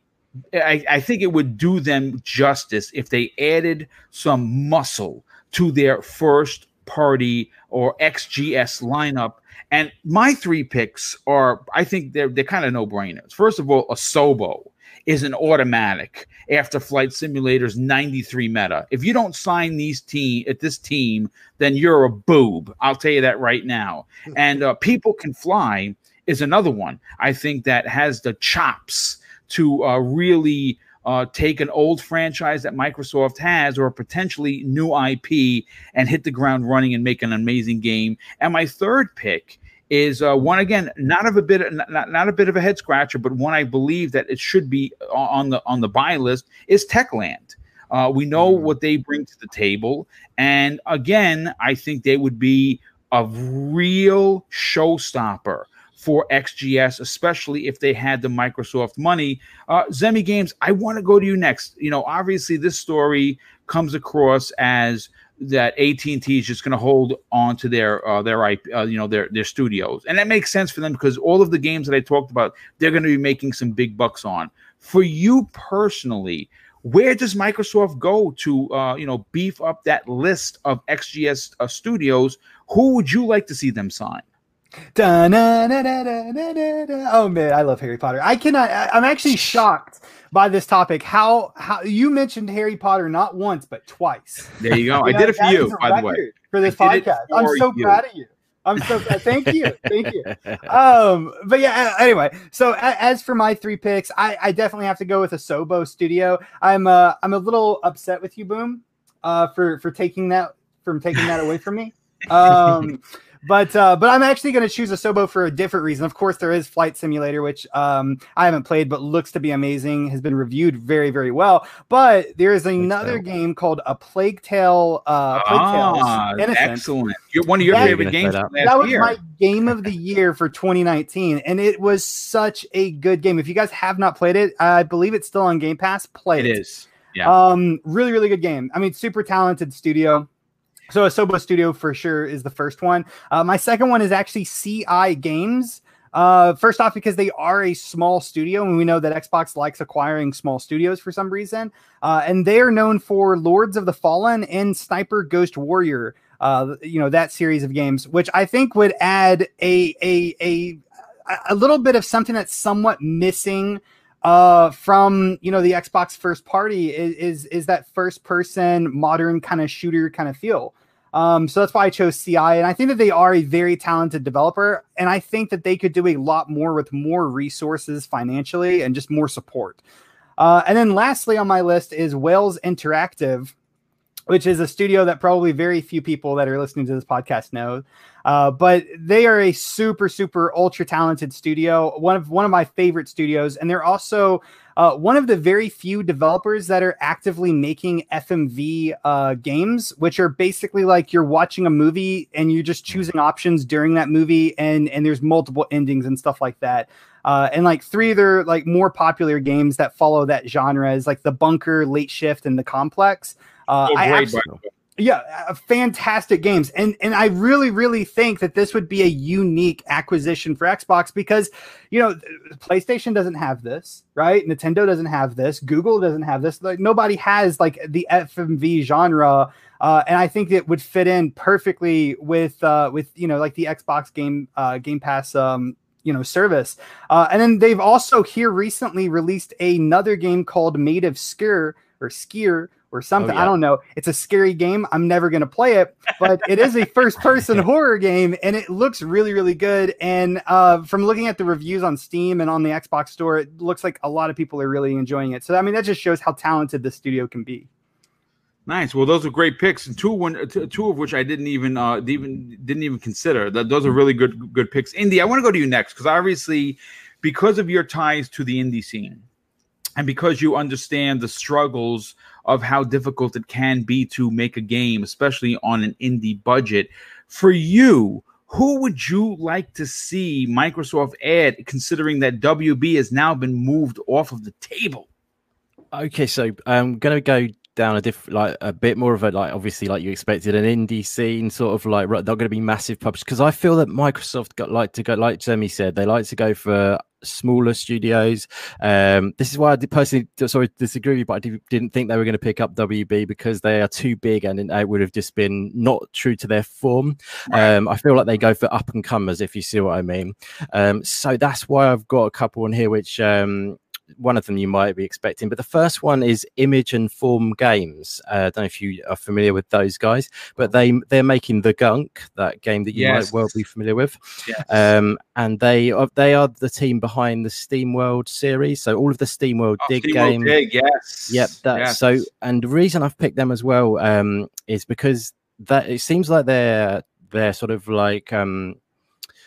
I, I, think it would do them justice if they added some muscle to their first party or XGS lineup. And my three picks are, I think they're they're kind of no brainers. First of all, Asobo is an automatic after Flight Simulator's 93 meta. If you don't sign these team at this team, then you're a boob. I'll tell you that right now. And uh, People Can Fly is another one I think that has the chops to uh, really uh, take an old franchise that Microsoft has or potentially new IP and hit the ground running and make an amazing game. And my third pick is uh, one again, not of a bit, not, not a bit of a head scratcher, but one I believe that it should be on the on the buy list is Techland. Uh, we know Mm-hmm. what they bring to the table, and again, I think they would be a real showstopper for XGS, especially if they had the Microsoft money. Uh, Zemi Games, I want to go to you next. You know, obviously, this story comes across as that AT&T is just going to hold on to their uh, their IP, uh, you know their their studios, and that makes sense for them because all of the games that I talked about, they're going to be making some big bucks on. For you personally, where does Microsoft go to uh, you know beef up that list of XGS uh, studios? Who would you like to see them sign? Oh man, I love Harry Potter. I cannot. I, I'm actually shocked by this topic. How how you mentioned Harry Potter not once but twice. There you go. I know, did it for you, by the way. for this I did it podcast. I'm so you. proud of you. I'm so. Thank you. Thank you. Um, but yeah. Anyway, so as for my three picks, I, I definitely have to go with Asobo Studio. I'm uh I'm a little upset with you, Boom, uh, for for taking that from taking that away from me. Um, but uh, but I'm actually going to choose Asobo for a different reason. Of course, there is Flight Simulator, which um, I haven't played, but looks to be amazing. Has been reviewed very very well. But there is another Tale. game called A Plague Tale. Uh, Plague Ah, Tales Innocence. excellent. You're one of your Yeah, favorite games gonna from say last That was year. my game of the year for 2019, and it was such a good game. If you guys have not played it, I believe it's still on Game Pass. Play it it. is. Yeah. Um, really, really good game. I mean, super talented studio. So Asobo Studio for sure is the first one. Uh, my second one is actually CI Games. Uh, first off, because they are a small studio, and we know that Xbox likes acquiring small studios for some reason. Uh, and they are known for Lords of the Fallen and Sniper Ghost Warrior. Uh, you know that series of games, which I think would add a a a a little bit of something that's somewhat missing uh from you know the xbox first party is is, is that first person modern kind of shooter kind of feel um so that's why i chose ci and i think that they are a very talented developer and i think that they could do a lot more with more resources financially and just more support uh and then lastly on my list is wales interactive which is a studio that probably very few people that are listening to this podcast know. Uh, but they are a super, super ultra talented studio. One of one of my favorite studios, and they're also uh, one of the very few developers that are actively making FMV uh, games, which are basically like you're watching a movie and you're just choosing options during that movie, and and there's multiple endings and stuff like that. Uh, and like three of their like more popular games that follow that genre is like the Bunker, Late Shift, and the Complex. Uh, Oh, I great, abso- by the way. Yeah, uh, fantastic games, and and I really really think that this would be a unique acquisition for Xbox because you know PlayStation doesn't have this, right? Nintendo doesn't have this, Google doesn't have this. Like nobody has like the FMV genre, uh, and I think it would fit in perfectly with uh, with you know like the Xbox game uh, Game Pass. Um, you know service uh, and then they've also here recently released another game called made of skier or skier or something. I yeah. don't know. It's a scary game. I'm never going to play it, but it is a first person horror game and it looks really, really good. And uh, from looking at the reviews on Steam and on the Xbox store, it looks like a lot of people are really enjoying it. So, I mean, that just shows how talented the studio can be. Nice. Well, those are great picks, and two one two of which I didn't even uh even didn't even consider. That those are really good good picks. Indy, I want to go to you next because obviously, because of your ties to the indie scene, and because you understand the struggles of how difficult it can be to make a game, especially on an indie budget, for you. Who would you like to see Microsoft add, considering that WB has now been moved off of the table? Okay, so I'm gonna go down a different, like a bit more of a like obviously like you expected an indie scene, sort of like they're going to be massive pubs because I feel that Microsoft got like to go like Jemmy said they like to go for smaller studios. Um, this is why I personally sorry disagree with you, but I did, didn't think they were going to pick up WB because they are too big and it would have just been not true to their form. Um, I feel like they go for up and comers if you see what I mean. Um, so that's why I've got a couple on here which um one of them you might be expecting, but the first one is Image and Form Games. Uh, I don't know if you are familiar with those guys, but they they're making the Gunk, that game that you Yes. might well be familiar with. Yes. Um, and they are they are the team behind the SteamWorld series. So all of the SteamWorld Oh, Dig. Dig, yes. Yep. That, yes. So, and the reason I've picked them as well um, is because that it seems like they're they're sort of like um,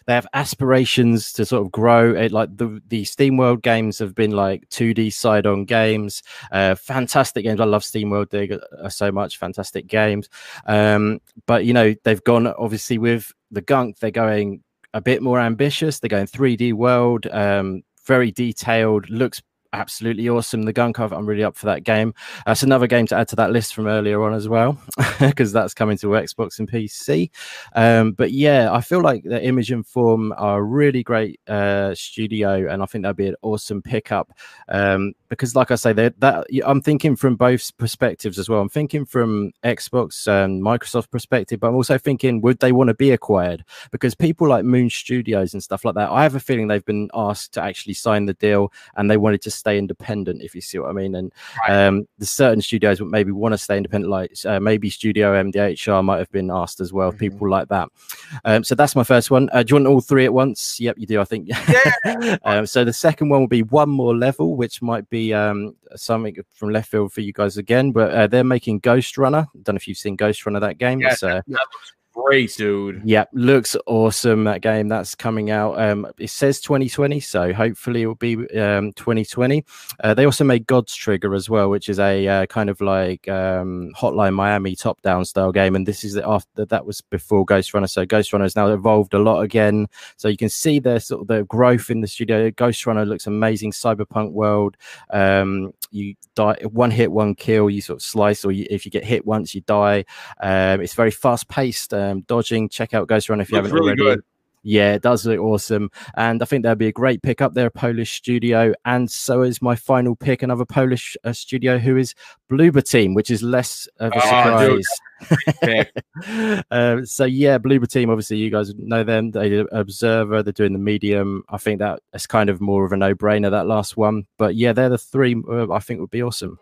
they have aspirations to sort of grow. It like the the SteamWorld games have been like 2D side on games, uh, fantastic games. I love SteamWorld Dig uh, so much, fantastic games. Um, but you know they've gone obviously with the Gunk. They're going a bit more ambitious. They're going 3D world, um, very detailed, looks absolutely awesome. The gun I'm really up for that game. That's another game to add to that list from earlier on as well, because that's coming to Xbox and PC. Um, but yeah, I feel like the Image and Form are a really great uh, studio, and I think that'd be an awesome pickup. Um, because, like I say, that I'm thinking from both perspectives as well. I'm thinking from Xbox and Microsoft perspective, but I'm also thinking, would they want to be acquired? Because people like Moon Studios and stuff like that, I have a feeling they've been asked to actually sign the deal, and they wanted to stay independent, if you see what I mean. And right. um, the certain studios would maybe want to stay independent, like uh, maybe Studio MDHR might have been asked as well, mm-hmm. people like that. Um, so that's my first one. Uh, do you want all three at once? Yep, you do, I think. Yeah. um, so the second one will be one more level, which might be um, something from left field for you guys again, but uh, they're making Ghost Runner. I don't know if you've seen Ghost Runner, that game. Yeah, uh, great, dude. Yeah, looks awesome. That game that's coming out. Um, it says 2020, so hopefully it will be um 2020. Uh, they also made God's Trigger as well, which is a uh, kind of like um, Hotline Miami top-down style game, and this is after that was before Ghost Runner. So Ghost Runner has now evolved a lot again. So you can see the sort of the growth in the studio. Ghost Runner looks amazing. Cyberpunk world. Um, you die one hit, one kill. You sort of slice, or you, if you get hit once, you die. Um, it's very fast-paced um, dodging. Check out Ghost Run if you Looks haven't really already. Good. Yeah, it does look awesome. And I think that'd be a great pick up there, Polish studio. And so is my final pick, another Polish uh, studio who is Bloober Team, which is less of a oh, surprise. Uh, so, yeah, Bloober Team, obviously, you guys know them. They did Observer, they're doing the medium. I think that is kind of more of a no brainer, that last one. But yeah, they're the three uh, I think would be awesome.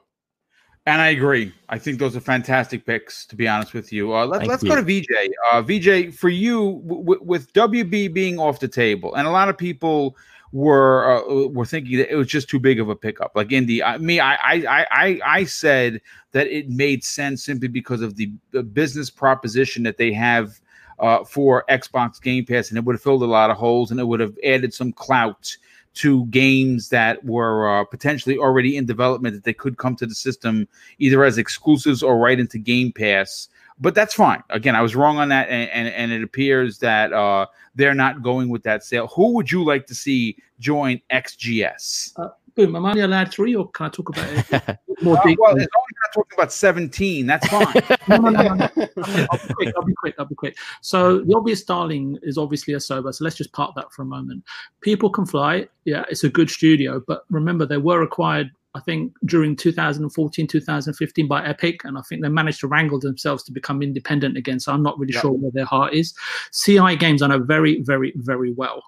And I agree. I think those are fantastic picks, to be honest with you. Uh, let, us go to VJ. Uh, VJ, for you, w- with WB being off the table, and a lot of people were uh, were thinking that it was just too big of a pickup. Like Indy, I, me, I, I, I, I said that it made sense simply because of the, the business proposition that they have uh, for Xbox Game Pass, and it would have filled a lot of holes, and it would have added some clout to games that were uh, potentially already in development that they could come to the system either as exclusives or right into Game Pass. But that's fine. Again, I was wrong on that, and, and, and it appears that uh, they're not going with that sale. Who would you like to see join XGS? Uh, boom, am I allowed three, or can I talk about it more uh, well, as long as you're not talking about 17, that's fine. no, no, no, no. I'll, be quick, I'll be quick. I'll be quick. So the obvious darling is obviously Asobo. So let's just park that for a moment. People can fly. Yeah, it's a good studio, but remember they were acquired I think during 2014, 2015 by Epic, and I think they managed to wrangle themselves to become independent again. So I'm not really yep. sure where their heart is. CI Games I know very, very, very well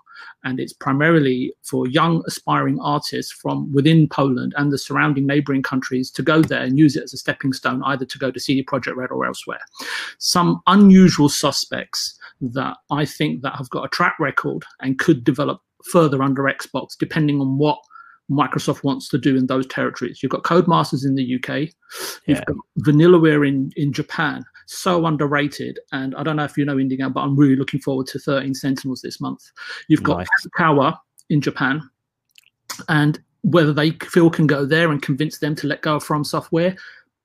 and it's primarily for young aspiring artists from within Poland and the surrounding neighboring countries to go there and use it as a stepping stone, either to go to CD Projekt Red or elsewhere. Some unusual suspects that I think that have got a track record and could develop further under Xbox, depending on what Microsoft wants to do in those territories. You've got Codemasters in the UK, you've yeah. got Vanillaware in, in Japan, so underrated. And I don't know if you know Indigo, but I'm really looking forward to 13 Sentinels this month. You've got nice. Tower in Japan, and whether they feel can go there and convince them to let go of From Software,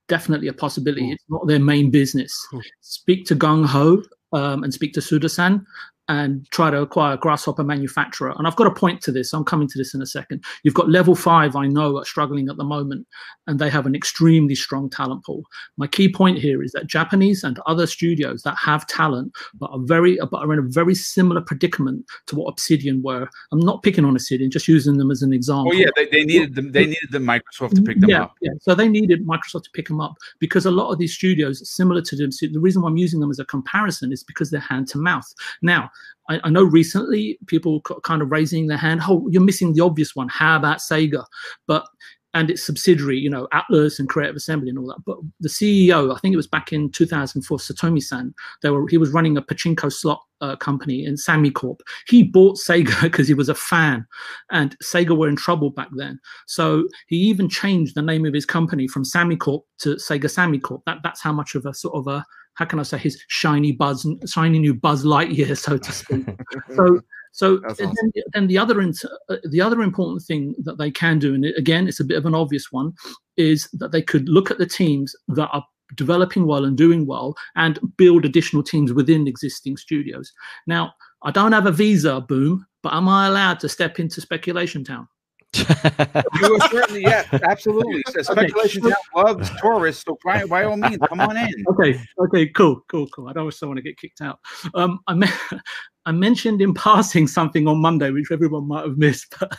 definitely a possibility. Ooh. It's not their main business. Ooh. Speak to Gung Ho um, and speak to Suda-san and try to acquire a grasshopper manufacturer. And I've got a point to this. I'm coming to this in a second. You've got level five, I know, are struggling at the moment, and they have an extremely strong talent pool. My key point here is that Japanese and other studios that have talent but are very but are in a very similar predicament to what Obsidian were. I'm not picking on Obsidian, just using them as an example. Oh yeah, they, they needed them. They needed the Microsoft to pick them yeah, up. Yeah, so they needed Microsoft to pick them up because a lot of these studios, similar to them, the reason why I'm using them as a comparison is because they're hand to mouth. Now, I, I, know recently people kind of raising their hand, oh, you're missing the obvious one. How about Sega? But and its subsidiary, you know, Atlus and Creative Assembly and all that. But the CEO, I think it was back in 2004, Satomi-san, they were he was running a pachinko slot uh, company in Sammy Corp. He bought Sega because he was a fan, and Sega were in trouble back then. So he even changed the name of his company from Sammy Corp to Sega Sammy Corp. That that's how much of a sort of a how can I say his shiny buzz, shiny new Buzz Lightyear, so to speak. so So That's then, then the other uh, the other important thing that they can do, and again, it's a bit of an obvious one, is that they could look at the teams that are developing well and doing well and build additional teams within existing studios. Now, I don't have a visa, boom, but am I allowed to step into Speculation Town? You are certainly, yeah, absolutely. So Speculation Town loves tourists, so by, by all means, come on in. Okay, okay, cool, cool, cool. I don't want to get kicked out. Um, I, me- I mentioned in passing something on Monday, which everyone might have missed, but,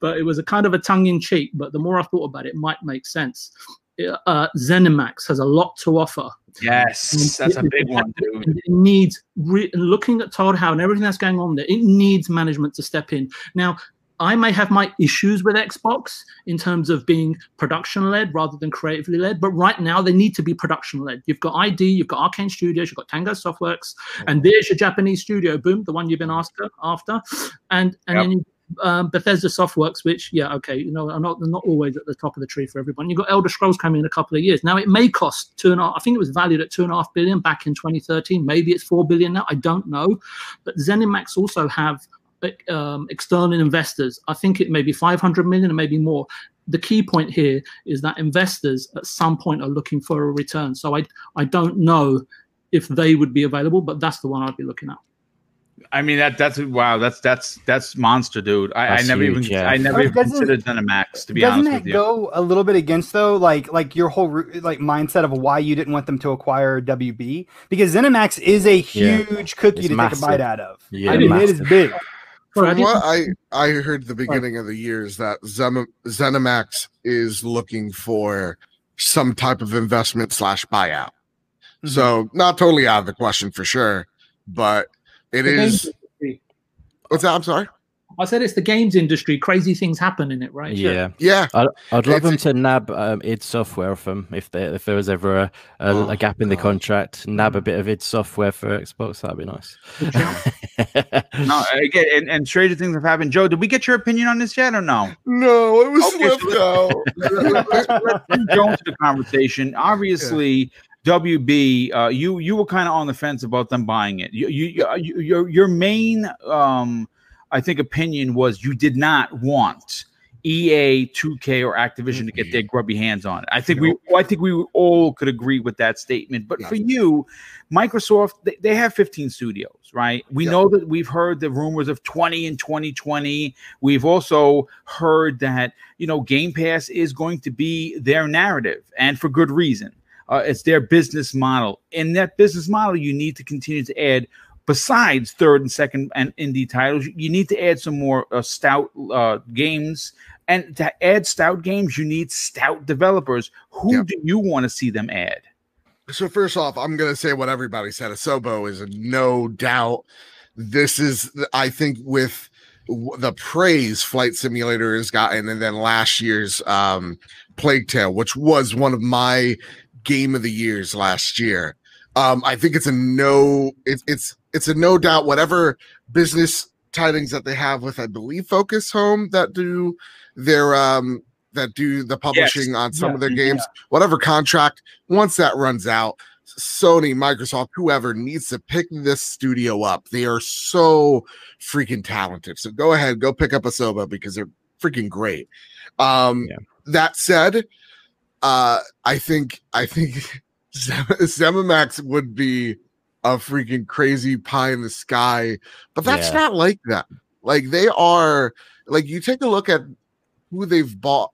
but it was a kind of a tongue in cheek. But the more I thought about it, it might make sense. Uh, Zenimax has a lot to offer. Yes, that's a big one, dude. It needs re- looking at Todd Howe and everything that's going on there. It needs management to step in now. I may have my issues with Xbox in terms of being production led rather than creatively led, but right now they need to be production led. You've got ID, you've got Arcane Studios, you've got Tango Softworks, and there's your Japanese studio, boom, the one you've been after, after, and and Yep. then you, um, Bethesda Softworks, which yeah, okay, you know, are not they're not always at the top of the tree for everyone. You've got Elder Scrolls coming in a couple of years. Now it may cost two and a half. I think it was valued at two and a half billion back in 2013. Maybe it's four billion now. I don't know, but ZeniMax also have um, external investors. I think it may be 500 million and maybe more. The key point here is that investors at some point are looking for a return. So I I don't know if they would be available, but that's the one I'd be looking at. I mean that that's wow, that's that's that's monster, dude. I, I never huge, even yeah. I never Or even doesn't- considered Dynamax to be Doesn't honest that with you. go a little bit against though, like like your whole like mindset of why you didn't want them to acquire WB? Because ZeniMax is a Yeah. huge cookie It's to massive. take a bite out of. Yeah, I mean, it is big. From what I I heard the beginning of the year is that Zen- ZeniMax is looking for some type of investment slash buyout. Mm-hmm. So not totally out of the question for sure, but it The is. What's that? I'm sorry. I said it's the games industry. Crazy things happen in it, right? Yeah, Yeah, I'd, I'd love them to nab um, id Software from if there if there was ever a, a, Oh, a gap in the contract, nab a bit of id Software for Xbox. That'd be nice. No, again, and, and stranger things have happened. Joe, did we get your opinion on this yet or no? no, it was Okay, so left out. Let's bring Joe into the conversation. Obviously, WB, uh, you you were kind of on the fence about them buying it. You, you, you your your main, um, I think, opinion was you did not want EA, 2K, or Activision to get their grubby hands on it. I think we, I think we all could agree with that statement. But for you, Microsoft, they, they have 15 studios, right? We know that we've heard the rumors of 20 in 2020. We've also heard that you know Game Pass is going to be their narrative, and for good reason. Uh, it's their business model. In that business model, you need to continue to add, besides third and second and indie titles, you need to add some more uh, stout uh, games. And to add stout games, you need stout developers. Who do you want to see them add? So first off, I'm gonna say what everybody said. Asobo is a no doubt. This is, I think, with the praise Flight Simulator has gotten, and then last year's um, Plague Tale, which was one of my game of the years last year. Um, I think it's a no. It's it's it's a no doubt. Whatever business tidings that they have with, I believe, Focus Home that do their um that do the publishing on some Yeah. of their games whatever contract once that runs out sony microsoft whoever needs to pick this studio up they are so freaking talented so go ahead go pick up Asobo because they're freaking great um Yeah. that said uh i think i think Zem- zemimax would be a freaking crazy pie in the sky but that's Yeah. not like that like they are like you take a look at who they've bought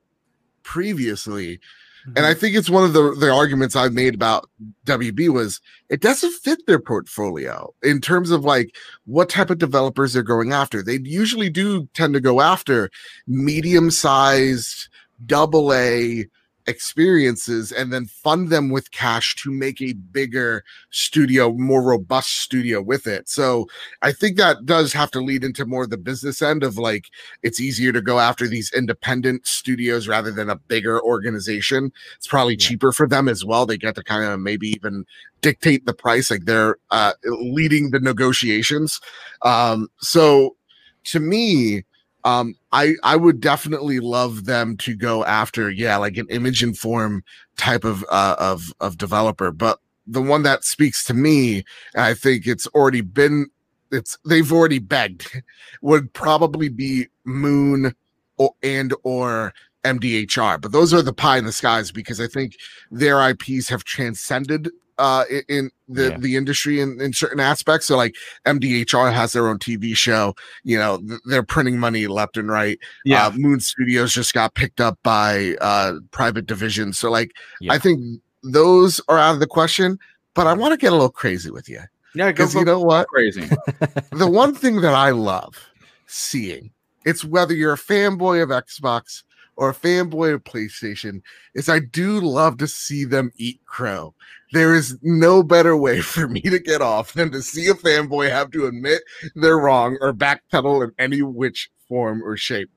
previously and mm-hmm. I think it's one of the the arguments I've made about WB was it doesn't fit their portfolio in terms of like what type of developers they're going after. They usually do tend to go after medium sized double A experiences and then fund them with cash to make a bigger studio, more robust studio with it. So I think that does have to lead into more the business end of like it's easier to go after these independent studios rather than a bigger organization. It's probably Yeah. cheaper for them as well. They get to kind of maybe even dictate the price, like they're uh, leading the negotiations. Um, so to me, um, I I would definitely love them to go after, yeah, like an image inform type of uh, of of developer. But the one that speaks to me, I think it's already been it's they've already begged would probably be Moon or and or MDHR, but those are the pie in the skies because I think their IPs have transcended uh in, the Yeah. the industry in, in certain aspects. So like MDHR has their own TV show, you know, th- they're printing money left and right. Yeah. Uh, Moon Studios just got picked up by uh private division. So like Yeah. I think those are out of the question, but I want to get a little crazy with you. yeah, Because you know what? crazy. the one thing that I love seeing, it's whether you're a fanboy of Xbox or a fanboy of PlayStation, is I do love to see them eat crow. There is no better way for me to get off than to see a fanboy have to admit they're wrong or backpedal in any which form or shape.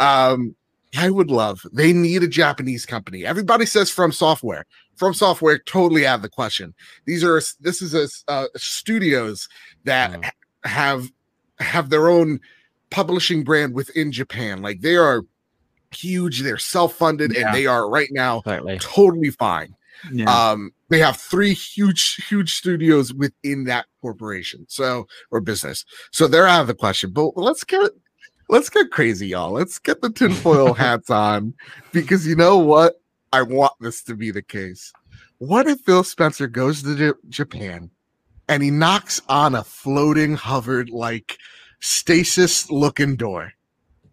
Um, I would love. They need a Japanese company. Everybody says from software. From software, totally out of the question. These are this is a uh, studios that Mm. ha- have have their own publishing brand within Japan. Like they are huge. They're self funded, Yeah. and they are right now Exactly. totally fine. Yeah. Um, they have three huge, huge studios within that corporation, so or business. So they're out of the question. But let's get let's get crazy, y'all. Let's get the tinfoil hats on because you know what? I want this to be the case. What if Phil Spencer goes to J- Japan and he knocks on a floating, hovered like stasis looking door,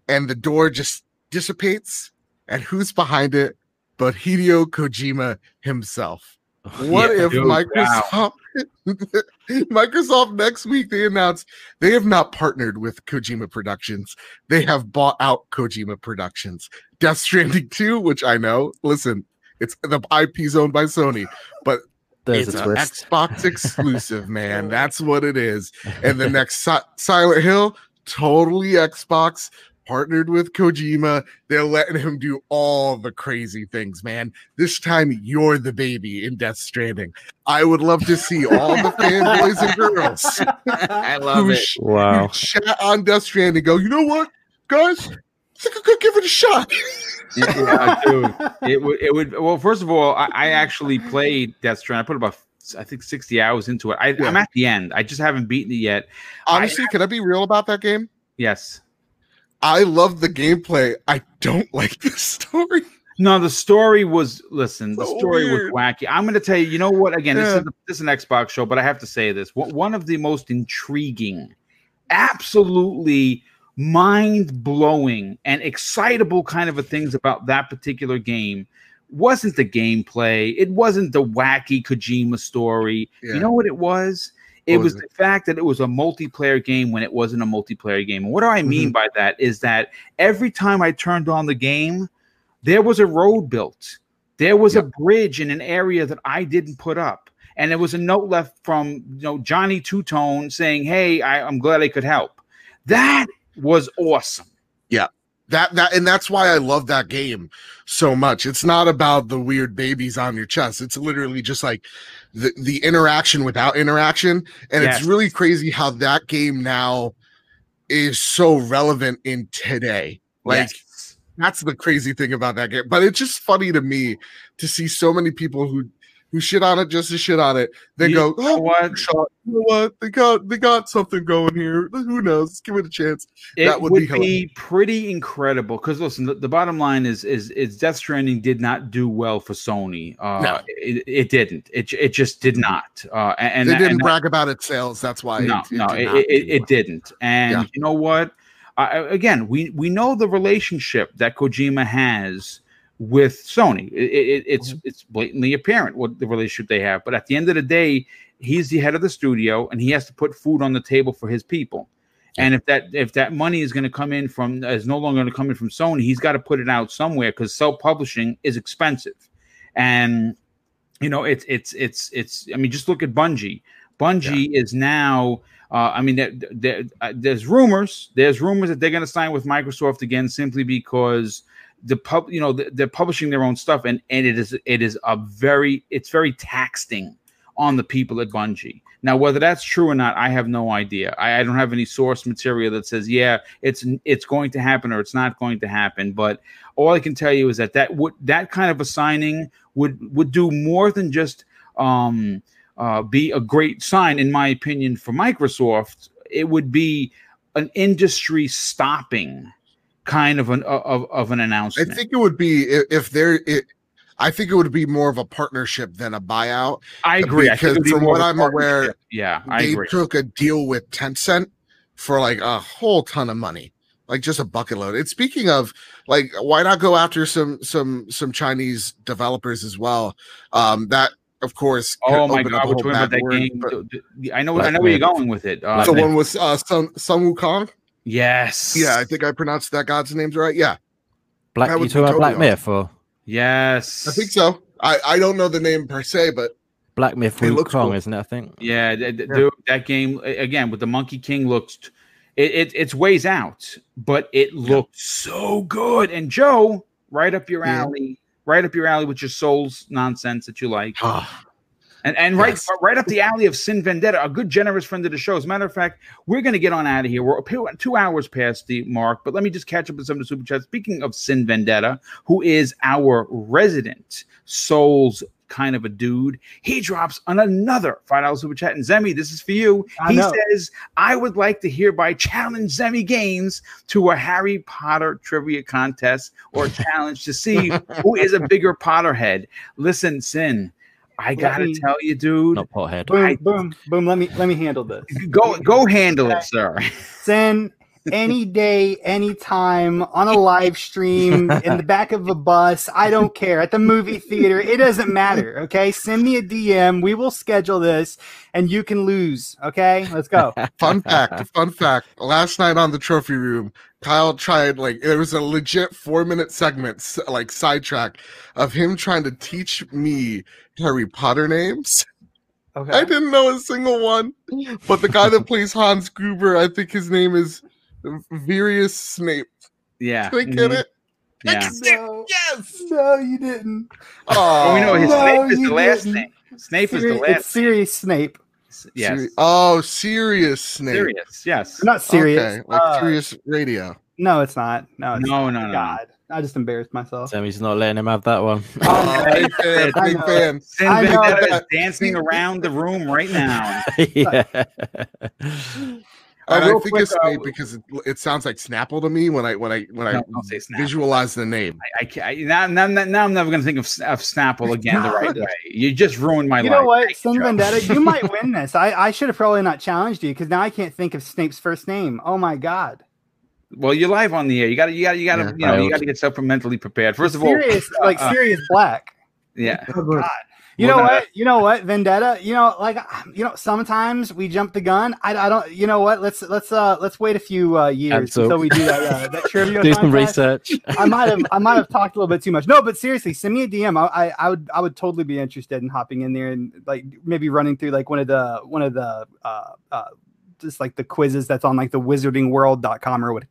and the door just dissipates, and who's behind it but Hideo Kojima himself? Oh, what Yeah, if dude, Microsoft Microsoft next week they announced they have not partnered with Kojima Productions. They have bought out Kojima Productions. Death Stranding 2, which I know, listen, it's the IP's owned by Sony, but There's it's an. Xbox exclusive, man. That's what it is. And the next Si- Silent Hill, totally Xbox, partnered with Kojima. They're letting him do all the crazy things, man. This time you're the baby in Death Stranding. I would love to see all the fanboys and girls I love who, it. sh- Wow. who chat on Death Stranding go, you know what, guys? I think I could give it a shot. yeah, dude. It would. It would. Well, first of all, I, I actually played Death Stranding. I put about I think sixty hours into it. I, Yeah. I'm at the end. I just haven't beaten it yet. Honestly, can I be real about that game? Yes. I love the gameplay. I don't like the story. No, the story was. Listen, the story weird. was wacky. I'm going to tell you. You know what? Again, this Yeah. is this is an Xbox show, but I have to say this. One one of the most intriguing, absolutely mind blowing and excitable kind of a things about that particular game wasn't the gameplay. It wasn't the wacky Kojima story. Yeah. You know what it was? It was was the fact that it was a multiplayer game when it wasn't a multiplayer game. And what do I mean mm-hmm. by that is that every time I turned on the game, there was a road built. There was a bridge in an area that I didn't put up. And there was a note left from you know Johnny Two Tone saying, Hey, I, I'm glad I could help. That was awesome. That that and that's why I love that game so much. It's not about the weird babies on your chest. It's literally just like the the interaction without interaction, and Yes. it's really crazy how that game now is so relevant in today. Like Yes. that's the crazy thing about that game. But it's just funny to me to see so many people who who shit on it just to shit on it. They go, oh, what? shot. You know what? They got they got something going here. Who knows? Let's give it a chance. It That would, would be, be pretty incredible because listen, the, the bottom line is is is Death Stranding did not do well for Sony. Uh, No. it, it didn't. It it just did not. Uh, and they didn't that- brag about its sales. That's why. no, it, no, did it, it, it, well. didn't. And Yeah. you know what? I, again, we we know the relationship that Kojima has with Sony. It, it, it's Mm-hmm. it's blatantly apparent what the relationship they have. But at the end of the day, he's the head of the studio, and he has to put food on the table for his people. And if that if that money is going to come in from is no longer going to come in from Sony, he's got to put it out somewhere because self publishing is expensive, and you know it's it's it's it's. I mean, just look at Bungie. Bungie is now. Uh, I mean, there, there, uh, there's rumors. There's rumors that they're going to sign with Microsoft again, simply because the pub, you know, th- they're publishing their own stuff, and and it is it is a very it's very taxing on the people at Bungie. Now, whether that's true or not, I have no idea. I, I don't have any source material that says, yeah, it's it's going to happen or it's not going to happen. But all I can tell you is that that would that kind of a signing would would do more than just um, uh, be a great sign, in my opinion, for Microsoft. it would be an industry stopping kind of an of, of an announcement. I think it would be if, there. It, I think it would be more of a partnership than a buyout. I agree. I think because be from what I'm aware, yeah, I they agree. took a deal with Tencent for like a whole ton of money, like just a bucket load. And speaking of, like, why not go after some some some Chinese developers as well? Um, that of course. Oh my god, which one that word, game? but- I know, I know where you're going with it. Uh, the one with uh, Sun Sun Wukong. Yes, Yeah, I think I pronounced that god's names right. Yeah, Black, That you talking about Black totally Myth or yes. I think so. I I don't know the name per se, but Black Myth It looks Wukong, cool. isn't it? I think. Yeah, th- th- Yeah. dude, that game again with the Monkey King looks. It, it it's ways out, but it looked so good. And Joe, right up your Yeah. alley, right up your alley with your Souls nonsense that you like. Ah. And and right Yes. right up the alley of Sin Vendetta, a good generous friend of the show. As a matter of fact, we're going to get on out of here. We're two- hours past the mark, but let me just catch up with some of the super chats. Speaking of Sin Vendetta, who is our resident Souls kind of a dude, he drops on another five dollars super chat. And Zemi, this is for you. I he know. says, "I would like to hereby challenge Zemi Games to a Harry Potter trivia contest or challenge to see who is a bigger Potterhead." Listen, Sin. I Let gotta me- tell you, dude. Not Pothead. Boom, I- boom, boom. Let me let me handle this. Go go handle it, sir. Send any day, anytime on a live stream in the back of a bus. I don't care. At the movie theater, it doesn't matter. Okay, send me a DM. We will schedule this, and you can lose. Okay, let's go. fun fact, fun fact. Last night on the trophy room, Kyle tried like it was a legit four minute segment, like sidetrack of him trying to teach me Harry Potter names. Okay. I didn't know a single one, but the guy that plays Hans Gruber, I think his name is Virius Snape. Yeah. Did I get mhm, it? Yeah. No, Yes. no, you didn't. Well, we know his No, Snape is you the last didn't. name. Snape is the Siri- last. It's Sirius Snape. Yes. Seri- oh, Sirius Snape. Serious. Yes. Not Sirius. Okay, like Uh, Sirius Radio. no, it's not. No, it's No, not. no, no. God, I just embarrassed myself. Sammy's not letting him have that one. Oh, big fan, I big fan. Sin Vendetta is dancing around the room right now. yeah. Uh, And I think quick, it's uh, because it, it sounds like Snapple to me when I when I when I No, don't say Snapple. visualize the name. I, I can't. I, now, now, now I'm never going to think of, of Snapple again the right way. You just ruined my you life. You know what, Thank Sin Vendetta, you might win this. I, I should have probably not challenged you because now I can't think of Snape's first name. Oh my god. Well, you're live on the air. You got to, you got to, you got to, Yeah. you know, you got to get self mentally prepared. First of all, Sirius, like uh, Sirius Black. yeah. You know what? You know what? Vendetta. You know, like you know, sometimes we jump the gun. I, I don't. You know what? Let's let's uh let's wait a few uh, years until we do that uh, that trivia. Do some research. I might have I might have talked a little bit too much. No, but seriously, send me a DM. I, I I would I would totally be interested in hopping in there and like maybe running through like one of the one of the uh uh just like the quizzes that's on like the wizardingworld.com or what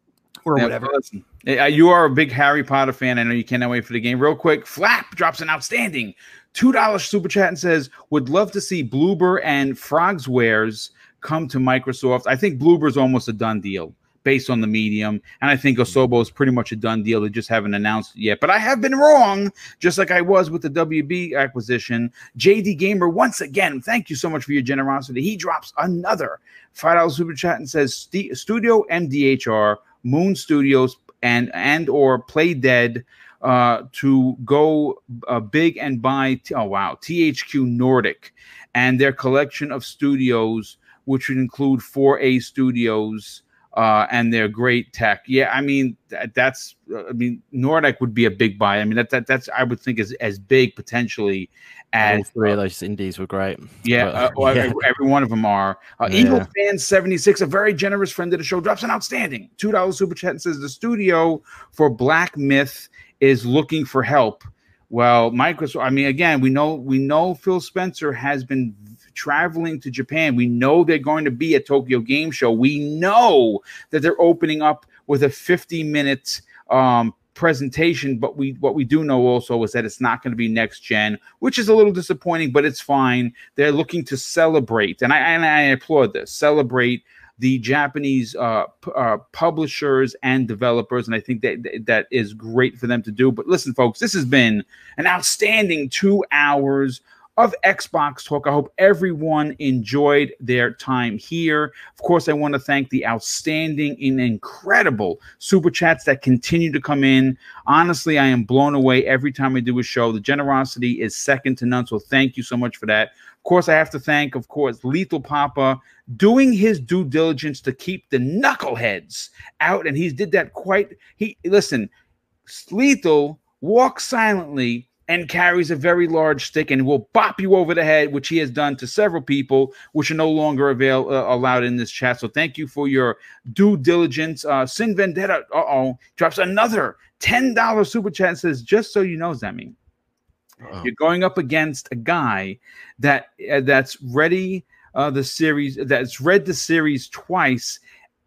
or Yeah, whatever. listen, uh, you are a big Harry Potter fan. I know you cannot wait for the game. Real quick, Flap drops an outstanding two dollars super chat and says, "Would love to see Bloober and Frogwares come to Microsoft. I think Bloober's almost a done deal." Based on the medium, and I think Asobo is pretty much a done deal. They just haven't announced it yet. But I have been wrong, just like I was with the WB acquisition. JD Gamer, once again, thank you so much for your generosity. He drops another five dollars super chat and says, "Studio MDHR Moon Studios and and or Playdead uh, to go uh, big and buy. T- oh wow, THQ Nordic and their collection of studios, which would include 4A Studios. Uh, and their great tech, yeah. I mean, that, that's. Uh, I mean, Nordic would be a big buy. I mean, that, that that's. I would think as as big potentially All as three of those indies were great. yeah, But, uh, well, yeah. Every, every one of them are. Uh, Yeah. Eagle fan seventy six, a very generous friend of the show, drops an outstanding two dollars super chat and says the studio for Black Myth is looking for help. Well, Microsoft. I mean, again, we know we know Phil Spencer has been traveling to Japan. We know they're going to be at Tokyo Game Show. We know that they're opening up with a fifty minute um, presentation. But we what we do know also is that it's not going to be next gen, which is a little disappointing, but it's fine. They're looking to celebrate, and I and I applaud this. Celebrate the Japanese uh, p- uh, publishers and developers, and I think that that is great for them to do. But listen, folks, this has been an outstanding two hours of Xbox Talk. I hope everyone enjoyed their time here. Of course, I want to thank the outstanding and incredible super chats that continue to come in. Honestly, I am blown away every time I do a show. The generosity is second to none. So thank you so much for that. Of course, I have to thank, of course, Lethal Papa doing his due diligence to keep the knuckleheads out, and he did that quite. He listen, Lethal walks silently and carries a very large stick and will bop you over the head, which he has done to several people, which are no longer avail uh, allowed in this chat. So thank you for your due diligence. Uh, Sin Vendetta, uh oh, drops another ten dollars super chat. Says just so you know, Zemi, Uh-oh. you're going up against a guy that uh, that's ready uh, the series that's read the series twice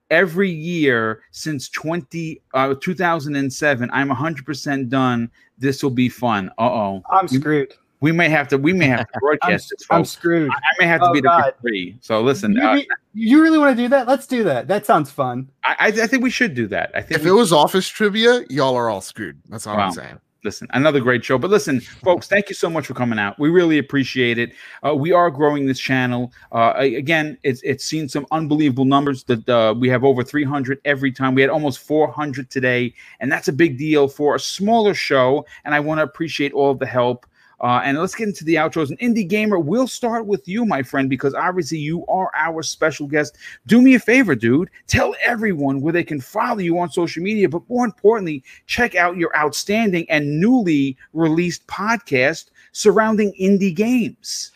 every year since 20 uh, 2007 i'm 100% done this will be fun uh-oh I'm screwed. we may have to we may have to I'm, broadcast this I'm screwed. I, I may have to Oh, be there God. free so listen you, uh, you really want to do that? Let's do that. That sounds fun. I, I I think we should do that i think If we it was office trivia, y'all are all screwed. That's all Wow. I'm saying. Listen another great show. But listen folks thank you so much for coming out. We really appreciate it. Uh, we are growing this channel. Uh, again it's it's seen some unbelievable numbers that uh, we have over 300 every time. We had almost 400 today and that's a big deal for a smaller show and i want to appreciate all the help uh, and let's get into the outros. And Indie Gamer, we'll start with you, my friend, because obviously you are our special guest. Do me a favor, dude. Tell everyone where they can follow you on social media, but more importantly, check out your outstanding and newly released podcast surrounding indie games.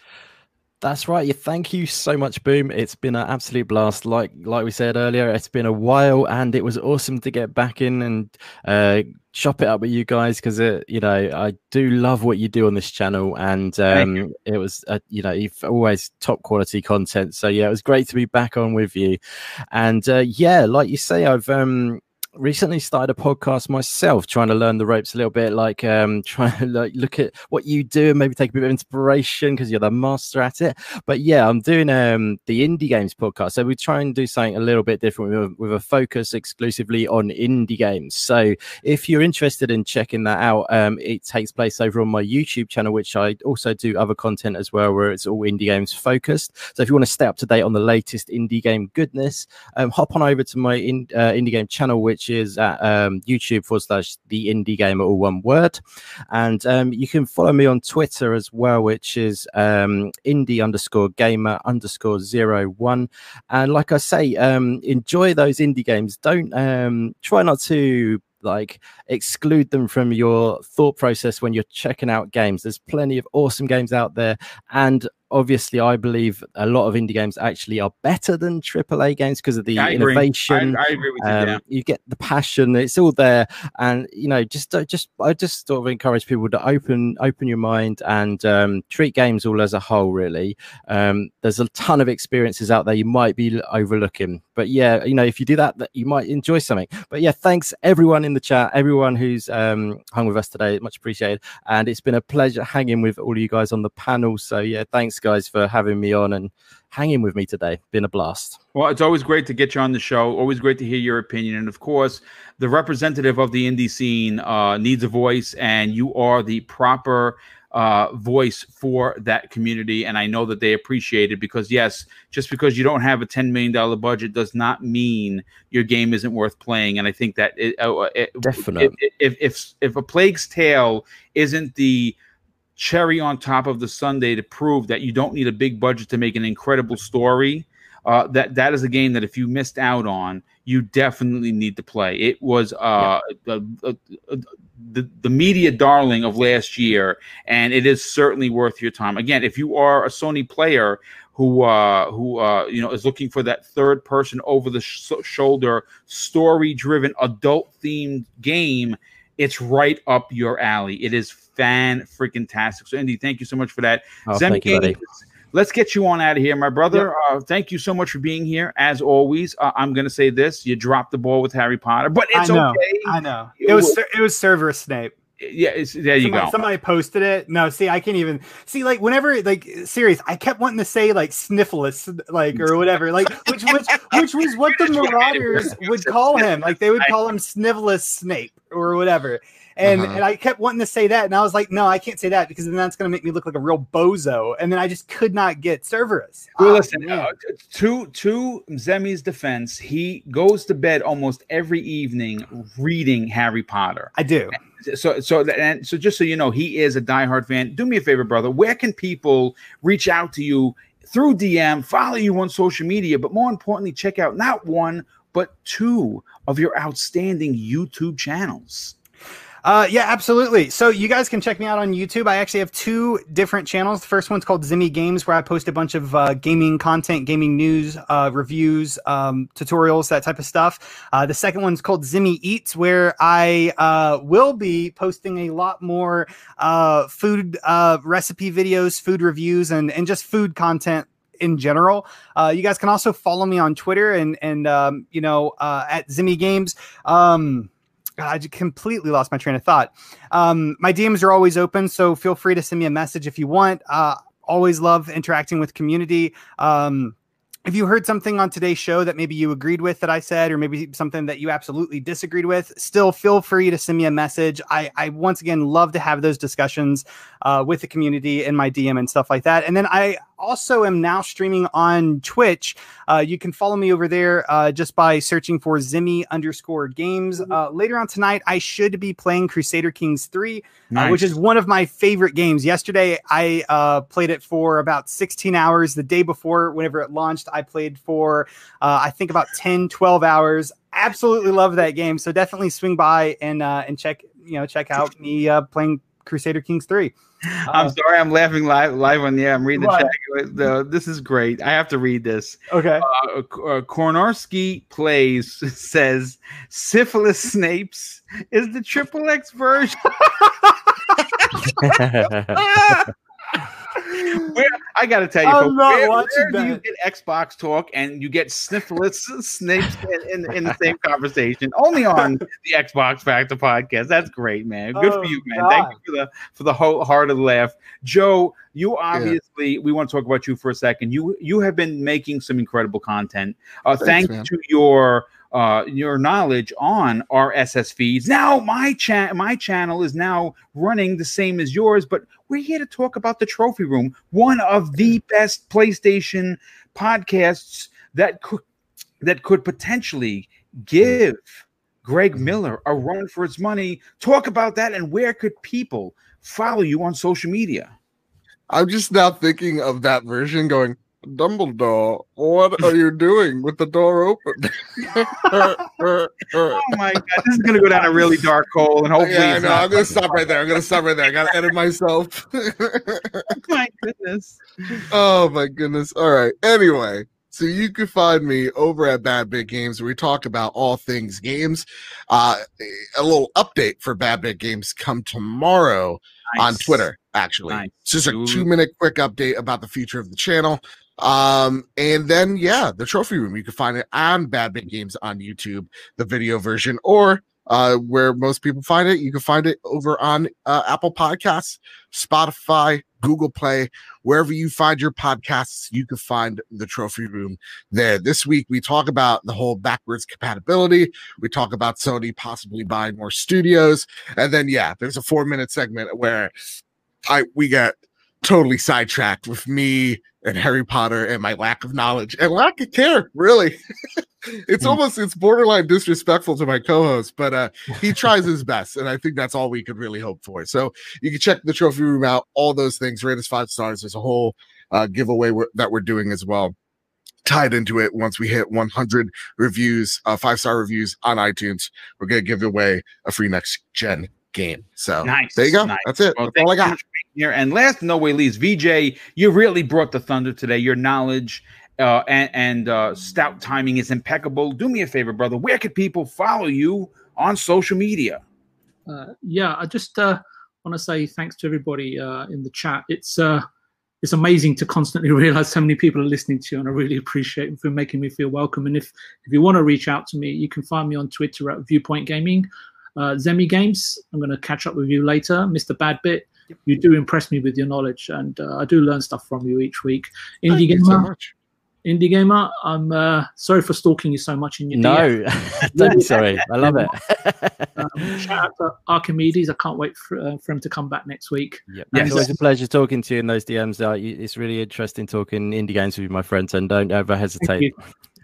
That's right. Yeah, thank you so much, Boom. It's been an absolute blast. Like like we said earlier, it's been a while, and it was awesome to get back in and uh, chop it up with you guys because you know I do love what you do on this channel, and um, it was uh, you know you've always top quality content. So yeah, it was great to be back on with you, and uh, yeah, like you say, I've um recently started a podcast myself trying to learn the ropes a little bit like um trying to like look at what you do and maybe take a bit of inspiration because you're the master at it. But yeah i'm doing um the indie games podcast. So we try and do something a little bit different with, a- with a focus exclusively on indie games. So if you're interested in checking that out um it takes place over on my youtube channel which i also do other content as well where it's all indie games focused. So if you want to stay up to date on the latest indie game goodness um, hop on over to my in, uh, indie game channel, which is at um, YouTube forward slash the indie gamer, all one word. And um, you can follow me on Twitter as well, which is um, indie underscore gamer underscore zero one. And like I say, um, enjoy those indie games. Don't um, try not to like exclude them from your thought process when you're checking out games. There's plenty of awesome games out there. And obviously, I believe a lot of indie games actually are better than AAA games because of the I innovation. I, I agree with you. Um, yeah. You get the passion; it's all there, and you know, just uh, just I just sort of encourage people to open open your mind and um, treat games all as a whole. Really, um, there's a ton of experiences out there you might be overlooking, but yeah, you know, if you do that, that you might enjoy something. But yeah, thanks everyone in the chat, everyone who's um, hung with us today, much appreciated, and it's been a pleasure hanging with all of you guys on the panel. So yeah, thanks guys for having me on and hanging with me today. Been a blast. Well, it's always great to get you on the show. Always great to hear your opinion. And of course, the representative of the indie scene uh, needs a voice, and you are the proper uh, voice for that community. And I know that they appreciate it because, yes, just because you don't have a $10 million budget does not mean your game isn't worth playing. And I think that it, uh, it, Definite. if, if, if, if a Plague's Tale isn't the cherry on top of the sundae to prove that you don't need a big budget to make an incredible story uh, that that is a game that if you missed out on, you definitely need to play. It was uh, uh, uh, uh, the the media darling of last year, and it is certainly worth your time. Again, if you are a Sony player who uh, who uh, you know is looking for that third person over the sh- shoulder story driven adult themed game, it's right up your alley. It is fan freaking tastic. So, Andy, thank you so much for that. Oh, Zen thank you, buddy. Let's get you on out of here, my brother. Uh, thank you so much for being here. As always, uh, I'm going to say this: you dropped the ball with Harry Potter, but it's I know. okay. I know. It was Cer- it was Cerberus Snape. Yeah, it's, there you somebody, go. Somebody posted it. No, see, I can't even see. Like whenever, like serious, I kept wanting to say like sniffless, like or whatever, like which which which was what the Marauders would call him. Like they would call him Snivellus Snape. or whatever. And Uh-huh. and I kept wanting to say that, and I was like, no, I can't say that because then that's gonna make me look like a real bozo. And then I just could not get Cerberus. Well, Ah, listen, uh, to to Zemi's defense, he goes to bed almost every evening reading Harry Potter. I do. So so and so just so you know, he is a diehard fan. Do me a favor, brother. Where can people reach out to you through DM, follow you on social media, but more importantly, check out not one but two of your outstanding YouTube channels. Uh, yeah, absolutely. So you guys can check me out on YouTube. I actually have two different channels. The first one's called Zimmy Games, where I post a bunch of uh, gaming content, gaming news, uh, reviews, um, tutorials, that type of stuff. Uh, the second one's called Zimmy Eats, where I uh, will be posting a lot more uh, food uh, recipe videos, food reviews, and and just food content in general. Uh, you guys can also follow me on Twitter and and um, you know uh, at Zimmy Games. Um, I just completely lost my train of thought. Um, my DMs are always open, so feel free to send me a message if you want. Uh, always love interacting with community. Um, if you heard something on today's show that maybe you agreed with that I said, or maybe something that you absolutely disagreed with, still feel free to send me a message. I, I once again love to have those discussions uh, with the community in my DM and stuff like that. And then I also am now streaming on Twitch. Uh, you can follow me over there uh, just by searching for Zimmy underscore games. Uh, later on tonight, I should be playing Crusader Kings 3, uh, which is one of my favorite games. Yesterday, I uh, played it for about 16 hours. The day before, whenever it launched, I played for, uh, I think, about 10, 12 hours. Absolutely love that game. So definitely swing by and uh, and check you know check out me uh, playing Crusader Kings 3. I'm Uh, sorry, I'm laughing live live on the air. I'm reading the What? chat. The- This is great. I have to read this. okay. uh, uh, Kornarski plays says syphilis Snapes is the triple X version. Where, I got to tell you, I'm where, where do you get Xbox talk and you get syphilis Snapes in, in, in the same conversation? Only on the Xbox Factor podcast. That's great, man. Good Oh, for you, man. Thank you for the for the wholehearted laugh, Joe. You obviously we want to talk about you for a second. You you have been making some incredible content. Uh, Thanks, thanks to your uh, your knowledge on RSS feeds. Now my chat my channel is now running the same as yours, but we're here to talk about the Trophy Room, one of the best PlayStation podcasts that could that could potentially give Greg Miller a run for its money. Talk about that and where could people follow you on social media? I'm just now thinking of that version going, Dumbledore, what are you doing with the door open? Oh my god, this is gonna go down a really dark hole, and hopefully, yeah, I know. I'm gonna stop right there. I'm gonna stop right there. I gotta edit myself. my goodness. oh my goodness. All right. Anyway, so you can find me over at Bad Bit Games where we talk about all things games. Uh a little update for Bad Bit Games come tomorrow on Twitter, actually. Nice. It's just a two minute quick update about the future of the channel. Um, and then yeah, the trophy room. You can find it on Bad Bit Games on YouTube, the video version, or uh where most people find it, you can find it over on uh, Apple Podcasts, Spotify, Google Play, wherever you find your podcasts, you can find the trophy room there. This week we talk about the whole backwards compatibility. We talk about Sony possibly buying more studios, and then yeah, there's a four minute segment where I we get totally sidetracked with me and Harry Potter and my lack of knowledge and lack of care. Really, it's Hmm. almost it's borderline disrespectful to my co-host, but uh, he tries his best, and I think that's all we could really hope for. So you can check the trophy room out. All those things, rate us five stars. There's a whole uh, giveaway we're, that we're doing as well. Tied into it, once we hit 100 reviews, uh, five star reviews on iTunes, we're gonna give away a free next gen game. So Nice. there you go. nice. That's it. Well, That's all I you got. being Here and last, no way least, VJ, you really brought the thunder today. Your knowledge uh, and, and uh, stout timing is impeccable. Do me a favor, brother. Where could people follow you on social media? Uh, yeah, I just uh, want to say thanks to everybody uh, in the chat. It's uh, it's amazing to constantly realize how many people are listening to you, and I really appreciate it for making me feel welcome. And if if you want to reach out to me, you can find me on Twitter at Viewpoint Gaming, uh, Zemi Games. I'm going to catch up with you later, Mr. Badbit. You do impress me with your knowledge, and uh, I do learn stuff from you each week. Thank Indie you so Gamer, much. Indie Gamer, I'm uh, sorry for stalking you so much in your no, don't be sorry. I love it. um, shout out to Archimedes. I can't wait for, uh, for him to come back next week. Yep. Yeah, it's always a pleasure talking to you in those DMs. Uh, it's really interesting talking indie games with you, my friends, and don't ever hesitate.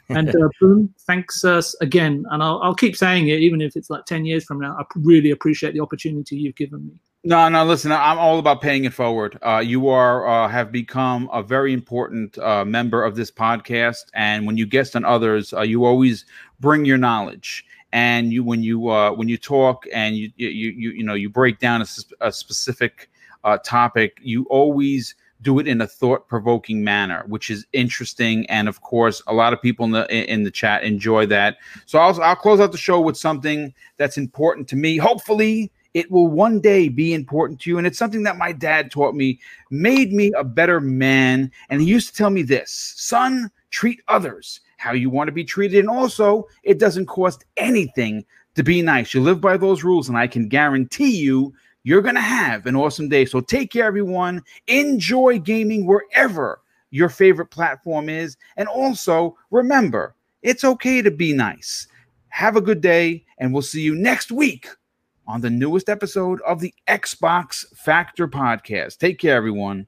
and uh, boom, thanks us uh, again. And I'll, I'll keep saying it, even if it's like 10 years from now. I really appreciate the opportunity you've given me. No, no. Listen, I'm all about paying it forward. Uh, you are uh, have become a very important uh, member of this podcast, and when you guest on others, uh, you always bring your knowledge. And you, when you uh, when you talk and you you you you know you break down a, a specific uh, topic, you always do it in a thought-provoking manner, which is interesting. And of course, a lot of people in the in the chat enjoy that. So I'll I'll close out the show with something that's important to me. Hopefully it will one day be important to you. And it's something that my dad taught me, made me a better man. And he used to tell me this son, treat others how you want to be treated. And also, it doesn't cost anything to be nice. You live by those rules, and I can guarantee you, you're going to have an awesome day. So take care, everyone. Enjoy gaming wherever your favorite platform is. And also, remember, it's okay to be nice. Have a good day, and we'll see you next week on the newest episode of the Xbox Factor podcast. Take care, everyone.